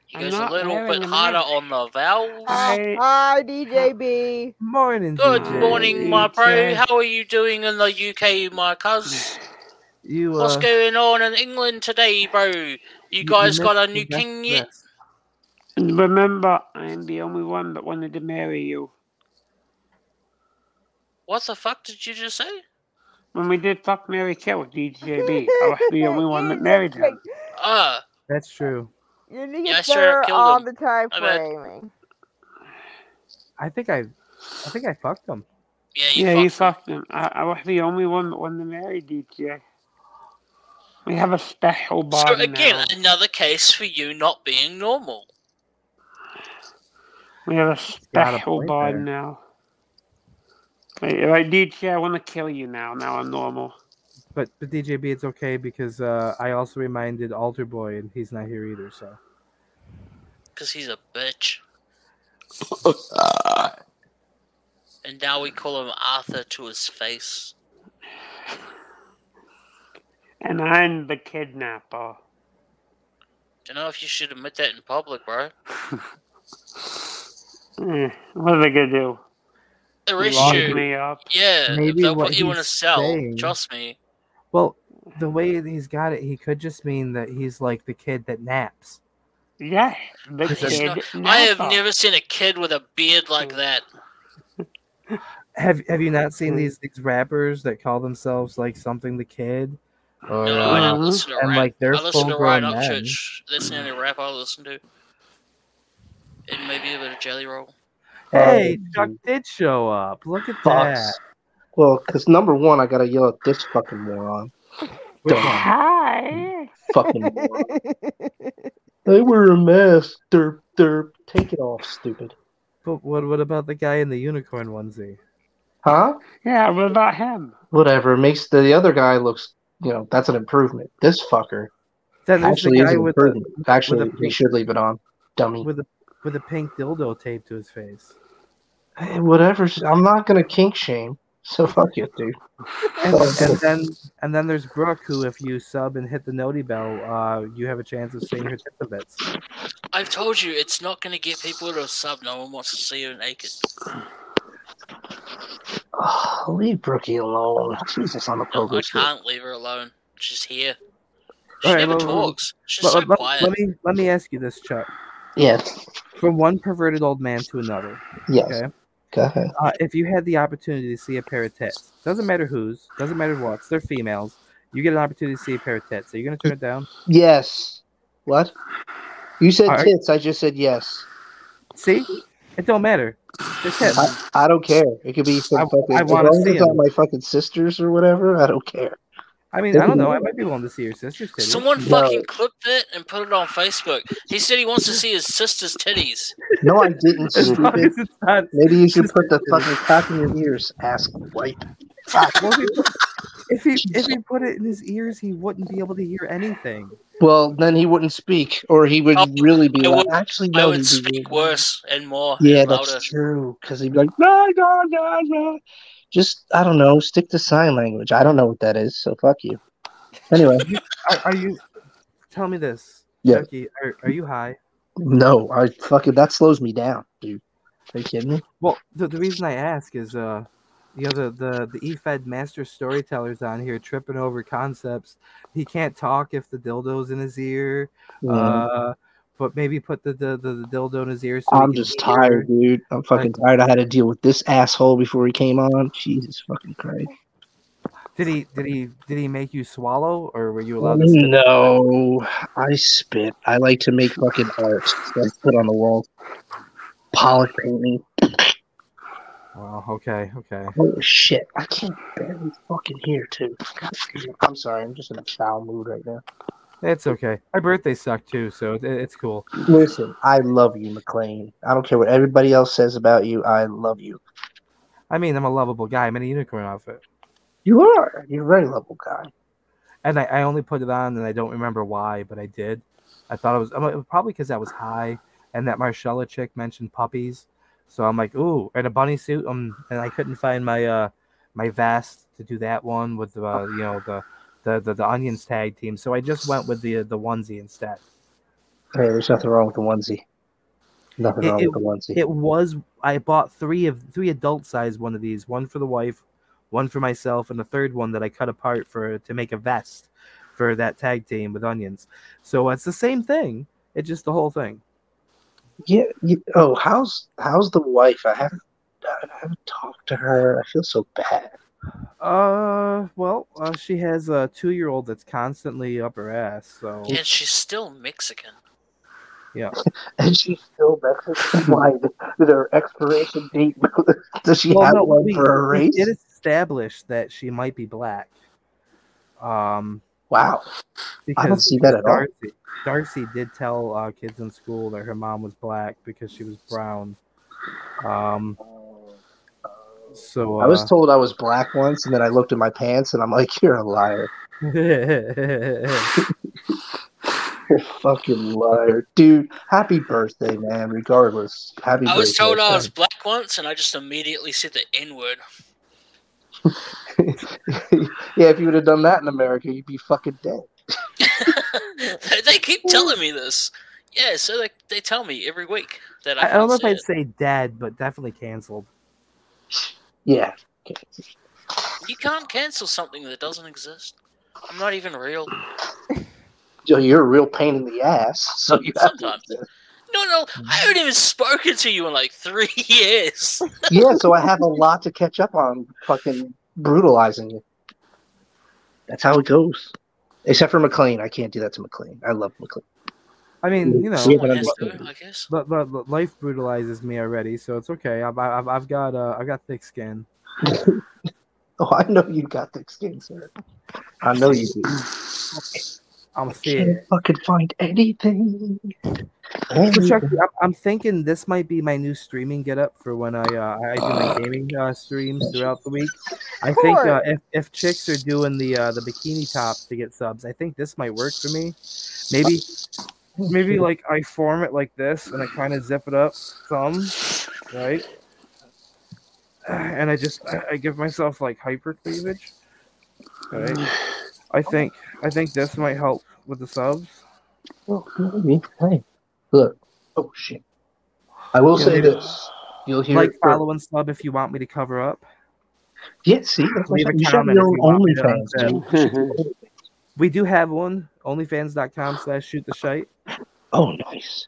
He I'm goes a little bit harder on the vowels. I- Hi, DJB. Morning. Good DJ. morning, my bro. How are you doing in the UK, my cuz? You uh, What's going on in England today, bro? You you- guys you got a new king yet? And remember, I'm the only one that wanted to marry you. What the fuck did you just say? When we did Fuck Mary Kill with DJB, I was the only one that married him. Ah, That's true. You need Yeah, to I sure better killed him. the time My bad. framing. I think I, I think I fucked him. Yeah, you yeah, fucked you him. fucked him. I, I was the only one that wanted to marry DJ. We have a special So bond again, now. another case for you not being normal. We have a special point bond now. Like, like DJ, I want to kill you now. Now I'm normal. But but DJB, it's okay because uh, I also reminded Alter Boy, and he's not here either. So Because he's a bitch. And now we call him Arthur to his face. And I'm the kidnapper. Don't know if you should admit that in public, bro. Eh, what are they gonna do? Arrest Lock you. me up? Yeah, Maybe they'll what put you in a he's cell. saying- Trust me. Well, the way he's got it, he could just mean that he's like the kid that naps. Yeah, the He's He's kid. not- I have never seen a kid with a beard like that. Have Have you not seen Hmm. these these rappers that call themselves like something the kid? Or, No, uh, I don't Mhm. listen to and, rap. like, they're I listen to full-grown Ryan. Upchurch. That's the only rap I listen to. And maybe a bit of Jelly Roll. hey, Um, Chuck did show up. Look at Fox. that. Well, because number one, I gotta yell at this fucking moron. Which Dumb. one? Hi. Fucking moron. They wear a mask. Derp, derp. Take it off, stupid. But what what about the guy in the unicorn onesie? Huh? Yeah, what about him? Whatever. It makes the other guy looks, you know, that's an improvement. This fucker Then there's actually is guy an with the, improvement. Actually, with a he should leave it on. Dummy. with a with a pink dildo taped to his face. Hey, whatever. I'm not gonna kink shame. So fuck you, dude. And, and then and then there's Brooke, who if you sub and hit the noti bell, uh, you have a chance of seeing her tits a bits. I've told you, it's not going to get people to sub. No one wants to see you naked. Oh, leave Brookie alone. Jesus on the No, I can't leave her alone. She's here. She Alright, never well, well, talks. She's Let, so let- quiet. let me let me ask you this, Chuck. Yes. From one perverted old man to another, Yes. okay. Go ahead. Uh, if you had the opportunity to see a pair of tits, doesn't matter whose, doesn't matter what's, they're females. You get an opportunity to see a pair of tits. Are you gonna turn it down? Yes. What? You said Alright. tits. I just said yes. See, it don't matter. They're tits. I, I don't care. It could be some I- fucking. I wanna see it's not them. my fucking sisters or whatever. I don't care. I mean, I don't know. I might be willing to see your sister's titties. Someone No. fucking clipped it and put it on Facebook. He said he wants to see his sister's titties. No, I didn't. Stupid. not. Maybe you should put the fucking cock in your ears, ass wipe. Well, if he if he put it in his ears, he wouldn't be able to hear anything. Well, then he wouldn't speak, or he would Oh, really be like. would- Actually, no, would he'd speak worse and more. Yeah, and that's true. Because he'd be like, no, no, no, no. Just, I don't know, stick to sign language. I don't know what that is, so fuck you. Anyway, Are, are you? Tell me this, Yeah. Are, are you high? no, I fucking, that slows me down, dude. Are you kidding me? Well, the, the reason I ask is, uh, you know, the the the EFED master storytellers on here tripping over concepts. He can't talk if the dildo's in his ear. Uh, but maybe put the the, the, the dildo in his ear. So I'm just tired, dude. I'm fucking tired. I had to deal with this asshole before he came on. Jesus fucking Christ. Did he did he did he make you swallow, or were you allowed to? spit? No, I spit. I like to make fucking art. That's put on the wall. Pollock painting. Well, okay, okay. Oh shit! I can't barely fucking hear too. I'm sorry. I'm just in a foul mood right now. It's okay. My birthday sucked too, so it, it's cool. Listen, I love you, McLean. I don't care what everybody else says about you. I love you. I mean, I'm a lovable guy. I'm in a unicorn outfit, You are. You're a very lovable guy. and I, I only put it on, and I don't remember why, but I did. I thought it was, it was probably because I was high, and that Marcella chick mentioned puppies, so I'm like, ooh, and a bunny suit. Um, and I couldn't find my uh my vest to do that one with the uh, you know the, the the the onions tag team. So I just went with the the onesie instead. Hey, there's nothing wrong with the onesie. Nothing It- wrong it- with the onesie. It was I bought three of three adult size one of these, one for the wife, one for myself, and the third one that I cut apart for to make a vest for that tag team with onions. So it's the same thing. It's just the whole thing. Yeah. You, oh, how's how's the wife? I haven't I haven't talked to her. I feel so bad. Uh, well, uh, she has a two year old that's constantly up her ass. So And she's still Mexican. Yeah. and she's still Mexican. why their expiration date. Does she Well, have no, one we, for her we race? did establish that she might be black. Um, Wow. because I don't see that at all. Darcy, Darcy did tell uh, kids in school that her mom was black because she was brown. Um, so uh, I was told I was black once, and then I looked at my pants, and I'm like, "You're a liar. You're a fucking liar, dude. Happy birthday, man. Regardless, happy. I was birthday, told I was son. black once, and I just immediately said the N word. yeah, if you would have done that in America, you'd be fucking dead. they, they keep telling me this. Yeah, so they, they tell me every week that I, I, I don't know if I'd say say dead, but definitely canceled. Yeah. You can't cancel something that doesn't exist. I'm not even real. Yo, You're a real pain in the ass. So you have to. No, no, I haven't even spoken to you in like three years. Yeah, so I have a lot to catch up on. Fucking brutalizing you. That's how it goes. Except for McLean, I can't do that to McLean. I love McLean. I mean, you know, Yeah, but I'm- has I guess. the, the, the life brutalizes me already, so it's okay. I've, I've, I've got uh, I've got thick skin. Oh, I know you got thick skin, sir. I know you do. I'm Can't thick. fucking find anything. So I'm, I'm thinking this might be my new streaming getup for when I uh, I do my gaming uh, streams throughout the week. I think uh, if, if chicks are doing the uh, the bikini top to get subs, I think this might work for me. Maybe maybe like I form it like this and I kind of zip it up some, right? And I just I, I give myself like hyper cleavage. Right. I think I think this might help with the subs. Oh, well, maybe. Hey, look. Oh shit. I will Yeah, say maybe- this. You'll hear like it follow and sub if you want me to cover up. Yeah, see, that's Leave a I'm saying. you should have comment your you want me to OnlyFans. We do have one, onlyfans.com slash shoot the shite. Oh, nice.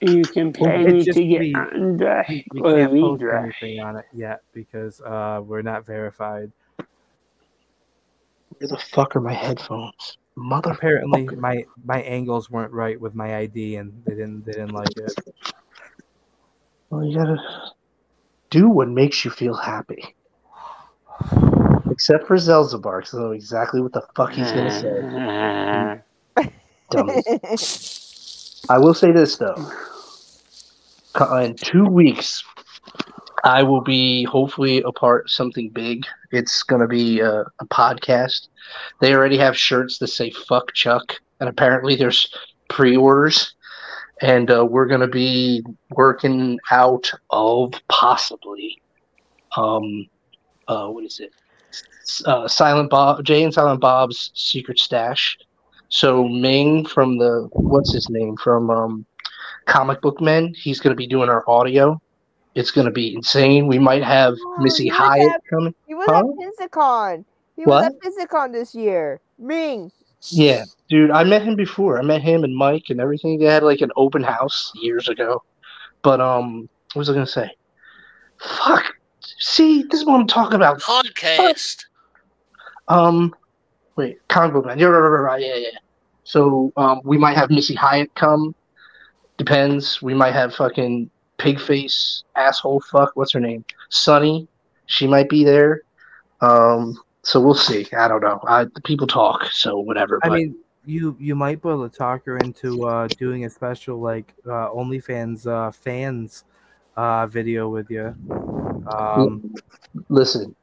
You can pay It's me to get we- under We, we can't post anything on it yet because uh, we're not verified. Where the fuck are my headphones? Mother. Apparently, my my angles weren't right with my ID, and they didn't they didn't like it. Well, you gotta do what makes you feel happy. Except for Zelzabar, 'cause I know exactly what the fuck he's gonna say. Dummy. I will say this though. In two weeks, I will be hopefully a part something big. It's going to be a, a podcast. They already have shirts that say "fuck Chuck," and apparently there's pre-orders. And uh, we're going to be working out of possibly, um, uh, what is it? Uh, Silent Bob, Jay and Silent Bob's secret stash. So Ming from the what's his name from um, Comic Book Men, he's going to be doing our audio. It's going to be insane. We might have Oh, Missy Hyatt at- coming. He was Huh? at Physicon. He What? was at Physicon this year. Ming. Yeah, dude, I met him before. I met him and Mike and everything. They had like an open house years ago. But um, what was I gonna say? Fuck. See, this is what I'm talking about. Podcast. Um, wait, comic book man. Yeah, right, right, right, yeah, yeah. So um, we might have Missy Hyatt come. Depends. We might have fucking pig face asshole fuck. What's her name? Sunny. She might be there. Um, so we'll see. I don't know. I people talk, so whatever. I but- mean, you you might be able to talk her into uh, doing a special like uh, OnlyFans uh, fans uh, video with you. Um, Listen,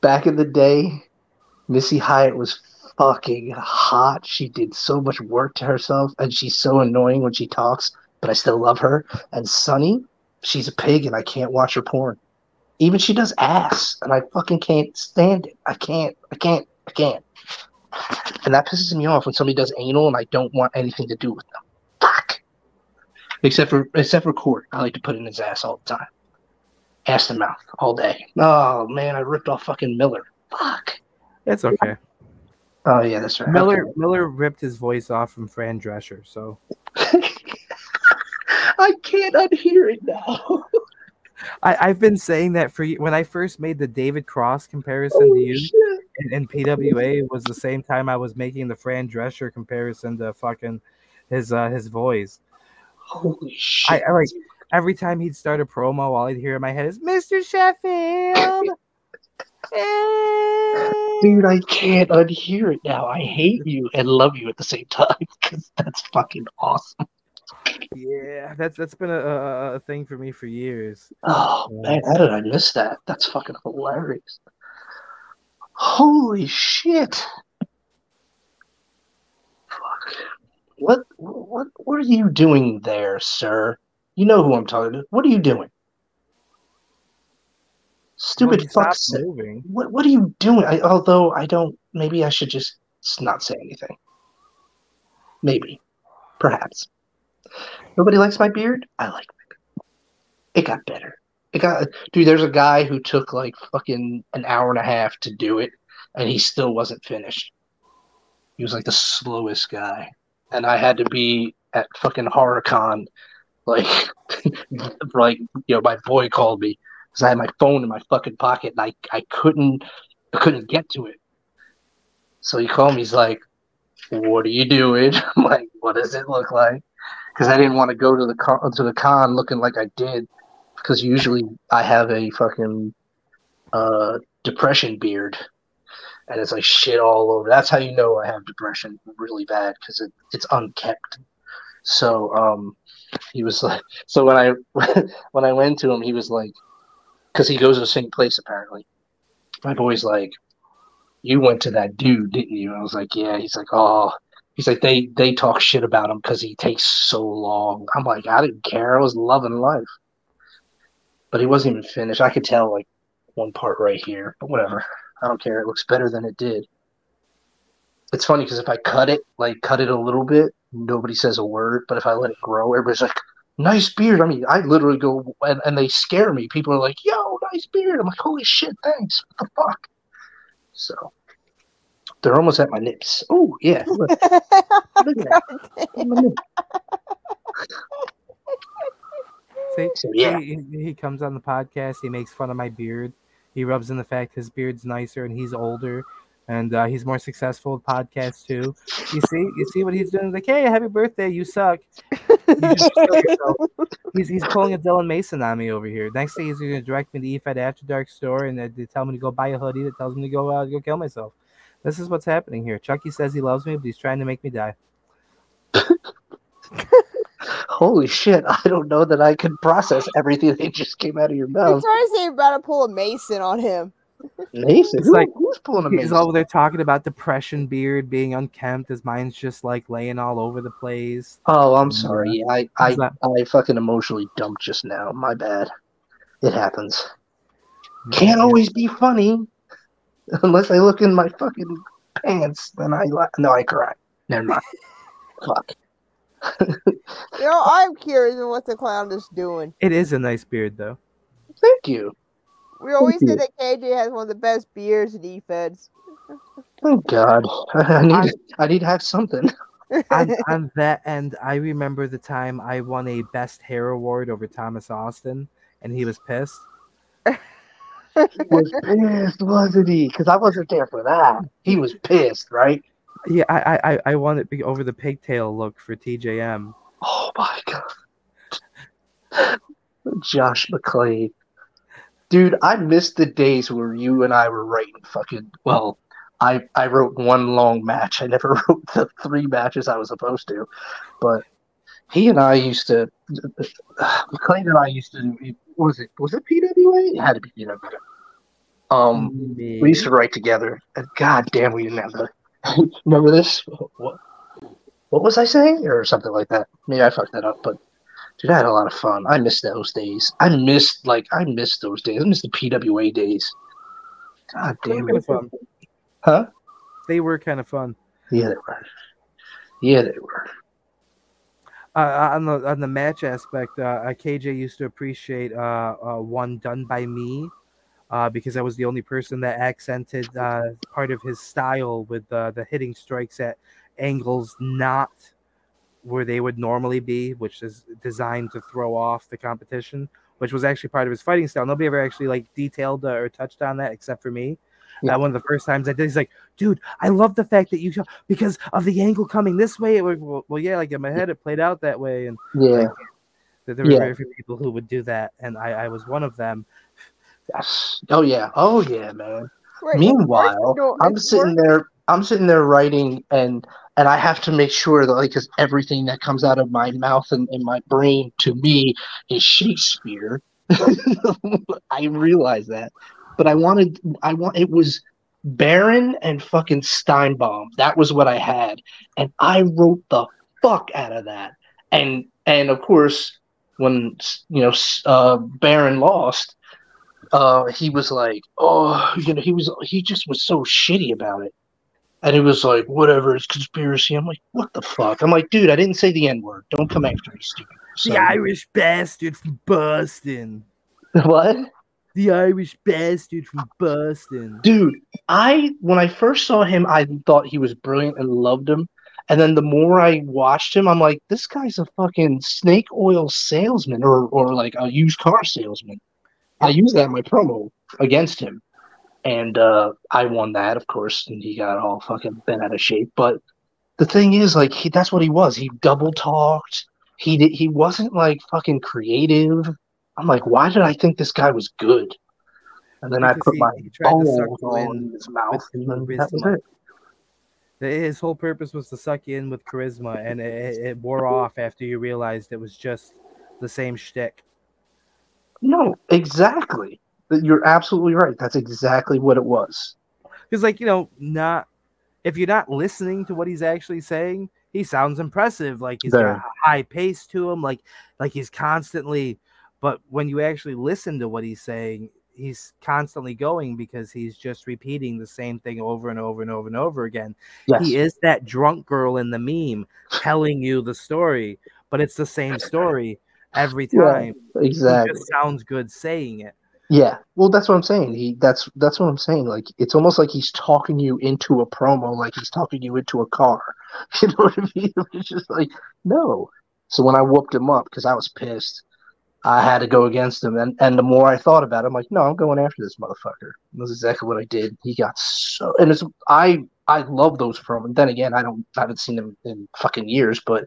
back in the day, Missy Hyatt was fucking hot. She did so much work to herself, and she's so annoying when she talks, but I still love her. And Sunny, she's a pig, and I can't watch her porn. Even she does ass, and I fucking can't stand it. I can't, I can't, I can't. And that pisses me off when somebody does anal, and I don't want anything to do with them. Fuck. Except for except for Court, I like to put in his ass all the time ass to mouth all day. Oh man, I ripped off fucking Miller. Fuck. It's okay. Oh yeah, that's right. Miller Miller ripped his voice off from Fran Drescher, so I can't unhear it now. I, I've been saying that for. When I first made the David Cross comparison Oh, to you and, in, in PWA was the same time I was making the Fran Drescher comparison to fucking his uh, his voice. Holy shit! I, I like every time he'd start a promo, all I'd hear in my head is Mr. Sheffield. Eh." Dude, I can't unhear it now. I hate you and love you at the same time because that's fucking awesome. Yeah, that's that's been a, a, a thing for me for years. Oh man, how did I miss that? That's fucking hilarious. Holy shit! Fuck. What what what are you doing there, sir? You know who I'm talking to. What are you doing? Stupid fuck. What what are you doing? I, although I don't. Maybe I should just not say anything. Maybe, perhaps. Nobody likes my beard. I like it. It got better. It got dude. There's a guy who took like fucking an hour and a half to do it, and he still wasn't finished. He was like the slowest guy, and I had to be at fucking HorrorCon, like, like you know, my boy called me because I had my phone in my fucking pocket and I, I couldn't I couldn't get to it. So he called me. He's like, "What are you doing?" I'm like, "What does it look like?" Because I didn't want to go to the con, to the con looking like I did. Because usually I have a fucking uh, depression beard, and it's like shit all over. That's how you know I have depression really bad because it, it's unkept. So um, he was like, so when I when I went to him, he was like, because he goes to the same place apparently. My boy's like, "You went to that dude, didn't you?" I was like, "Yeah." He's like, "Oh." He's like, "They they talk shit about him because he takes so long." I'm like, "I didn't care. I was loving life." But he wasn't even finished. I could tell like one part right here, but whatever. I don't care. It looks better than it did. It's funny because if I cut it, like cut it a little bit, nobody says a word. But if I let it grow, everybody's like, nice beard. I mean, I literally go and, and they scare me. People are like, yo, nice beard. I'm like, holy shit, thanks. What the fuck? So they're almost at my nips. Oh, yeah. Look, look at that. See, So, yeah. he, he comes on the podcast. He makes fun of my beard. He rubs in the fact his beard's nicer and he's older, and uh, he's more successful with podcasts too. You see, you see what he's doing. He's like, hey, happy birthday! You suck. You should kill yourself. he's he's pulling a Dylan Mason on me over here. Next thing he's going to direct me to EFED After Dark store, and they, they tell me to go buy a hoodie that tells me to go uh, go kill myself. This is what's happening here. Chucky says he loves me, but he's trying to make me die. Holy shit. I don't know that I can process everything that just came out of your mouth. He's mouth. trying to say you're about to pull a Mason on him. Mason? It's Who- like- who's pulling a He's Mason? over there talking about depression beard being unkempt. His mind's just like laying all over the place. Oh, I'm mm. sorry. Yeah, I, I, that? I fucking emotionally dumped just now. My bad. It happens. Mm. Can't always be funny unless I look in my fucking pants. Then I la- no, I cry. Never mind. Fuck. You know, I'm curious of what the clown is doing. It is a nice beard, though. Thank you. We always you. say that KJ has one of the best beers in E EFEDs. Thank oh, God. I need. I need to have something. on, on that end, I remember the time I won a best hair award over Thomas Austin, and he was pissed. He was pissed, wasn't he? Because I wasn't there for that. He was pissed, right? Yeah, I I, I- I won it be- over the pigtail look for TJM. Oh my god. Josh McClane. Dude, I missed the days where you and I were writing fucking well, I, I wrote one long match. I never wrote the three matches I was supposed to. But he and I used to McClane and I used to was it was it PWA? It had to be PWA. Um we used to write together and god damn we didn't have the remember this? What what was I saying? Or something like that. Maybe I fucked that up, but dude, I had a lot of fun. I missed those days. I missed like I missed those days. I missed the PWA days. God damn it. fun. Huh? They were kind of fun. Yeah, they were. Yeah, they were. Uh, on the on the match aspect, uh, uh, KJ used to appreciate uh, uh, one done by me, uh, because I was the only person that accented uh, part of his style with uh, the hitting strikes at angles not where they would normally be, which is designed to throw off the competition, which was actually part of his fighting style. Nobody ever actually like detailed uh, or touched on that except for me. Yeah. Uh, one of the first times I did, he's like, "Dude, I love the fact that you show because of the angle coming this way." It was, well, well, yeah, like in my head, it played out that way, and Yeah. that there were Yeah. very few people who would do that, and I, I was one of them. Yes. Oh yeah. Oh yeah, man. Wait, Meanwhile, I'm sitting there. I'm sitting there writing, and and I have to make sure that like 'cause everything that comes out of my mouth and, and my brain to me is Shakespeare. I realize that, but I wanted. I want. It was Baron and fucking Steinbaum. That was what I had, and I wrote the fuck out of that. And and of course, when you know uh, Baron lost, uh, he was like, oh, you know, he was he just was so shitty about it. And he was like, whatever, it's conspiracy. I'm like, what the fuck? I'm like, dude, I didn't say the N word. Don't come after me, stupid. The Irish bastard from Boston. What? The Irish bastard from Boston. Dude, I when I first saw him, I thought he was brilliant and loved him. And then the more I watched him, I'm like, this guy's a fucking snake oil salesman or or like a used car salesman. I use that in my promo against him. And uh, I won that, of course, and he got all fucking bent out of shape. But the thing is, like, he, that's what he was. He double talked. He did, he wasn't like fucking creative. I'm like, why did I think this guy was good? And then I put he- my he tried to suck balls you in his mouth, and then that was it. His whole purpose was to suck you in with charisma, and it- it wore off after you realized it was just the same shtick. No, exactly. You're absolutely right. That's exactly what it was. Because, like, you know, not if you're not listening to what he's actually saying, he sounds impressive. Like he's Very. got a high pace to him, like like he's constantly. But when you actually listen to what he's saying, he's constantly going because he's just repeating the same thing over and over and over and over again. Yes. He is that drunk girl in the meme telling you the story, but it's the same story every Yeah, time. He exactly. just sounds good saying it. Yeah. Well, that's what I'm saying. He that's that's what I'm saying. Like it's almost like he's talking you into a promo, like he's talking you into a car. You know what I mean? It's just like no. So when I whooped him up because I was pissed, I had to go against him. And and the more I thought about it, I'm like, no, I'm going after this motherfucker. And that's exactly what I did. He got so and it's I I love those promos. And then again, I don't I haven't seen them in fucking years, but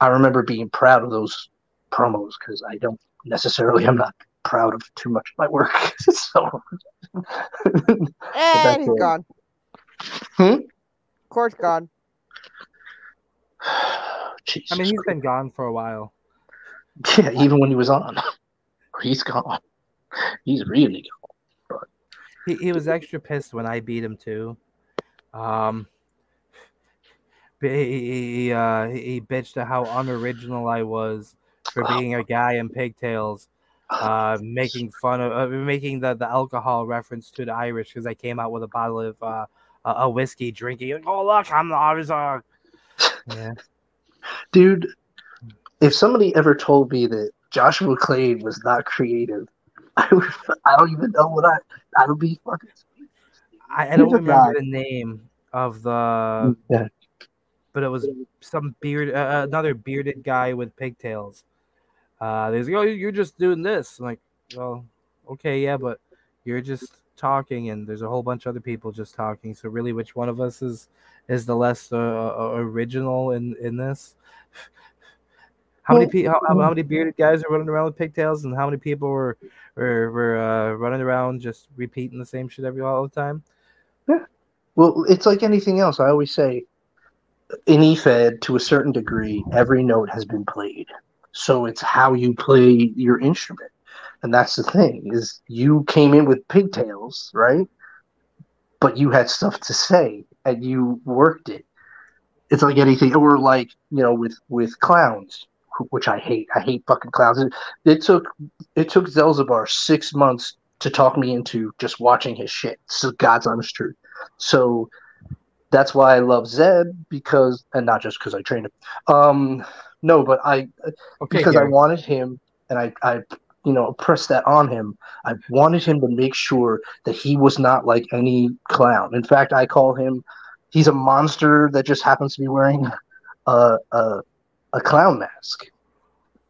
I remember being proud of those promos because I don't necessarily I'm not proud of too much of my work. so And that's he's it. gone. Hmm? Court's gone. Jesus I mean, he's Christ. been gone for a while. yeah, even when he was on, he's gone. He's really gone. He, he was extra pissed when I beat him too. Um, he he, uh, he he bitched at how unoriginal I was for being a guy in pigtails, uh, making fun of uh, making the, the alcohol reference to the Irish because I came out with a bottle of uh, a, whiskey drinking. Like, oh look, I'm the Irish. uh." Yeah, Dude, if somebody ever told me that Joshua Clay was not creative, I would, I don't even know what I I would be fucking. I, I don't remember guy. the name of the Yeah. but it was some beard, uh, another bearded guy with pigtails. Uh, there's oh, you're just doing this. I'm like, well, okay, yeah, but you're just talking, and there's a whole bunch of other people just talking. So really, which one of us is is the less uh, uh, original in in this? How many people? How, how many bearded guys are running around with pigtails, and how many people were were, were uh, running around just repeating the same shit every all the time? Yeah. Well, it's like anything else. I always say, in EFED, to a certain degree, every note has been played. So it's how you play your instrument, and that's the thing is you came in with pigtails, right? But you had stuff to say, and you worked it. It's like anything, or like you know, with with clowns, which I hate. I hate fucking clowns. It, it took it took Zelzabar six months to talk me into just watching his shit. The God's honest truth. So that's why I love Zeb because, and not just because I trained him. Um, no, but I Okay, because I wanted him, and I, I, you know, pressed that on him. I wanted him to make sure that he was not like any clown. In fact, I call him. He's a monster that just happens to be wearing a a, a clown mask.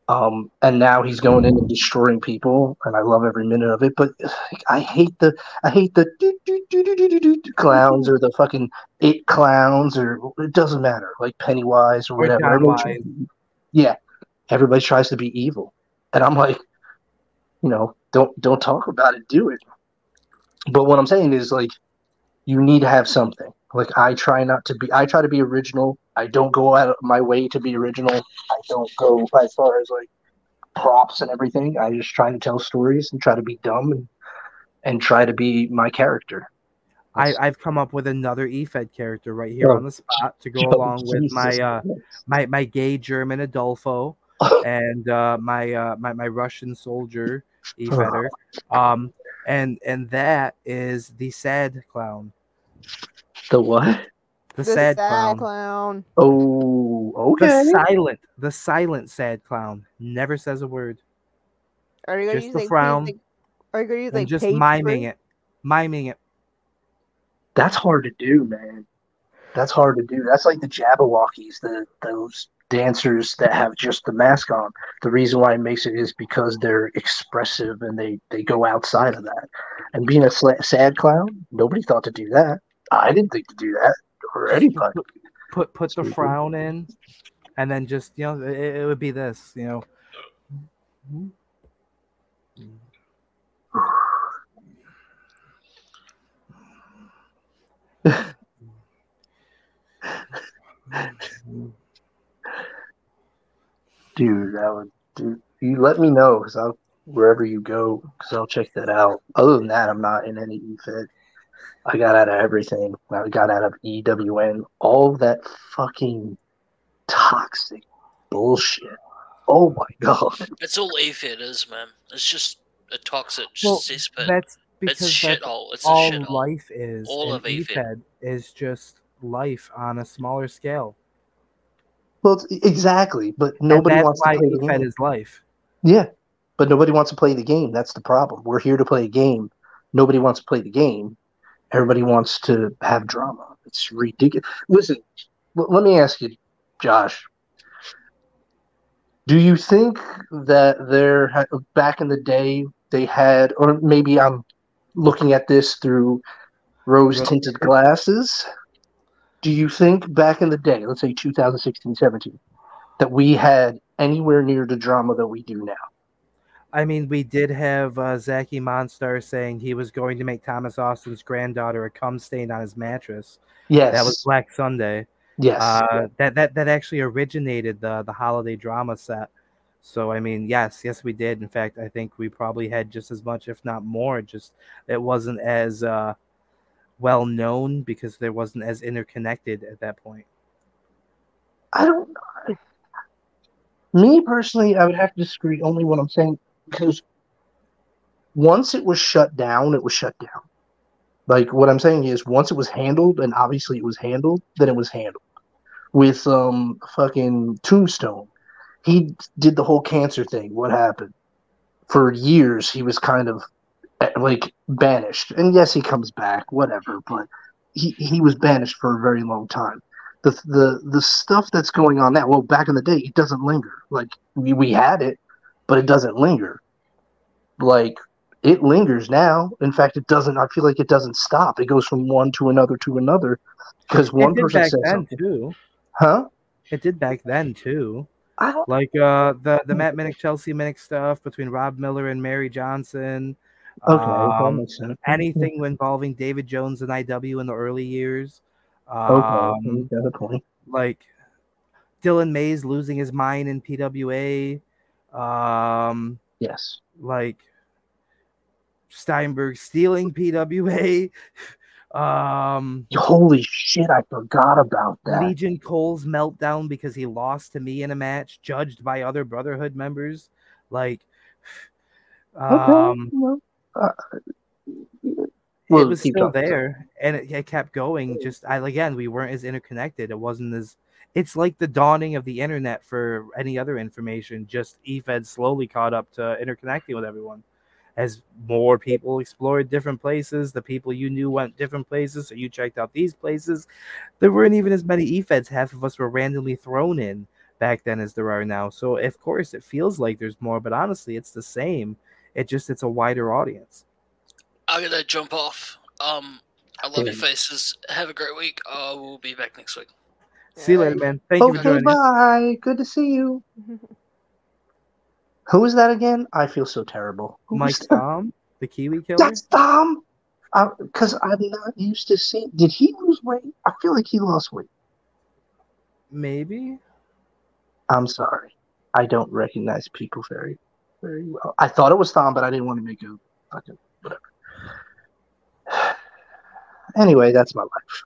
Um, and now he's going in and destroying people, and I love every minute of it. But I hate the I hate the doo, doo, doo, clowns or the fucking it clowns or it doesn't matter, like Pennywise or Or whatever. Wise. Yeah, everybody tries to be evil, and I'm like, you know, don't don't talk about it, do it. But what I'm saying is like, you need to have something. Like I try not to be. I try to be original. I don't go out of my way to be original. I don't go as far as like props and everything. I just try to tell stories and try to be dumb and and try to be my character. I, I've come up with another E EFED character right here Oh, on the spot to go Oh, along with my uh, my my gay German Adolfo and uh, my uh, my my Russian soldier Efeder. Um, and and that is the sad clown, The what? the, The sad, sad clown, clown. Oh, okay. the silent, the silent sad clown. Never says a word, Are you gonna just use the like, frown Like, are you gonna use and like just miming it, miming it. That's hard to do, man. That's hard to do. That's like the Jabbawockeez, the those dancers that have just the mask on. The reason why it makes it is because they're expressive and they they go outside of that. And being a sla- sad clown, nobody thought to do that. I didn't think to do that, or anybody. Put put, put the frown in, and then just you know it, it would be this, you know. Dude, that would dude. You let me know because I'll wherever you go because I'll check that out. Other than that, I'm not in any E EFED. I got out of everything. I got out of EWN. All that fucking toxic bullshit. Oh my god. It's all EFED is, man. It's just a toxic Well, cesspit. That's It's a because that's shithole. It's a all shithole. life is. All of AFID. EFED is just life on a smaller scale. Well, exactly. But And nobody that's wants why to play the EFED game. is life. Yeah, but nobody wants to play the game. That's the problem. We're here to play a game. Nobody wants to play the game. Everybody wants to have drama. It's ridiculous. Listen, l- let me ask you, Josh. Do you think that there back in the day they had, or maybe I'm looking at this through rose tinted glasses? Do you think back in the day, let's say 2016, 17, that we had anywhere near the drama that we do now? I mean, we did have uh, Zachy Monstar saying he was going to make Thomas Austin's granddaughter a cum stain on his mattress. Yes. That was Black Sunday. Yes. Uh, that that that actually originated the the holiday drama set. So I mean, yes, yes, we did. In fact, I think we probably had just as much, if not more. Just it wasn't as uh, well known because there wasn't as interconnected at that point. I don't know. Me personally, I would have to disagree only what I'm saying because once it was shut down, it was shut down. Like what I'm saying is once it was handled, and obviously it was handled, then it was handled. With um fucking Tombstone, he did the whole cancer thing. What happened? For years, he was kind of like banished, and yes, he comes back, whatever. But he he was banished for a very long time the the the stuff that's going on now. Well, back in the day, it doesn't linger. Like we, we had it, but it doesn't linger. Like it lingers now. In fact, it doesn't. I feel like it doesn't stop. It goes from one to another to another because one it did person back says then something. too. Huh? It did back then too. Like uh the the Matt Minnick Chelsea Minnick stuff between Rob Miller and Mary Johnson. Okay, Um, anything involving David Jones and IW in the early years. Okay, Um, you got a point. like Dylan Mays losing his mind in PWA. Um, Yes. like Steinberg stealing PWA. Um, Holy shit! I forgot about that. Legion Cole's meltdown because he lost to me in a match, judged by other Brotherhood members. Like, Okay, um, well, uh, it was still there and it, it kept going just I, again we weren't as interconnected it wasn't as it's like the dawning of the internet for any other information just efed slowly caught up to interconnecting with everyone as more people explored different places the people you knew went different places so you checked out these places there weren't even as many E efeds half of us were randomly thrown in back then as there are now. So of course it feels like there's more, but honestly, it's the same. It just it's a wider audience. I'm gonna jump off. Um, I love your faces. Have a great week. Uh, we'll be back next week. See you later, man. Thank you for Okay, joining. bye. Good to see you. Who is that again? I feel so terrible. Who Mike that? Tom, the Kiwi killer. That's Tom. Uh, because I'm not used to seeing. Did he lose weight? I feel like he lost weight. Maybe. I'm sorry. I don't recognize people very, very well. I thought it was Tom, but I didn't want to make a fucking whatever. Anyway, that's my life.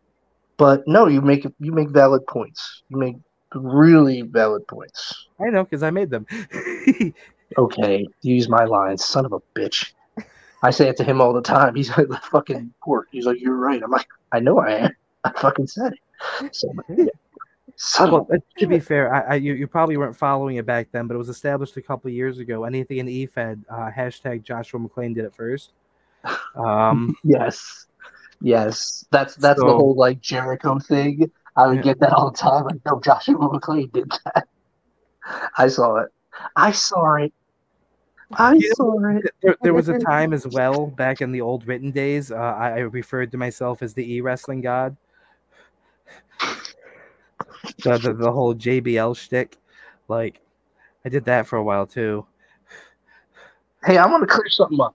But no, you make you make valid points. You make really valid points. I know because I made them. Okay, use my lines, son of a bitch. I say it to him all the time. He's like the fucking court. He's like, "You're right." I'm like, "I know I am. I fucking said it." So, yeah. well, uh, to be fair, I, I you, you probably weren't following it back then, but it was established a couple of years ago. Anything in EFED, uh, hashtag Joshua McLean did it first. Um, Yes. Yes. That's that's the whole like Jericho thing. I would Yeah. get that all the time. Like, no, Joshua McLean did that. I saw it. I saw it. I know, saw it. there, there was a time as well back in the old written days. Uh, I, I referred to myself as the e wrestling god. The, the the whole JBL shtick, like I did that for a while too. Hey, I want to clear something up.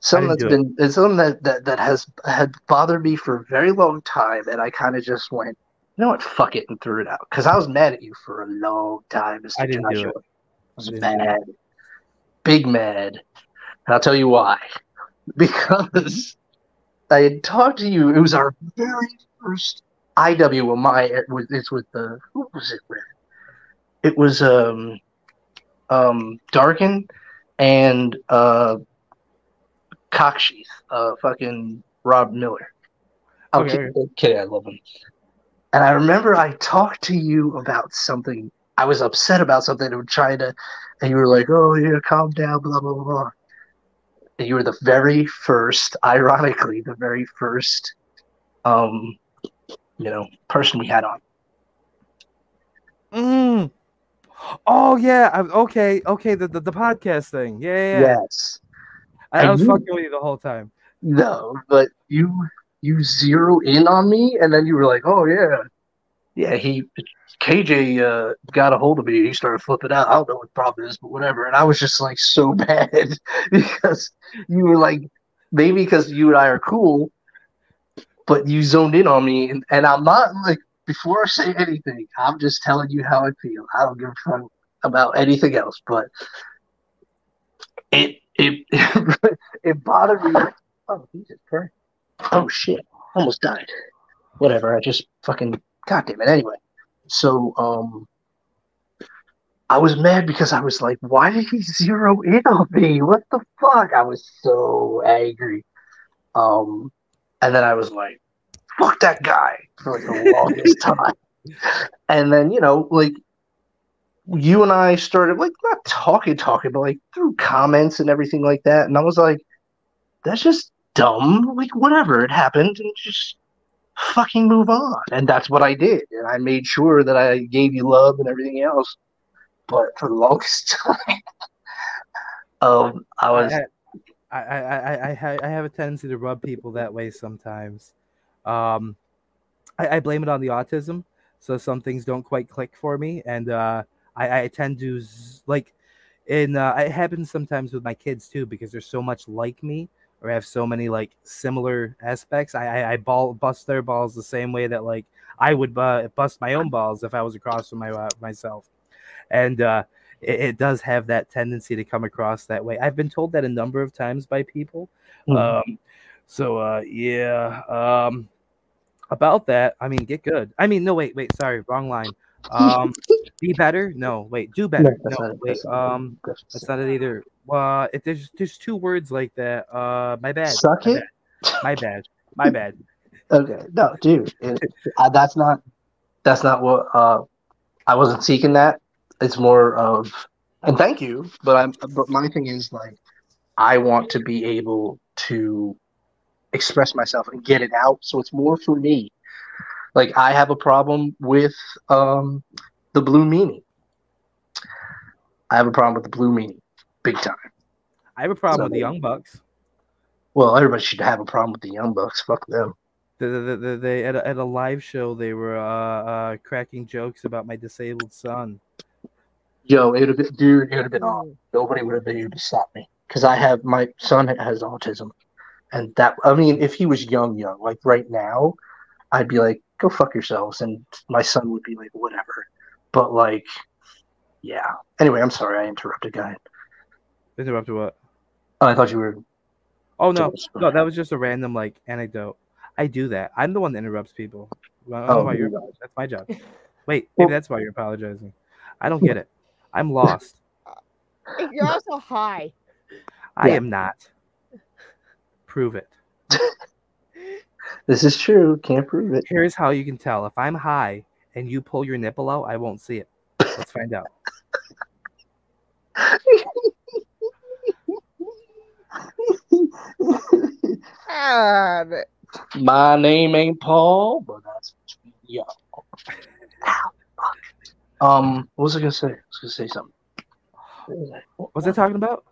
Something that's that's do been it's something that, that that has had bothered me for a very long time, and I kind of just went, you know what, fuck it, and threw it out because I was mad at you for a long time, Mr. I didn't do it. I was I mad, big mad, and I'll tell you why. Because I had talked to you. It was our very first IW of my. It was it's with the who was it with? It was um um Darkin and uh Cocksheath, uh fucking Rob Miller. I'm Okay, kidding, kidding, I love him. And I remember I talked to you about something. I was upset about something and trying to, and you were like, "Oh yeah, calm down," blah blah blah. blah. And you were the very first, ironically, the very first, um, you know, person we had on. Mm. Oh yeah, I, okay, okay. The, the the podcast thing. Yeah. yeah. Yes. I, I was you- fucking with you the whole time. No, but you you zero in on me, and then you were like, "Oh yeah, yeah." He KJ uh, got a hold of me. He started flipping out. I don't know what the problem is, but whatever. And I was just like so bad because you were like, maybe because you and I are cool, but you zoned in on me, and, and I'm not like before I say anything, I'm just telling you how I feel. I don't give a fuck about anything else, but it it it bothered me. Oh Jesus Christ! Oh shit! Almost died. Whatever. I just fucking goddamn it. Anyway, so um, I was mad because I was like, why did he zero in on me? What the fuck? I was so angry. Um, and then I was like, fuck that guy for like the longest time. And then you know, like you and I started like not talking, talking, but like through comments and everything like that. And I was like, that's just dumb. Like whatever, it happened, and just fucking move on. And that's what I did. And I made sure that I gave you love and everything else. But for the longest time, um, I was I, I, I, I, I, have a tendency to rub people that way sometimes. Um, I, I blame it on the autism. So some things don't quite click for me, and uh, I, I tend to like. and uh, it happens sometimes with my kids too because they're so much like me or have so many like similar aspects. I, I, I ball bust their balls the same way that like I would uh, bust my own balls if I was across from my uh, myself, and uh, it, it does have that tendency to come across that way. I've been told that a number of times by people. Mhm. Um, so uh, yeah. Um, about that, I mean, get good. I mean, no, wait, wait, sorry, wrong line. Um, be better. No, wait, do better. that's No, wait, that's it. um, That's- that's not it either. Uh, if there's there's two words like that. Uh, my bad. Suck my it? Bad. My bad. My bad. Okay, no, dude, it, uh, that's not that's not what uh, I wasn't seeking. That it's more of, and thank you, but I'm but my thing is like, I want to be able to express myself and get it out. So it's more for me. Like I have a problem with um, the blue meaning. I have a problem with the blue meaning, big time. I have a problem with the Young Bucks. Well, everybody should have a problem with the Young Bucks. Fuck them. The, the, the, they at a, at a live show they were uh, uh, cracking jokes about my disabled son. Yo, it would have been, dude, it would have been on. Nobody would have been able to stop me because I have my son has autism, and that I mean, if he was young, young, like right now, I'd be like, go fuck yourselves, and my son would be like, whatever. But like, yeah. Anyway, I'm sorry I interrupted, guy. Interrupted what? Oh, I thought you were. Oh no, no, that was just a random like anecdote. I do that. I'm the one that interrupts people. I don't know Oh, why you're. you That's my job. Wait, maybe that's why you're apologizing. I don't get it. I'm lost. You're also high. I Yeah. am not. Prove it. This is true. Can't prove it. Here's how you can tell. If I'm high and you pull your nipple out, I won't see it. Let's find out. Ah, My name ain't Paul, but that's between y'all. Um, what was I gonna say? I was gonna say something. What was I talking about?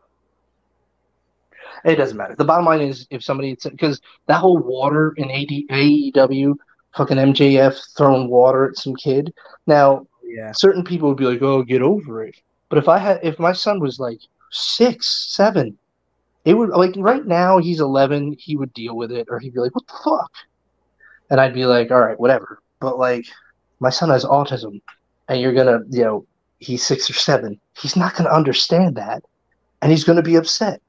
It doesn't matter. The bottom line is if somebody because that whole water in AD, AEW, fucking MJF throwing water at some kid. Now, Yeah. certain people would be like, "Oh, get over it." But if I had, if my son was like six, seven, it would like right now he's eleven. He would deal with it, or he'd be like, "What the fuck?" And I'd be like, "All right, whatever." But like, my son has autism, and you're gonna, you know, he's six or seven. He's not gonna understand that, and he's gonna be upset.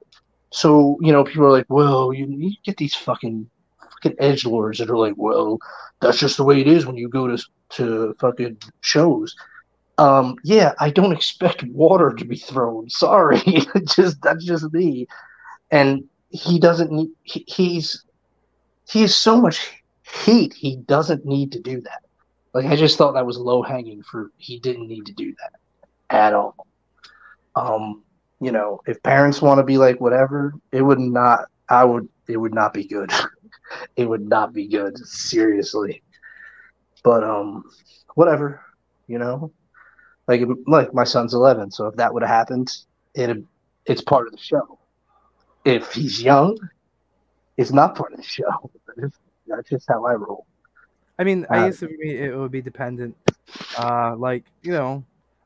So you know, people are like, "Well, you, you get these fucking fucking edge lords that are like, well, that's just the way it is when you go to to fucking shows." Um, yeah, I don't expect water to be thrown. Sorry, just that's just me. And he doesn't need. He, he's he has so much hate. He doesn't need to do that. Like I just thought that was low hanging fruit. He didn't need to do that at all. Um, you know, if parents want to be like whatever, it would not. I would. It would not be good. it would not be good. Seriously. But um, whatever. You know, like like my son's eleven, so if that would have happened, it it's part of the show. If he's young, it's not part of the show. That's just how I roll. I mean, I Uh, guess for me it would be dependent. Uh, like you know,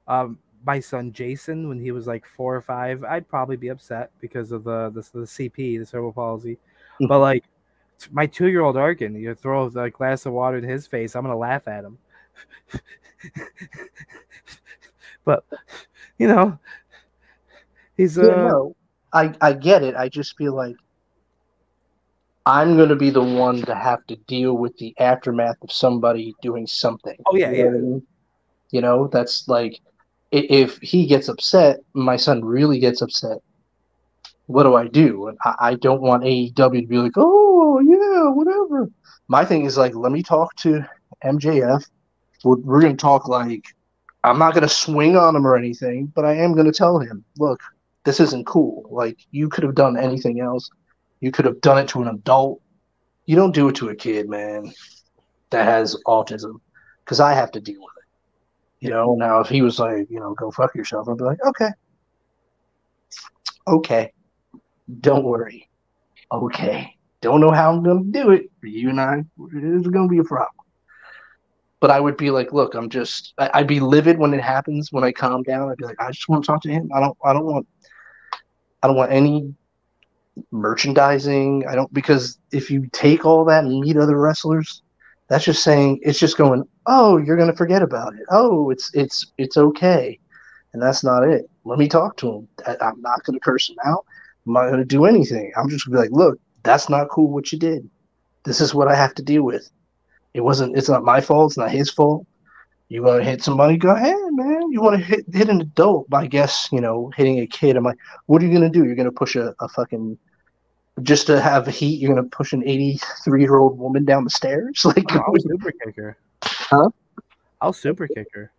um, my son Jason when he was like four or five, I'd probably be upset because of the the, the CP, the cerebral palsy. But like my two year old Arkin, you throw a glass of water in his face, I'm gonna laugh at him. but you know, he's uh, Yeah, no, I I get it. I just feel like I'm gonna be the one to have to deal with the aftermath of somebody doing something. Oh, yeah, you know yeah. I mean? You know, that's like if he gets upset, my son really gets upset. What do I do? I, don't want AEW to be like, oh yeah, whatever. My thing is like, let me talk to MJF. We're, we're gonna talk like I'm not gonna swing on him or anything, but I am gonna tell him, look, this isn't cool. Like you could have done anything else. You could have done it to an adult. You don't do it to a kid, man, that has autism, because I have to deal with it. You know. Now, if he was like, you know, go fuck yourself, I'd be like, okay, okay, don't worry, okay. Don't know how I'm gonna do it. but You and I, it's gonna be a problem. But I would be like, look, I'm just, I- I'd be livid when it happens. When I calm down, I'd be like, I just want to talk to him. I don't, I don't want, I don't want any merchandising. I don't because if you take all that and meet other wrestlers, that's just saying it's just going, oh, you're gonna forget about it. Oh, it's it's it's okay, and that's not it. Let me talk to him. I- I'm not gonna curse him out. I'm not gonna do anything. I'm just gonna be like, look, that's not cool what you did. This is what I have to deal with. It wasn't. It's not my fault. It's not his fault. You want to hit somebody? Go ahead, man. You want to hit hit an adult? I guess you know hitting a kid. I'm like, what are you gonna do? You're gonna push a, a fucking just to have heat. You're gonna push an 83 year old woman down the stairs? Like, I'll super kick her. Huh? I'll super kick her.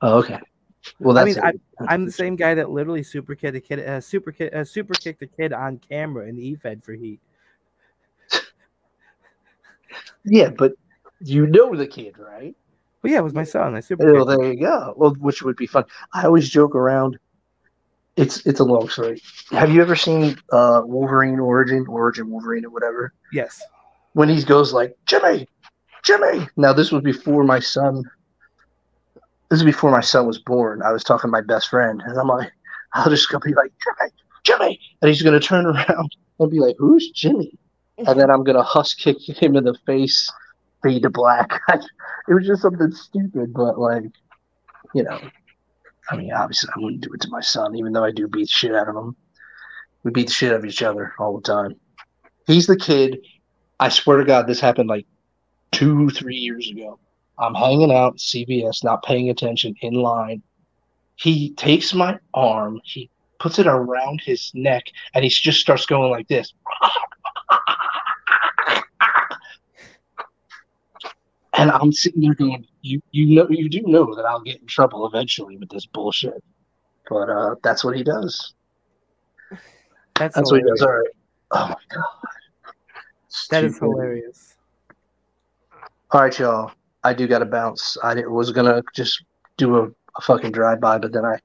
oh, okay. Well, I that's mean. I'm, I'm the same guy that literally super kicked a kid, uh, super kid, uh, super kicked a kid on camera in the E-Fed for heat. yeah, but you know the kid, right? Well, yeah, it was my son. I super. Well, there you go. Well, which would be fun. I always joke around. It's it's a long story. Have you ever seen uh, Wolverine Origin, Origin Wolverine, or whatever? Yes. When he goes like Jimmy, Jimmy. Now this was before my son. This is before my son was born. I was talking to my best friend, and I'm like, I'll just go be like Jimmy, Jimmy, and he's gonna turn around and be like, Who's Jimmy? And then I'm gonna husk kick him in the face, fade to black. it was just something stupid, but like, you know, I mean, obviously, I wouldn't do it to my son, even though I do beat the shit out of him. We beat the shit out of each other all the time. He's the kid. I swear to God, this happened like two, three years ago. I'm hanging out at CVS, not paying attention in line. He takes my arm, he puts it around his neck, and he just starts going like this. And I'm sitting there going, you you know you do know that I'll get in trouble eventually with this bullshit. But uh that's what he does. That's, That's what he does. All right. Oh my god. That is Stupid. hilarious. All right, y'all. I do got to bounce. I was gonna just do a, a fucking drive by, but then I,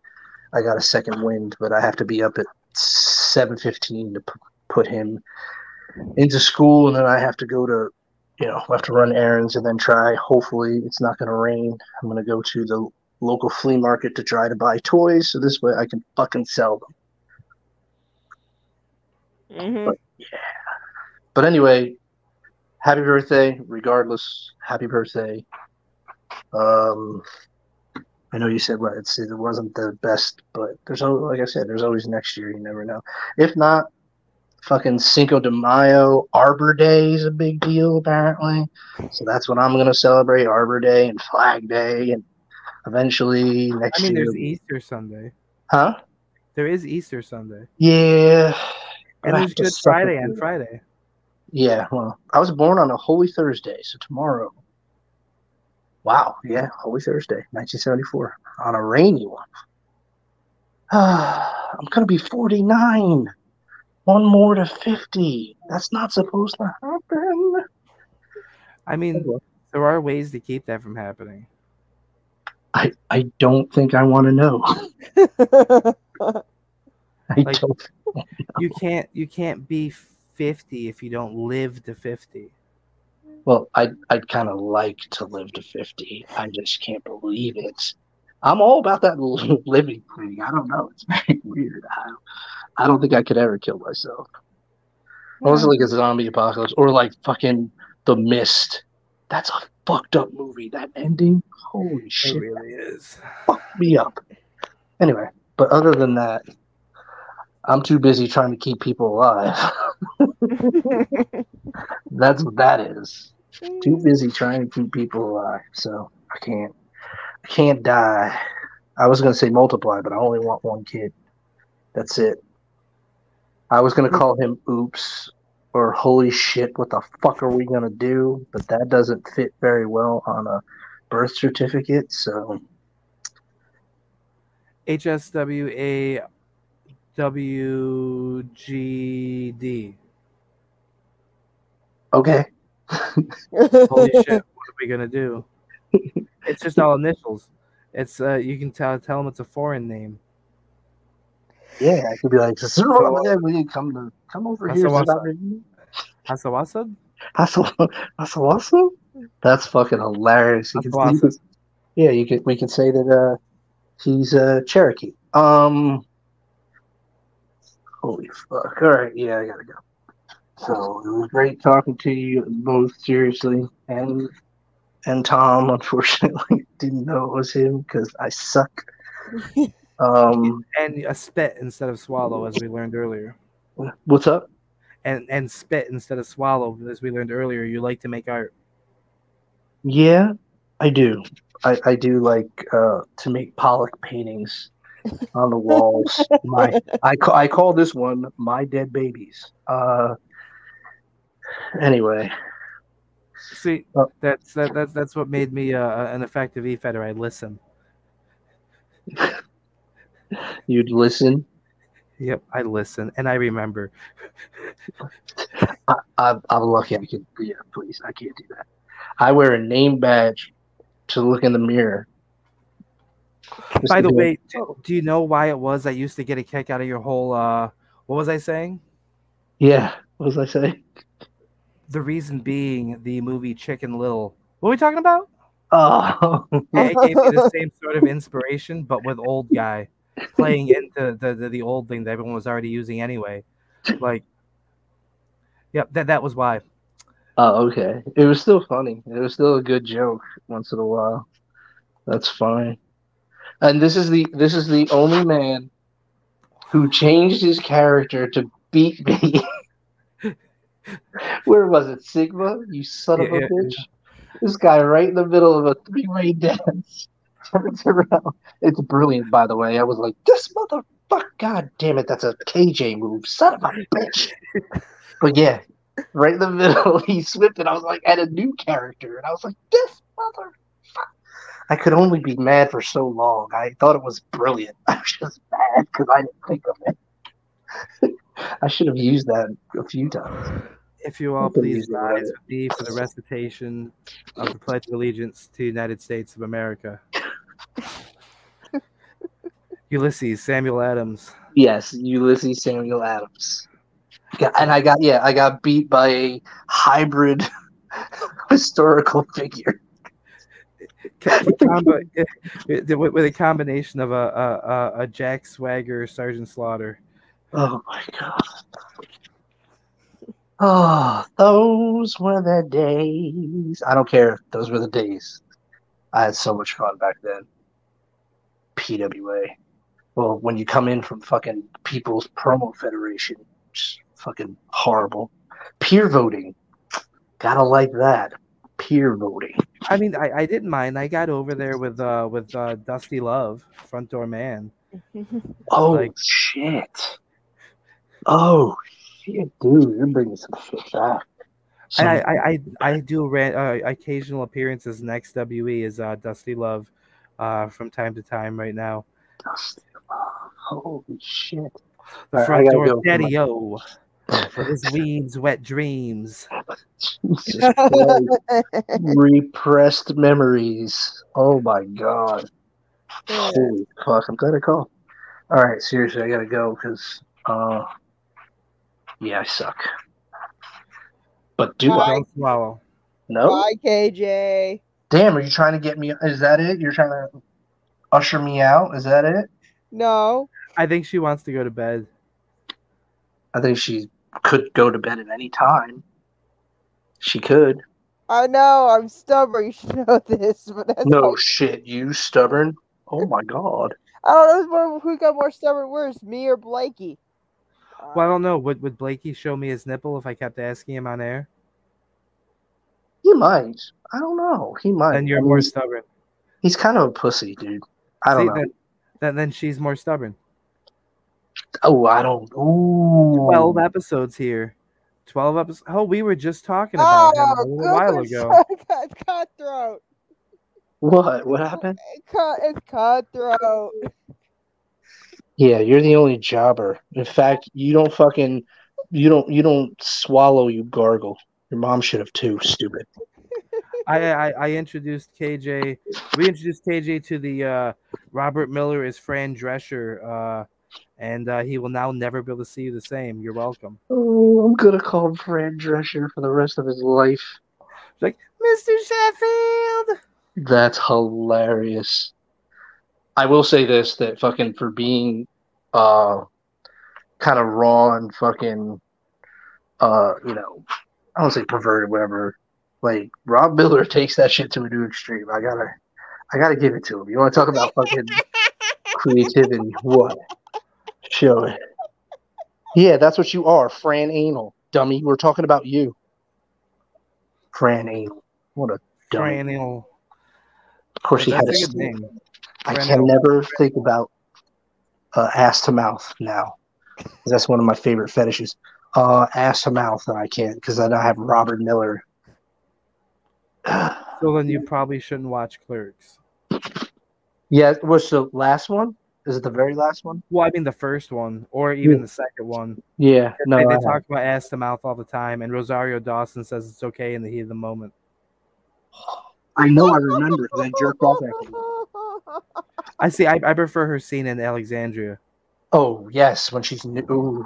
I got a second wind. But I have to be up at seven fifteen to p- put him into school, and then I have to go to, you know, I have to run errands and then try. Hopefully, it's not gonna rain. I'm gonna go to the local flea market to try to buy toys, so this way I can fucking sell them. hmm But anyway, happy birthday, regardless. Happy birthday. Um, I know you said it wasn't the best, but there's always, like I said, there's always next year. You never know. If not, fucking Cinco de Mayo, Arbor Day is a big deal apparently. So that's what I'm gonna celebrate: Arbor Day and Flag Day, and eventually next I mean, year. there's Easter Sunday. huh? There is Easter Sunday, Yeah. and there's Good Friday and. Friday. Yeah, well, I was born on a Holy Thursday, so tomorrow. Wow, yeah, Holy Thursday, 1974, on a rainy one. I'm gonna be 49. One more to 50. That's not supposed to happen. I mean, there are ways to keep that from happening. I I don't think I want to know. I Like- don't. You can't you can't be 50 if you don't live to 50. Well, I'd, I'd kind of like to live to 50. I just can't believe it. I'm all about that living thing. I don't know. It's very weird. I don't, I don't think I could ever kill myself. Unless it's like a zombie apocalypse or like fucking The Mist. That's a fucked up movie. That ending, holy shit. It really is. fucked me up. Anyway, but other than that, I'm too busy trying to keep people alive. That's what that is. Too busy trying to keep people alive, so I can't. I can't die. I was gonna say multiply, but I only want one kid. That's it. I was gonna call him Oops or Holy shit. What the fuck are we gonna do? But that doesn't fit very well on a birth certificate. So HSWA WGD. okay. Holy shit, what are we gonna do? It's just all initials. It's uh you can tell tell them it's a foreign name. Yeah, I could be like, "Will you come to come over here?" one- Hasawasa? That's that's awesome. That's fucking hilarious. You can, you can- yeah, you could we can say that uh he's uh Cherokee. Um holy fuck. All right, yeah, I gotta go. So it was great talking to you both seriously and and Tom unfortunately didn't know it was him because I suck. Um And a spit instead of swallow, as we learned earlier. what's up? And and spit instead of swallow, as we learned earlier. You like to make art. Yeah, I do. I, I do like uh, to make Pollock paintings on the walls. my I call I call this one my dead babies. Uh, anyway, See, Oh. that's that, that's that's what made me uh, an effective e-fetter. I listen. you'd listen. Yep, I listen and I remember. I, I, I'm lucky I can. Yeah, please, I can't do that. I wear a name badge to look in the mirror. Just By the way, do, do you know why it was I used to get a kick out of your whole? uh What was I saying? yeah. What was I saying? The reason being the movie Chicken Little. What are we talking about? Oh, it gave me the same sort of inspiration, but with old guy playing into the, the, the old thing that everyone was already using anyway. Like, yep, that that was why. oh, okay. It was still funny. It was still a good joke once in a while. That's fine. And this is the this is the only man who changed his character to beat me. Where was it, Sigma? You son of a Yeah, yeah, bitch! This guy right in the middle of a three-way dance turns around. It's brilliant, by the way. I was like, "This motherfucker! God damn it! That's a KJ move, son of a bitch!" But yeah, right in the middle, he slipped, and I was like, at a new character, and I was like, "This motherfucker!" I could only be mad for so long. I thought it was brilliant. I was just mad because I didn't think of it. I should have used that a few times. If you all please rise with me for the recitation of the Pledge of Allegiance to the United States of America. Ulysses, Samuel Adams. Yes, Ulysses Samuel Adams. And I got yeah, I got beat by a hybrid historical figure. Combo- eh, with a combination of a, a, a, Jack Swagger, Sergeant Slaughter. Oh my god. Oh, those were the days. I don't care. Those were the days. I had so much fun back then. PWA. Well, when you come in from fucking People's Promo Federation, fucking horrible. Peer voting. Gotta like that. Peer voting. I mean, I, I didn't mind. I got over there with uh with uh, Dusty Love, Front Door Man. Oh Like- shit. Oh shit, dude, you're bringing some shit back. Some- I, I I I do ran, uh, occasional appearances Next WE is uh, Dusty Love, uh, from time to time. Right now, Dusty Love, Holy shit. the Alright, front door go Daddy O, for his weeds, wet dreams. Repressed memories. Oh my god. Holy fuck, I'm glad I called. Alright, seriously, I gotta go because uh yeah, I suck. But do I? Don't swallow. No? Bye, KJ. Damn, are you trying to get me is that it? You're trying to usher me out? Is that it? No. I think she wants to go to bed. I think she could go to bed at any time. She could. I know, I'm stubborn. You should know this, but that's No like, shit, you stubborn. Oh my god. I don't know who got more stubborn worse, me or Blakey. Well, I don't know. Would would Blakey show me his nipple if I kept asking him on air? He might. I don't know. He might. Then you're I mean, more stubborn. he's kind of a pussy, dude. I don't See, know. Then, then then she's more stubborn. Oh, I don't. Ooh. Twelve episodes here. Twelve episodes. Oh, we were just talking about him a Oh, little while goodness, ago. cut- cutthroat. What? What happened? It's cutthroat. Yeah, you're the only jobber. In fact, you don't fucking. You don't. You don't swallow. You gargle. Your mom should have too. Stupid. I, I I introduced KJ. We introduced KJ to the uh, Robert Miller is Fran Drescher, uh, and uh, he will now never be able to see you the same. You're welcome. Oh, I'm gonna call him Fran Drescher for the rest of his life. It's like Mr. Sheffield. That's hilarious. I will say this that fucking for being uh kind of raw and fucking uh you know I don't say perverted whatever like Rob Miller takes that shit to a new extreme. I gotta I gotta give it to him. You want to talk about fucking creativity? What? Show it. Yeah, that's what you are, Fran Anal, dummy. We're talking about you, Fran Anal. What a dummy. Fran Anal. Of course, he had a That's a good snake. name. I Fran can Anal. never think about uh, ass to mouth now. That's one of my favorite fetishes. Uh, ass to mouth, and I can't because then I have Robert Miller. So then you probably shouldn't watch Clerks. Yeah, what's the last one? Is it the very last one? Well, I mean the first one, or even Yeah. the second one. Yeah, no, they, they talk about ass to mouth all the time, and Rosario Dawson says it's okay in the heat of the moment. I know I remember because I jerked off after you. I see. I, I prefer her scene in Alexandria. Oh yes, when she's new. Ooh,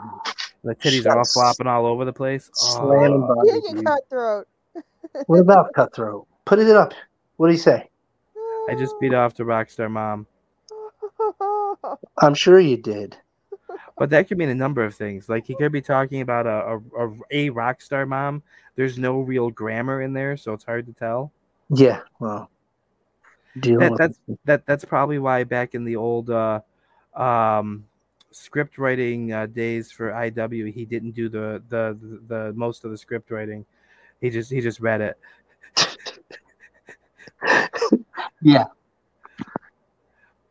The titties are all flopping all over the place. Oh, slamming bodies. Kick it, dude. cutthroat. What about Cutthroat? Put it up. What do you say? I just beat off the Rockstar mom. I'm sure you did. But that could mean a number of things. Like he could be talking about a a, a, a rock star mom. There's no real grammar in there, so it's hard to tell. Yeah. Well, That, that's that that's probably why back in the old uh, um, script writing uh, days for IW, he didn't do the, the the the most of the script writing. He just he just read it. yeah.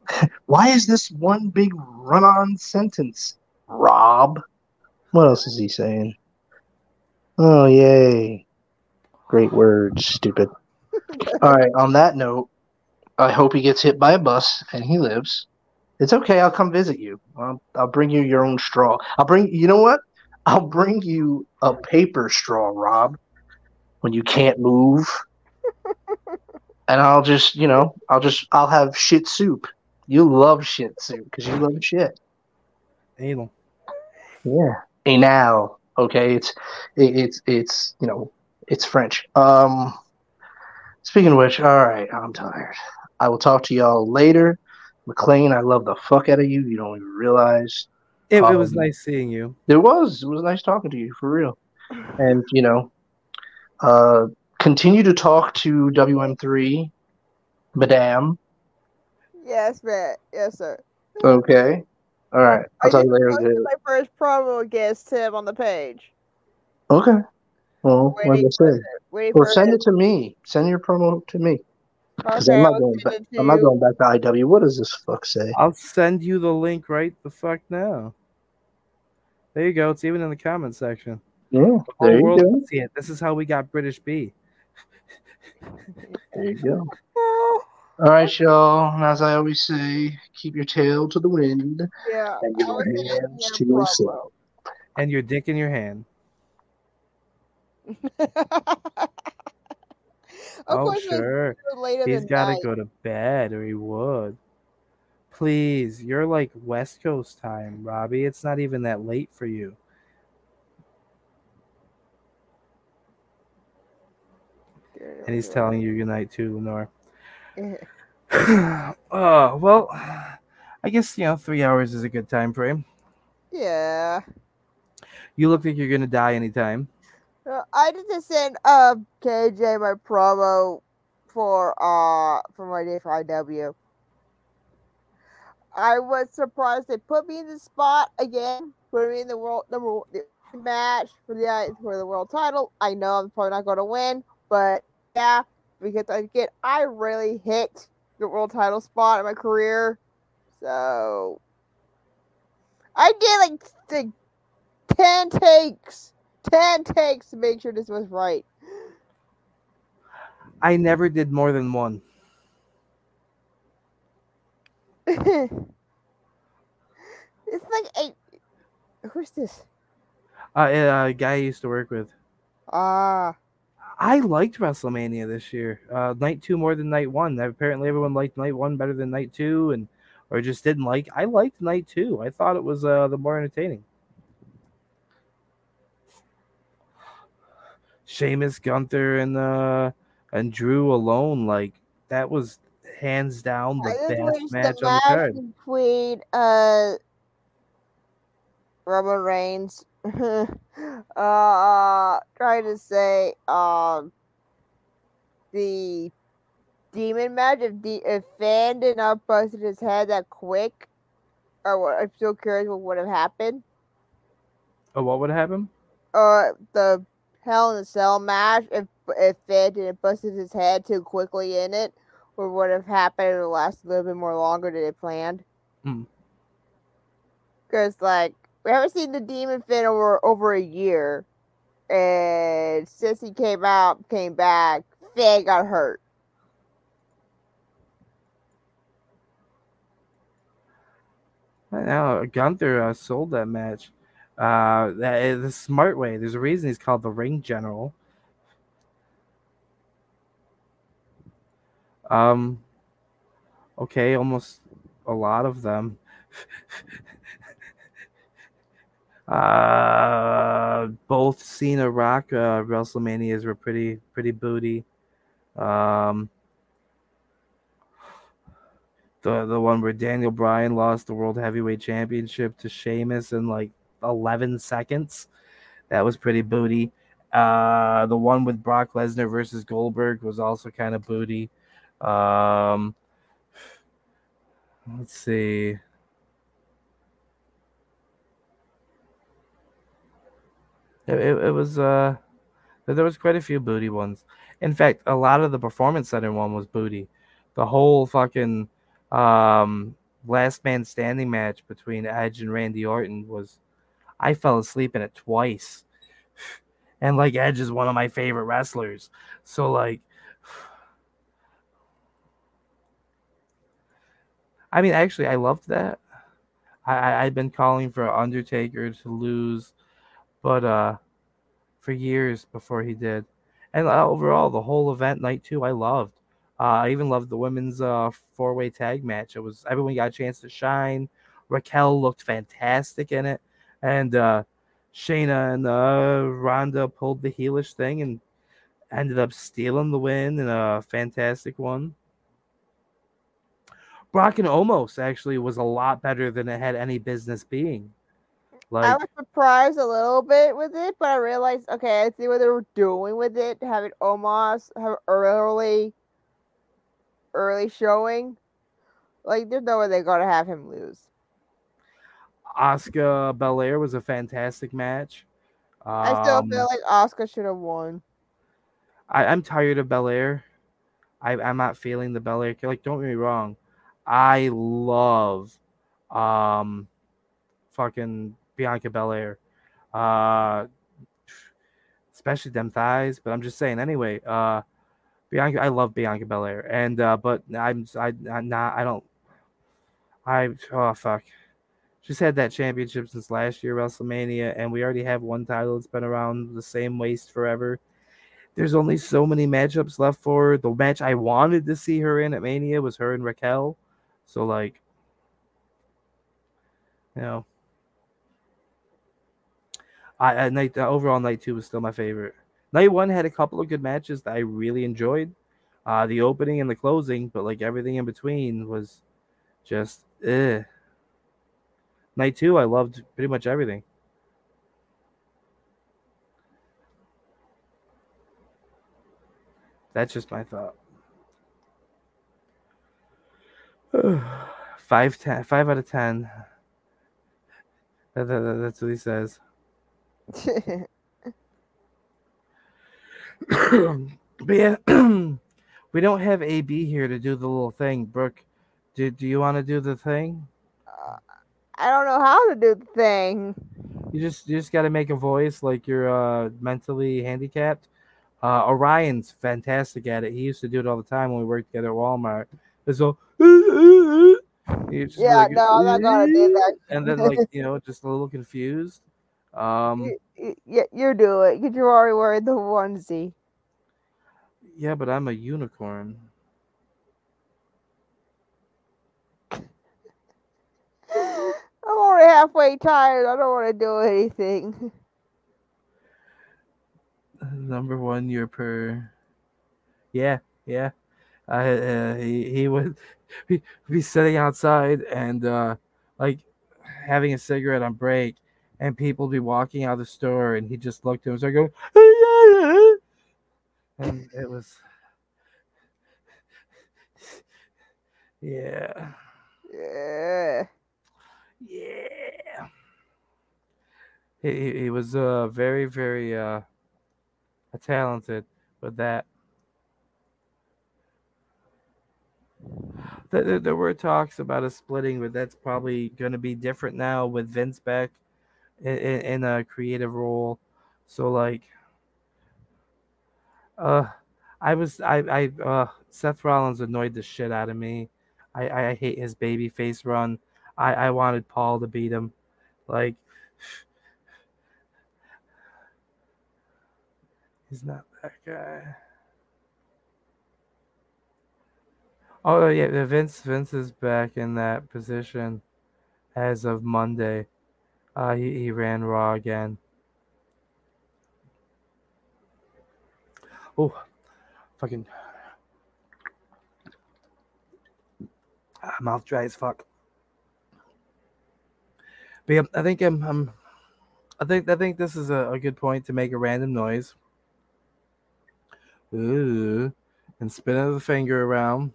Why is this one big run-on sentence, Rob? What else is he saying? Oh, yay! Great words, stupid. All right. On that note, I hope he gets hit by a bus and he lives. It's okay. I'll come visit you. I'll, I'll bring you your own straw. I'll bring. You know what? I'll bring you a paper straw, Rob. When you can't move, and I'll just, you know, I'll just, I'll have shit soup. You love shit soup because you love shit. Anal. Yeah. Anal. Okay. It's, it, it's, it's, you know, it's French. Um, speaking of which, all right, I'm tired. I will talk to y'all later. McLean, I love the fuck out of you. You don't even realize. It, it was Um, nice seeing you. It was. It was nice talking to you for real. And you know, uh, continue to talk to WM3, Madame. yes, man. Yes, sir. Okay. All right. I I'll talk to you later. my first promo against him on the page. Okay. Well, like I Waiting for said, well, send it. it to me. Send your promo to me because Okay, I'm not going back. to I'm not going back to IW. What does this fuck say? I'll send you the link right the fuck now. There you go. It's even in the comment section. Yeah. The There whole you go. see it. This is how we got British B. There you go. All right, y'all. And as I always say, keep your tail to the wind Yeah, and your was sending hands him to your promo. slow. And your dick in your hand. Of oh, course, my sure. sister later He's than got to go to bed or he would. Please, you're like West Coast time, Robbie. It's not even that late for you. And he's telling you night too, Lenore. oh, well, I guess, you know, three hours is a good time frame. Yeah. You look like you're going to die anytime. Uh, I just sent uh KJ my promo for uh for my day for IW. I was surprised they put me in the spot again, put me in the world number match for the for the world title. I know I'm probably not going to win, but yeah, because I get I really hit the world title spot in my career, so I did like, like ten takes. 10 takes to make sure this was right. I never did more than one. it's like a. Who's this? Uh, a guy I used to work with. Ah, I liked WrestleMania this year. Uh, night two more than night one. Apparently, everyone liked night one better than night two, and or just didn't like. I liked night two. I thought it was uh, the more entertaining. Sheamus, Gunther, and uh, and Drew alone, like that was hands down the I best match the on the card. between uh Roman Reigns, uh, trying to say um the demon match. If the if Finn did not busted his head that quick, or what? I'm still curious what would have happened. Oh, what would happen? uh the Hell in a Cell match if if Fed didn't busted his head too quickly in it, or would have happened or last a little bit more longer than it planned. Hmm. Because like we haven't seen the Demon Finn over over a year, and since he came out, came back, Finn got hurt. Now Gunther uh, sold that match. Uh, that is the smart way. There's a reason he's called the Ring General. Um, okay, almost a lot of them. uh, both Cena Rock uh, WrestleManias were pretty pretty booty. Um, the the one where Daniel Bryan lost the World Heavyweight Championship to Sheamus in like 11 seconds. That was pretty booty. Uh, the one with Brock Lesnar versus Goldberg was also kind of booty. Um, let's see. It, it, it was uh there was quite a few booty ones. In fact, a lot of the performance center one was booty. The whole fucking um last man standing match between Edge and Randy Orton was I fell asleep in it twice. And like Edge is one of my favorite wrestlers. So like I mean actually I loved that. I, I I'd been calling for Undertaker to lose, but uh for years before he did. And uh, overall the whole event night two I loved. Uh, I even loved the women's uh, four way tag match. It was everyone got a chance to shine. Raquel looked fantastic in it, and uh, Shayna and uh, Ronda pulled the heelish thing and ended up stealing the win in a fantastic one. Brock and Omos actually was a lot better than it had any business being. I was surprised a little bit with it, but I realized okay, I see what they were doing with it, having Omos have early early showing. Like there's no way they're gonna have him lose. Asuka Belair was a fantastic match. I still Um, feel like Asuka should have won. I, I'm tired of Belair. I, I'm not feeling the Belair. Like, don't get me wrong. I love um fucking Bianca Belair. Uh especially them thighs, but I'm just saying anyway, uh Bianca I love Bianca Belair. And uh but I'm I I'm not I don't I oh fuck. She's had that championship since last year WrestleMania and we already have one title that's been around the same waist forever there's only so many matchups left for her. The match I wanted to see her in at Mania was her and Raquel. So like, you know, I at night uh, overall night two was still my favorite. Night one had a couple of good matches that I really enjoyed. Uh, the opening and the closing, but like everything in between was just eh. Night two, I loved pretty much everything. That's just my thought. five, ten, five out of ten. That- that- that's what he says. But yeah, we don't have AB here to do the little thing. Brooke, do, do you want to do the thing? I don't know how to do the thing. You just you just got to make a voice like you're uh, mentally handicapped. Uh, Orion's fantastic at it. He used to do it all the time when we worked together at Walmart. It's all. Yeah, like, no, I'm not gonna do that. And then like you know, just a little confused. Um, You, you, you- do it. You're already wearing the onesie. yeah, but I'm a unicorn. I'm already halfway tired. I don't want to do anything. Number one year per. Yeah, yeah. I uh, he he would be, be sitting outside and uh like having a cigarette on break, and people be walking out of the store, and he just looked at him and started going, and it was. Yeah. Yeah. Yeah. He, he, was uh very very uh talented with that. There, there- there were talks about a splitting, but that's probably going to be different now with Vince back in, in, a creative role. So like, uh, I was I I uh Seth Rollins annoyed the shit out of me. I I hate his baby face run. I I wanted Paul to beat him, like. He's not that guy. Oh yeah, Vince Vince is back in that position as of Monday. Uh, he he ran Raw again. Oh, fucking ah, mouth dry as fuck. But yeah, I think I'm, I'm I think I think this is a, a good point to make a random noise. Ooh, and spin the finger around.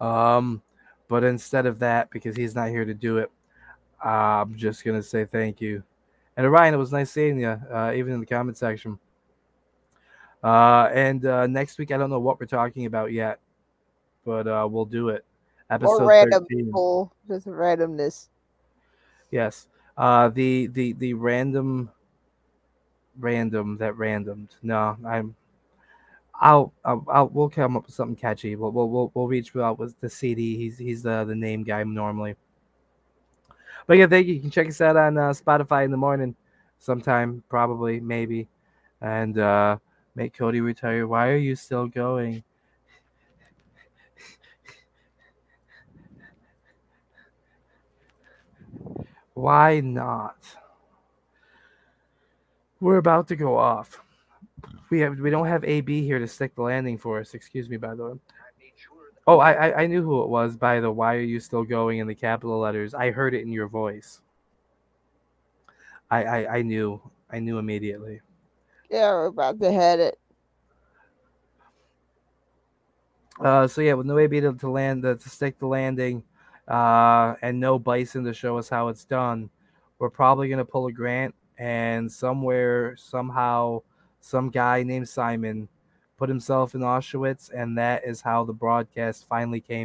Um, but instead of that, because he's not here to do it, I'm just gonna say thank you. And Ryan, it was nice seeing you, uh, even in the comment section. Uh, and uh, next week, I don't know what we're talking about yet, but uh, we'll do it. Episode or random 13. people, just randomness. Yes. Uh, the the the random, random that randomed. No, I'm. I'll, I'll, I'll we'll come up with something catchy. We'll we'll we'll, we'll reach out with the CD. He's he's the the name guy normally. But yeah, thank you. You can check us out on uh, Spotify in the morning, sometime probably maybe, and uh, make Cody retire. Why are you still going? Why not? We're about to go off. We have we don't have AB here to stick the landing for us. Excuse me, by the way. Oh, I I, I knew who it was by the "Why are you still going?" in the capital letters. I heard it in your voice. I I, I knew I knew immediately. Yeah, we're about to head it. Uh, so yeah, with no AB to, to land the, to stick the landing, uh, and no Bison to show us how it's done, we're probably gonna pull a Grant, and somewhere somehow some guy named Simon put himself in Auschwitz, and that is how the broadcast finally came